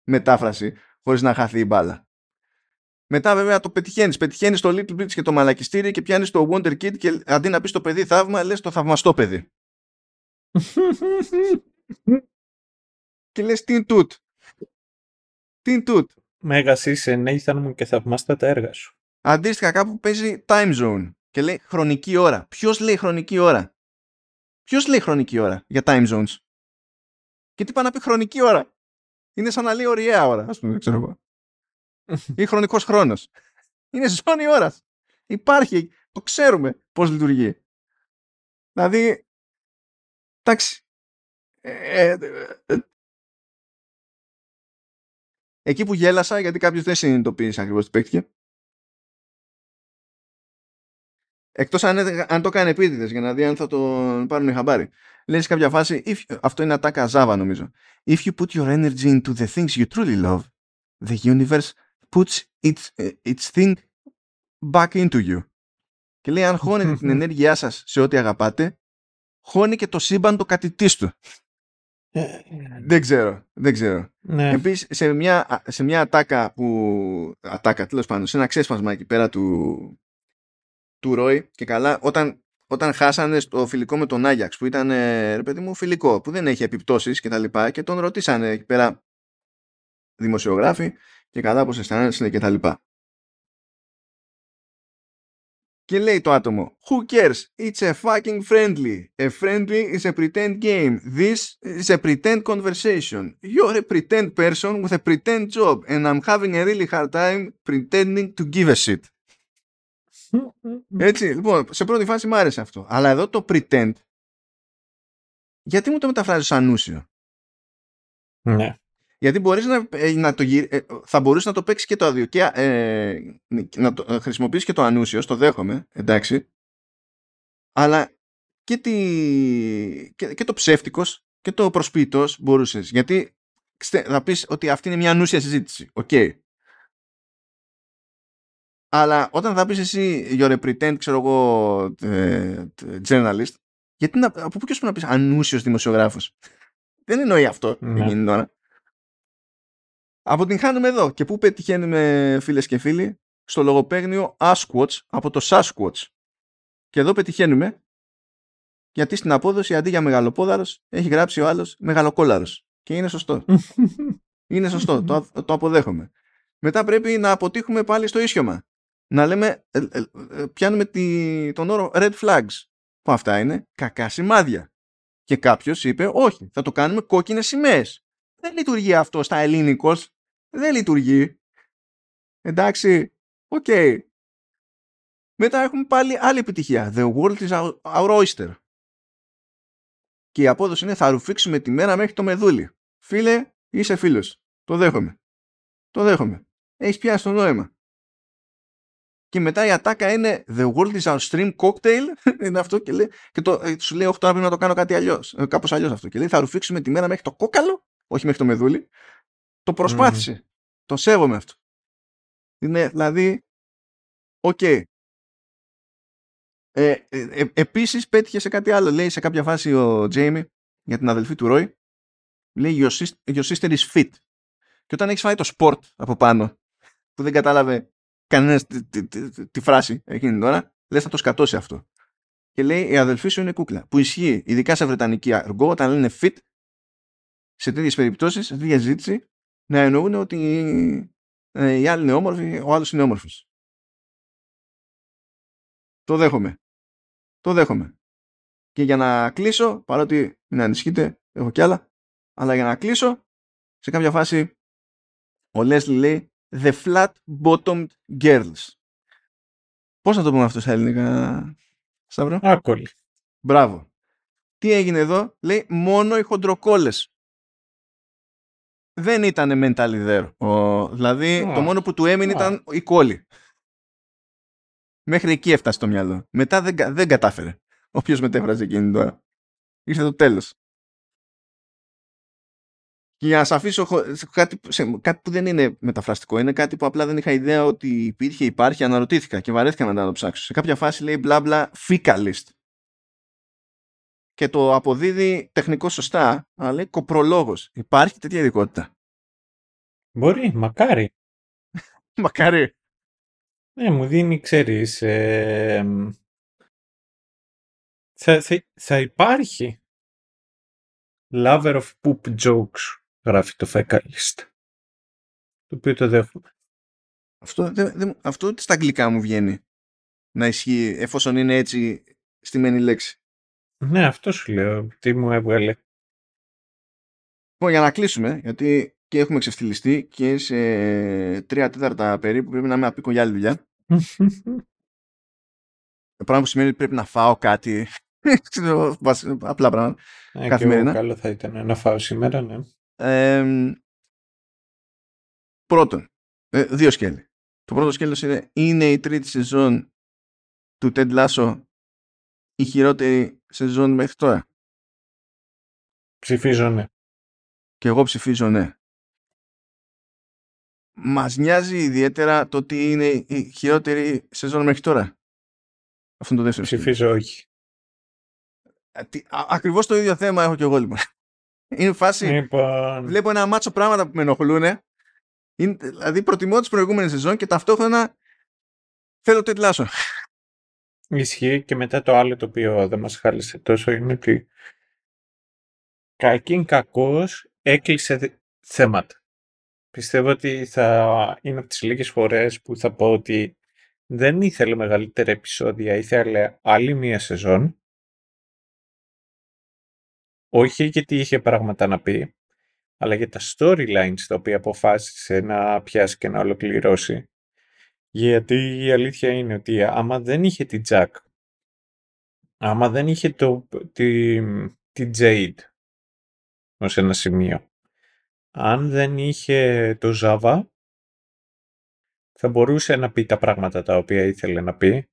μετάφραση χωρίς να χαθεί η μπάλα. Μετά βέβαια το πετυχαίνεις. Πετυχαίνεις το Little Bits και το μαλακιστήρι και πιάνεις το Wonder Kid και αντί να πεις το παιδί θαύμα, λες το θαυμαστό παιδί. και λες τι είναι τούτ. Τι είναι τούτ. Μέγας είσαι, Νέιθαν μου και θαυμάστα τα έργα σου. Αντίστοιχα κάπου παίζει time zone και λέει χρονική ώρα. Ποιος λέει χρονική ώρα; Ποιος λέει χρονική ώρα για time zones; Και τι πάει να πει χρονική ώρα; Είναι σαν να λέει ωριαία ώρα, ας πούμε, ξέρω εγώ. Ή χρονικός χρόνος. Είναι ζώνη ώρας. Υπάρχει. Το ξέρουμε πώς λειτουργεί. Δηλαδή. Εντάξει. Ε, ε, ε, εκεί που γέλασα, γιατί κάποιος δεν συνειδητοποίησε ακριβώς τι παίχτηκε. Εκτός αν, αν το κάνει επίτηδες για να δει αν θα τον πάρουν οι χαμπάρι. Λέει σε κάποια φάση, if, αυτό είναι ατάκα Java νομίζω. If you put your energy into the things you truly love, the universe puts its, its thing back into you. Και λέει, αν χώνετε την ενέργειά σας σε ό,τι αγαπάτε, χώνει και το σύμπαν το κατητής του. δεν ξέρω, δεν ξέρω. Ναι. Επίσης, σε μια, σε μια ατάκα που... Ατάκα, τέλος πάντων, σε ένα ξέσπασμα εκεί πέρα του, του Ρόι και καλά, όταν, όταν χάσανε στο φιλικό με τον Άγιαξ που ήταν, ρε παιδί μου, φιλικό, που δεν έχει επιπτώσεις και τα λοιπά και τον ρωτήσανε εκεί πέρα δημοσιογράφοι και καλά πως αισθάνεσαι και τα λοιπά. Και λέει το άτομο Who cares? It's a fucking friendly. A friendly is a pretend game. This is a pretend conversation. You're a pretend person with a pretend job and I'm having a really hard time pretending to give a shit. Έτσι, λοιπόν, σε πρώτη φάση μου άρεσε αυτό. Αλλά εδώ το pretend γιατί μου το μεταφράζει σαν ανούσιο. Ναι. Γιατί μπορείς να, ε, να το ε, θα μπορούσε να το παίξεις και το άδειο και ε, να το ε, χρησιμοποιήσει και το ανούσιο, το δέχομαι, εντάξει. Αλλά και, τη, και, και το ψεύτικος και το προσποιητός μπορούσες. Γιατί θα πεις ότι αυτή είναι μια ανούσια συζήτηση. OK. Okay. Αλλά όταν θα πεις εσύ you're a pretend, ξέρω εγώ, ε, journalist, γιατί να, από πού και να πεις ανούσιος δημοσιογράφος. Δεν εννοεί αυτό ναι. εκείνη ώρα. Αποτυγχάνουμε εδώ. Και πού πετυχαίνουμε φίλες και φίλοι; Στο λογοπαίγνιο Asquatch από το Sasquatch. Και εδώ πετυχαίνουμε γιατί στην απόδοση αντί για μεγαλοπόδαρος έχει γράψει ο άλλος μεγαλοκόλαρος. Και είναι σωστό. είναι σωστό. το, το αποδέχομαι. Μετά πρέπει να αποτύχουμε πάλι στο ίσιωμα. Να λέμε, ε, ε, ε, πιάνουμε τη, τον όρο red flags. Που αυτά είναι κακά σημάδια. Και κάποιος είπε, όχι, θα το κάνουμε κόκκινες σημαίες. Δεν λειτουργεί αυτό στα ελληνικώς δεν λειτουργεί. Εντάξει, OK. Okay. Μετά έχουμε πάλι άλλη επιτυχία. The world is our oyster. Και η απόδοση είναι θα ρουφήξουμε τη μέρα μέχρι το μεδούλι. Φίλε, είσαι φίλος. Το δέχομαι. Το δέχομαι. Έχεις πιάσει το νόημα. Και μετά η ατάκα είναι The world is our shrimp cocktail. είναι αυτό και, λέει, και το, ε, σου λέει, Όχι, τώρα πρέπει να το κάνω κάτι αλλιώς. Ε, Κάπως αλλιώς αυτό. Και λέει, Θα ρουφήξουμε τη μέρα μέχρι το κόκαλο, όχι μέχρι το μεδούλι. Το προσπάθησε. Mm. Το σέβομαι αυτό. Είναι δηλαδή, OK. Okay. Ε, ε, ε, επίσης πέτυχε σε κάτι άλλο. Λέει σε κάποια φάση ο Τζέιμι για την αδελφή του Ρόι. Λέει your sister, your sister is fit. Και όταν έχεις φάει το sport από πάνω που δεν κατάλαβε κανένας τη, τη, τη, φράση εκείνη την ώρα, λες θα το σκατώσει αυτό. Και λέει η αδελφή σου είναι κούκλα. Που ισχύει ειδικά σε βρετανική αργό όταν λένε fit σε τέτοιες περιπτώσεις, σε τέτοια ζήτηση, να εννοούν ότι ε, οι άλλοι είναι όμορφοι, ο άλλος είναι όμορφος. Το δέχομαι. Το δέχομαι. Και για να κλείσω, παρότι μην ανησυχείτε, έχω κι άλλα, αλλά για να κλείσω, σε κάποια φάση ο Λέσλι λέει The Flat Bottomed Girls. Πώς να το πούμε αυτό στα ελληνικά, Σταύρο; Άκολη. Μπράβο. Τι έγινε εδώ, λέει μόνο οι χοντροκόλες δεν ήταν mentally there. Ο, δηλαδή το μόνο που του έμεινε ήταν η κόλλη. Μέχρι εκεί έφτασε το μυαλό. Μετά δεν, δεν κατάφερε. Όποιος μετέφραζε εκείνη τώρα. Ήρθε το τέλος. Και για να σα αφήσω κάτι, σε, κάτι που δεν είναι μεταφραστικό, είναι κάτι που απλά δεν είχα ιδέα ότι υπήρχε, υπάρχει, αναρωτήθηκα και βαρέθηκα να το ψάξω. Σε κάποια φάση λέει μπλα μπλα fecalist. Και το αποδίδει τεχνικό σωστά, αλλά λέει κοπρολόγος. Υπάρχει τέτοια ειδικότητα; Μπορεί, μακάρι. μακάρι. Ναι, μου δίνει, ξέρεις, ε, θα, θα, θα υπάρχει lover of poop jokes γράφει το Fecalist. Το οποίο το δέχομαι. Αυτό, δε, δε, αυτό στα αγγλικά μου βγαίνει να ισχύει εφόσον είναι έτσι στημένη λέξη. Ναι, αυτό σου λέω. Τι μου έβγαλε. Λοιπόν, για να κλείσουμε, γιατί και έχουμε ξεφτυλιστεί και σε τρία τέταρτα περίπου πρέπει να είμαι απίκο για άλλη δουλειά. Το πράγμα που σημαίνει ότι πρέπει να φάω κάτι. Απλά πράγματα. Ε, καθημερινά. καλό θα ήταν να φάω σήμερα, ναι. Ε, πρώτον, ε, δύο σκέλη. Το πρώτο σκέλος είναι, είναι η τρίτη σεζόν του Ted Lasso η χειρότερη σεζόν μέχρι τώρα. Ψηφίζω ναι. Και εγώ ψηφίζω ναι. Μας νοιάζει ιδιαίτερα το ότι είναι η χειρότερη σεζόν μέχρι τώρα; Αυτό είναι το δεύτερο. Ψηφίζω όχι. Ακριβώς το ίδιο θέμα έχω και εγώ λοιπόν. Είναι φάση. Λοιπόν... Βλέπω ένα μάτσο πράγματα που με ενοχλούν. Είναι, δηλαδή προτιμώ τις προηγούμενες σεζόν και ταυτόχρονα θέλω το ετλάσω. Ισχύει και μετά το άλλο το οποίο δεν μας χάλισε τόσο είναι ότι κακήν κακός έκλεισε θέματα. Πιστεύω ότι θα είναι από τις λίγες φορές που θα πω ότι δεν ήθελε μεγαλύτερα επεισόδια, ήθελε άλλη μία σεζόν όχι γιατί είχε πράγματα να πει, αλλά για τα storylines τα οποία αποφάσισε να πιάσει και να ολοκληρώσει. Γιατί η αλήθεια είναι ότι άμα δεν είχε την Jack, άμα δεν είχε το, τη, τη Jade ως ένα σημείο, αν δεν είχε το Java, θα μπορούσε να πει τα πράγματα τα οποία ήθελε να πει,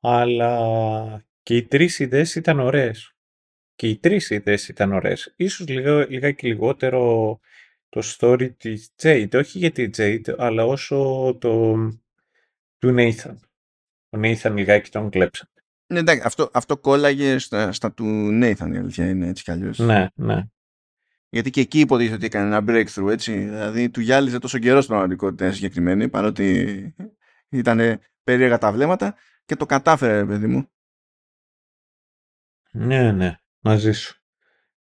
αλλά και οι τρεις ιδέες ήταν ωραίες και οι τρεις ιδέες ήταν ωραίες. Ίσως λίγα, λιγάκι λιγότερο το story της Jade, όχι για τη Jade, αλλά όσο το του Nathan. Ο Nathan λιγάκι τον κλέψαν. Ναι, εντάξει, αυτό, αυτό κόλλαγε στα, στα του Nathan, η αλήθεια είναι έτσι κι αλλιώς. Ναι, ναι. Γιατί και εκεί υποτίθεται ότι έκανε ένα breakthrough, έτσι. Δηλαδή του γυάλιζε τόσο καιρό στην πραγματικότητα συγκεκριμένη, παρότι ήταν περίεργα τα βλέμματα και το κατάφερε, παιδί μου. Ναι, ναι μαζί σου.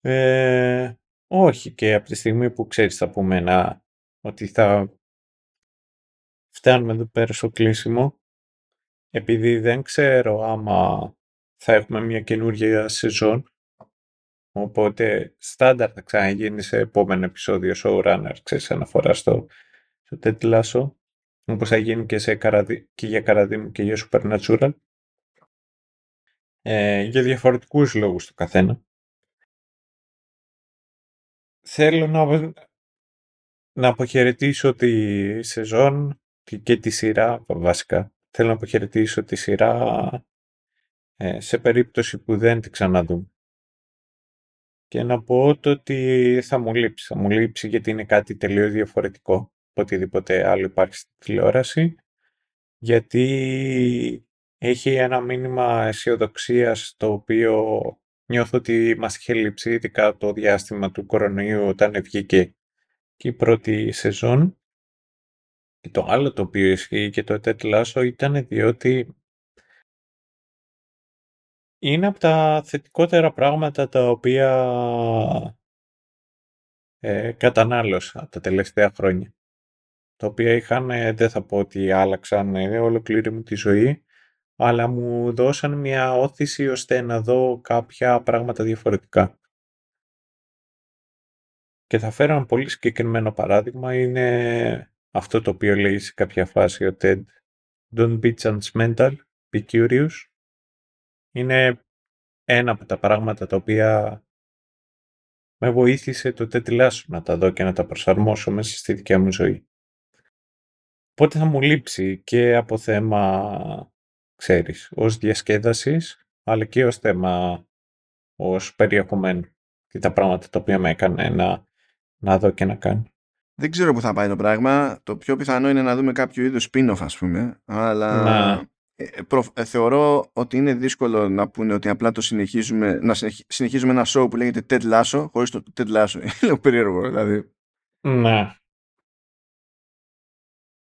Ε, όχι και από τη στιγμή που ξέρεις θα πούμε να, ότι θα φτάνουμε εδώ πέρα στο κλείσιμο επειδή δεν ξέρω άμα θα έχουμε μια καινούργια σεζόν οπότε στάνταρ θα ξαναγίνει σε επόμενο επεισόδιο showrunner ξέρεις αναφορά στο, στο Ted όπως θα γίνει και, σε καραδί, και για Καραδίμου και για Supernatural ε, για διαφορετικούς λόγους το καθένα. Θέλω να, να αποχαιρετήσω τη σεζόν και τη σειρά, βασικά. Θέλω να αποχαιρετήσω τη σειρά ε, σε περίπτωση που δεν τη ξαναδούμε. Και να πω το ότι θα μου λείψει. Θα μου λείψει γιατί είναι κάτι τελείως διαφορετικό από οτιδήποτε άλλο υπάρχει στη τηλεόραση. Γιατί έχει ένα μήνυμα αισιοδοξίας το οποίο νιώθω ότι μας είχε λείψει ειδικά το διάστημα του κορονοϊού όταν βγήκε και η πρώτη σεζόν. Και το άλλο το οποίο ισχύει και το τέτλάσο ήταν διότι είναι από τα θετικότερα πράγματα τα οποία ε, κατανάλωσα τα τελευταία χρόνια. Τα οποία είχαν, ε, δεν θα πω ότι άλλαξαν ε, ολοκλήρη μου τη ζωή, αλλά μου δώσαν μια όθηση ώστε να δω κάποια πράγματα διαφορετικά. Και θα φέρω ένα πολύ συγκεκριμένο παράδειγμα, είναι αυτό το οποίο λέει σε κάποια φάση ο TED Don't be judgmental, be curious. Είναι ένα από τα πράγματα τα οποία με βοήθησε το TED να τα δω και να τα προσαρμόσω μέσα στη δικιά μου ζωή. Οπότε θα μου λείψει και από θέμα ξέρεις, ως διασκέδασης, αλλά και ως θέμα, ως περιεχομένου και τα πράγματα τα οποία με έκανε να να δω και να κάνω. Δεν ξέρω που θα πάει το πράγμα. Το πιο πιθανό είναι να δούμε κάποιο είδους spin-off ας πούμε. Αλλά Να. ε, προ- ε, θεωρώ ότι είναι δύσκολο να πούνε ότι απλά το συνεχίζουμε, να συνεχ- συνεχίζουμε ένα show που λέγεται Ted Lasso χωρίς το Ted Lasso. Είναι λίγο περίεργο δηλαδή. Ναι.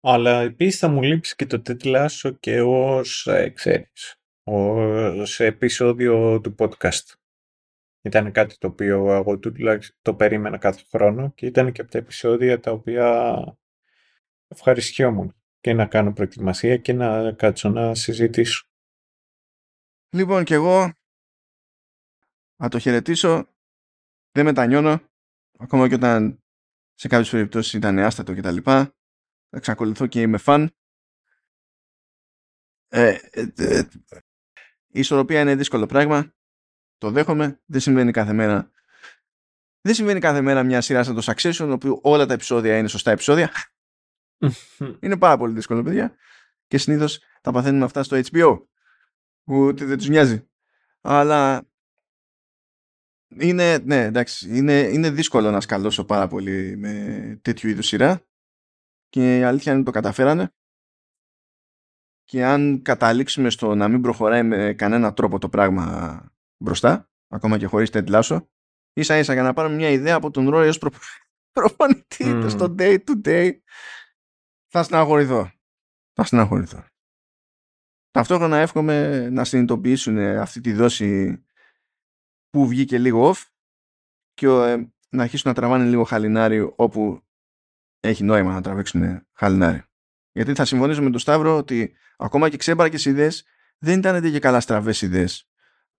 Αλλά επίσης θα μου λείψει και το τετλάσο και ως, ε, ξέρεις, ως επεισόδιο του podcast. Ήταν κάτι το οποίο εγώ τουλάχιστον το περίμενα κάθε χρόνο και ήταν και από τα επεισόδια τα οποία ευχαριστιόμουν και να κάνω προετοιμασία και να κάτσω να συζητήσω. Λοιπόν και εγώ να το χαιρετήσω δεν μετανιώνω ακόμα και όταν σε κάποιες περιπτώσεις ήταν άστατο και τα λοιπά εξακολουθώ και είμαι φαν ε, ε, ε, η ισορροπία είναι δύσκολο πράγμα το δέχομαι. Δεν συμβαίνει κάθε μέρα. Δεν συμβαίνει κάθε μέρα μια σειρά σαν το Succession όπου όλα τα επεισόδια είναι σωστά επεισόδια. Είναι πάρα πολύ δύσκολο παιδιά. Και συνήθως τα παθαίνουμε αυτά στο HBO που ούτε δεν τους νοιάζει. Αλλά είναι, ναι, εντάξει, είναι, είναι δύσκολο να σκαλώσω πάρα πολύ με τέτοιου είδους σειρά. Και η αλήθεια είναι ότι το καταφέρανε. Και αν καταλήξουμε στο να μην προχωράει με κανένα τρόπο το πράγμα μπροστά, ακόμα και χωρίς Ted Lasso, ίσα ίσα για να πάρουμε μια ιδέα από τον Ρόι ως προ... προπονητή Μμμ. mm. στο day to day, θα στεναχωρηθώ. Θα στεναχωρηθώ. Ταυτόχρονα εύχομαι να συνειδητοποιήσουν αυτή τη δόση που βγήκε λίγο off και ε, να αρχίσουν να τραβάνε λίγο χαλινάρι όπου έχει νόημα να τραβήξουν χαλινάρι. Γιατί θα συμφωνήσω με τον Σταύρο ότι ακόμα και ξέμπαρκες ιδέες δεν ήταν και καλά στραβές ιδέες.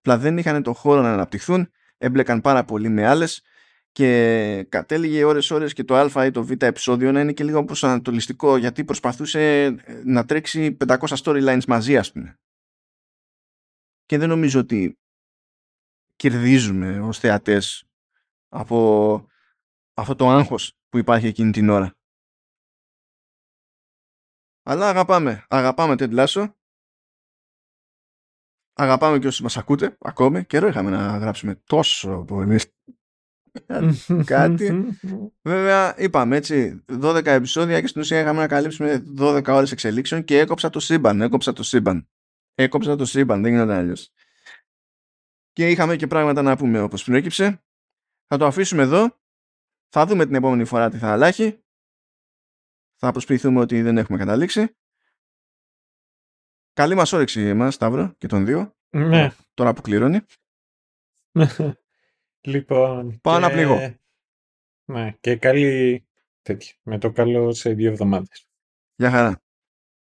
Απλά δεν είχαν το χώρο να αναπτυχθούν, έμπλεκαν πάρα πολύ με άλλες και κατέληγε ώρες ώρες και το α ή το β επεισόδιο να είναι και λίγο προσανατολιστικό γιατί προσπαθούσε ε, να τρέξει 500 storylines μαζί ας πούμε. Και δεν νομίζω ότι κερδίζουμε ως θεατές από αυτό το άγχος που υπάρχει εκείνη την ώρα. Αλλά αγαπάμε. Αγαπάμε Ted Lasso. Αγαπάμε και όσους μας ακούτε ακόμη. Καιρό είχαμε να γράψουμε τόσο πολύ. Κάτι. Βέβαια, είπαμε έτσι, 12 επεισόδια και στην ουσία είχαμε να καλύψουμε 12 ώρες εξελίξεων και έκοψα το σύμπαν. Έκοψα το σύμπαν. Έκοψα το σύμπαν. Δεν γινόταν αλλιώς. Και είχαμε και πράγματα να πούμε όπως προέκυψε. Θα το αφήσουμε εδώ. Θα δούμε την επόμενη φορά τι θα αλλάχει. Θα προσποιηθούμε ότι δεν έχουμε καταλήξει. Καλή μας όρεξη εμάς, Σταύρο, και τον δύο. Ναι. Τώρα που κληρώνει. λοιπόν. Πάω να και- πληγώ. Ναι, και καλή τέτοια. Με το καλό σε δύο εβδομάδες. Γεια χαρά.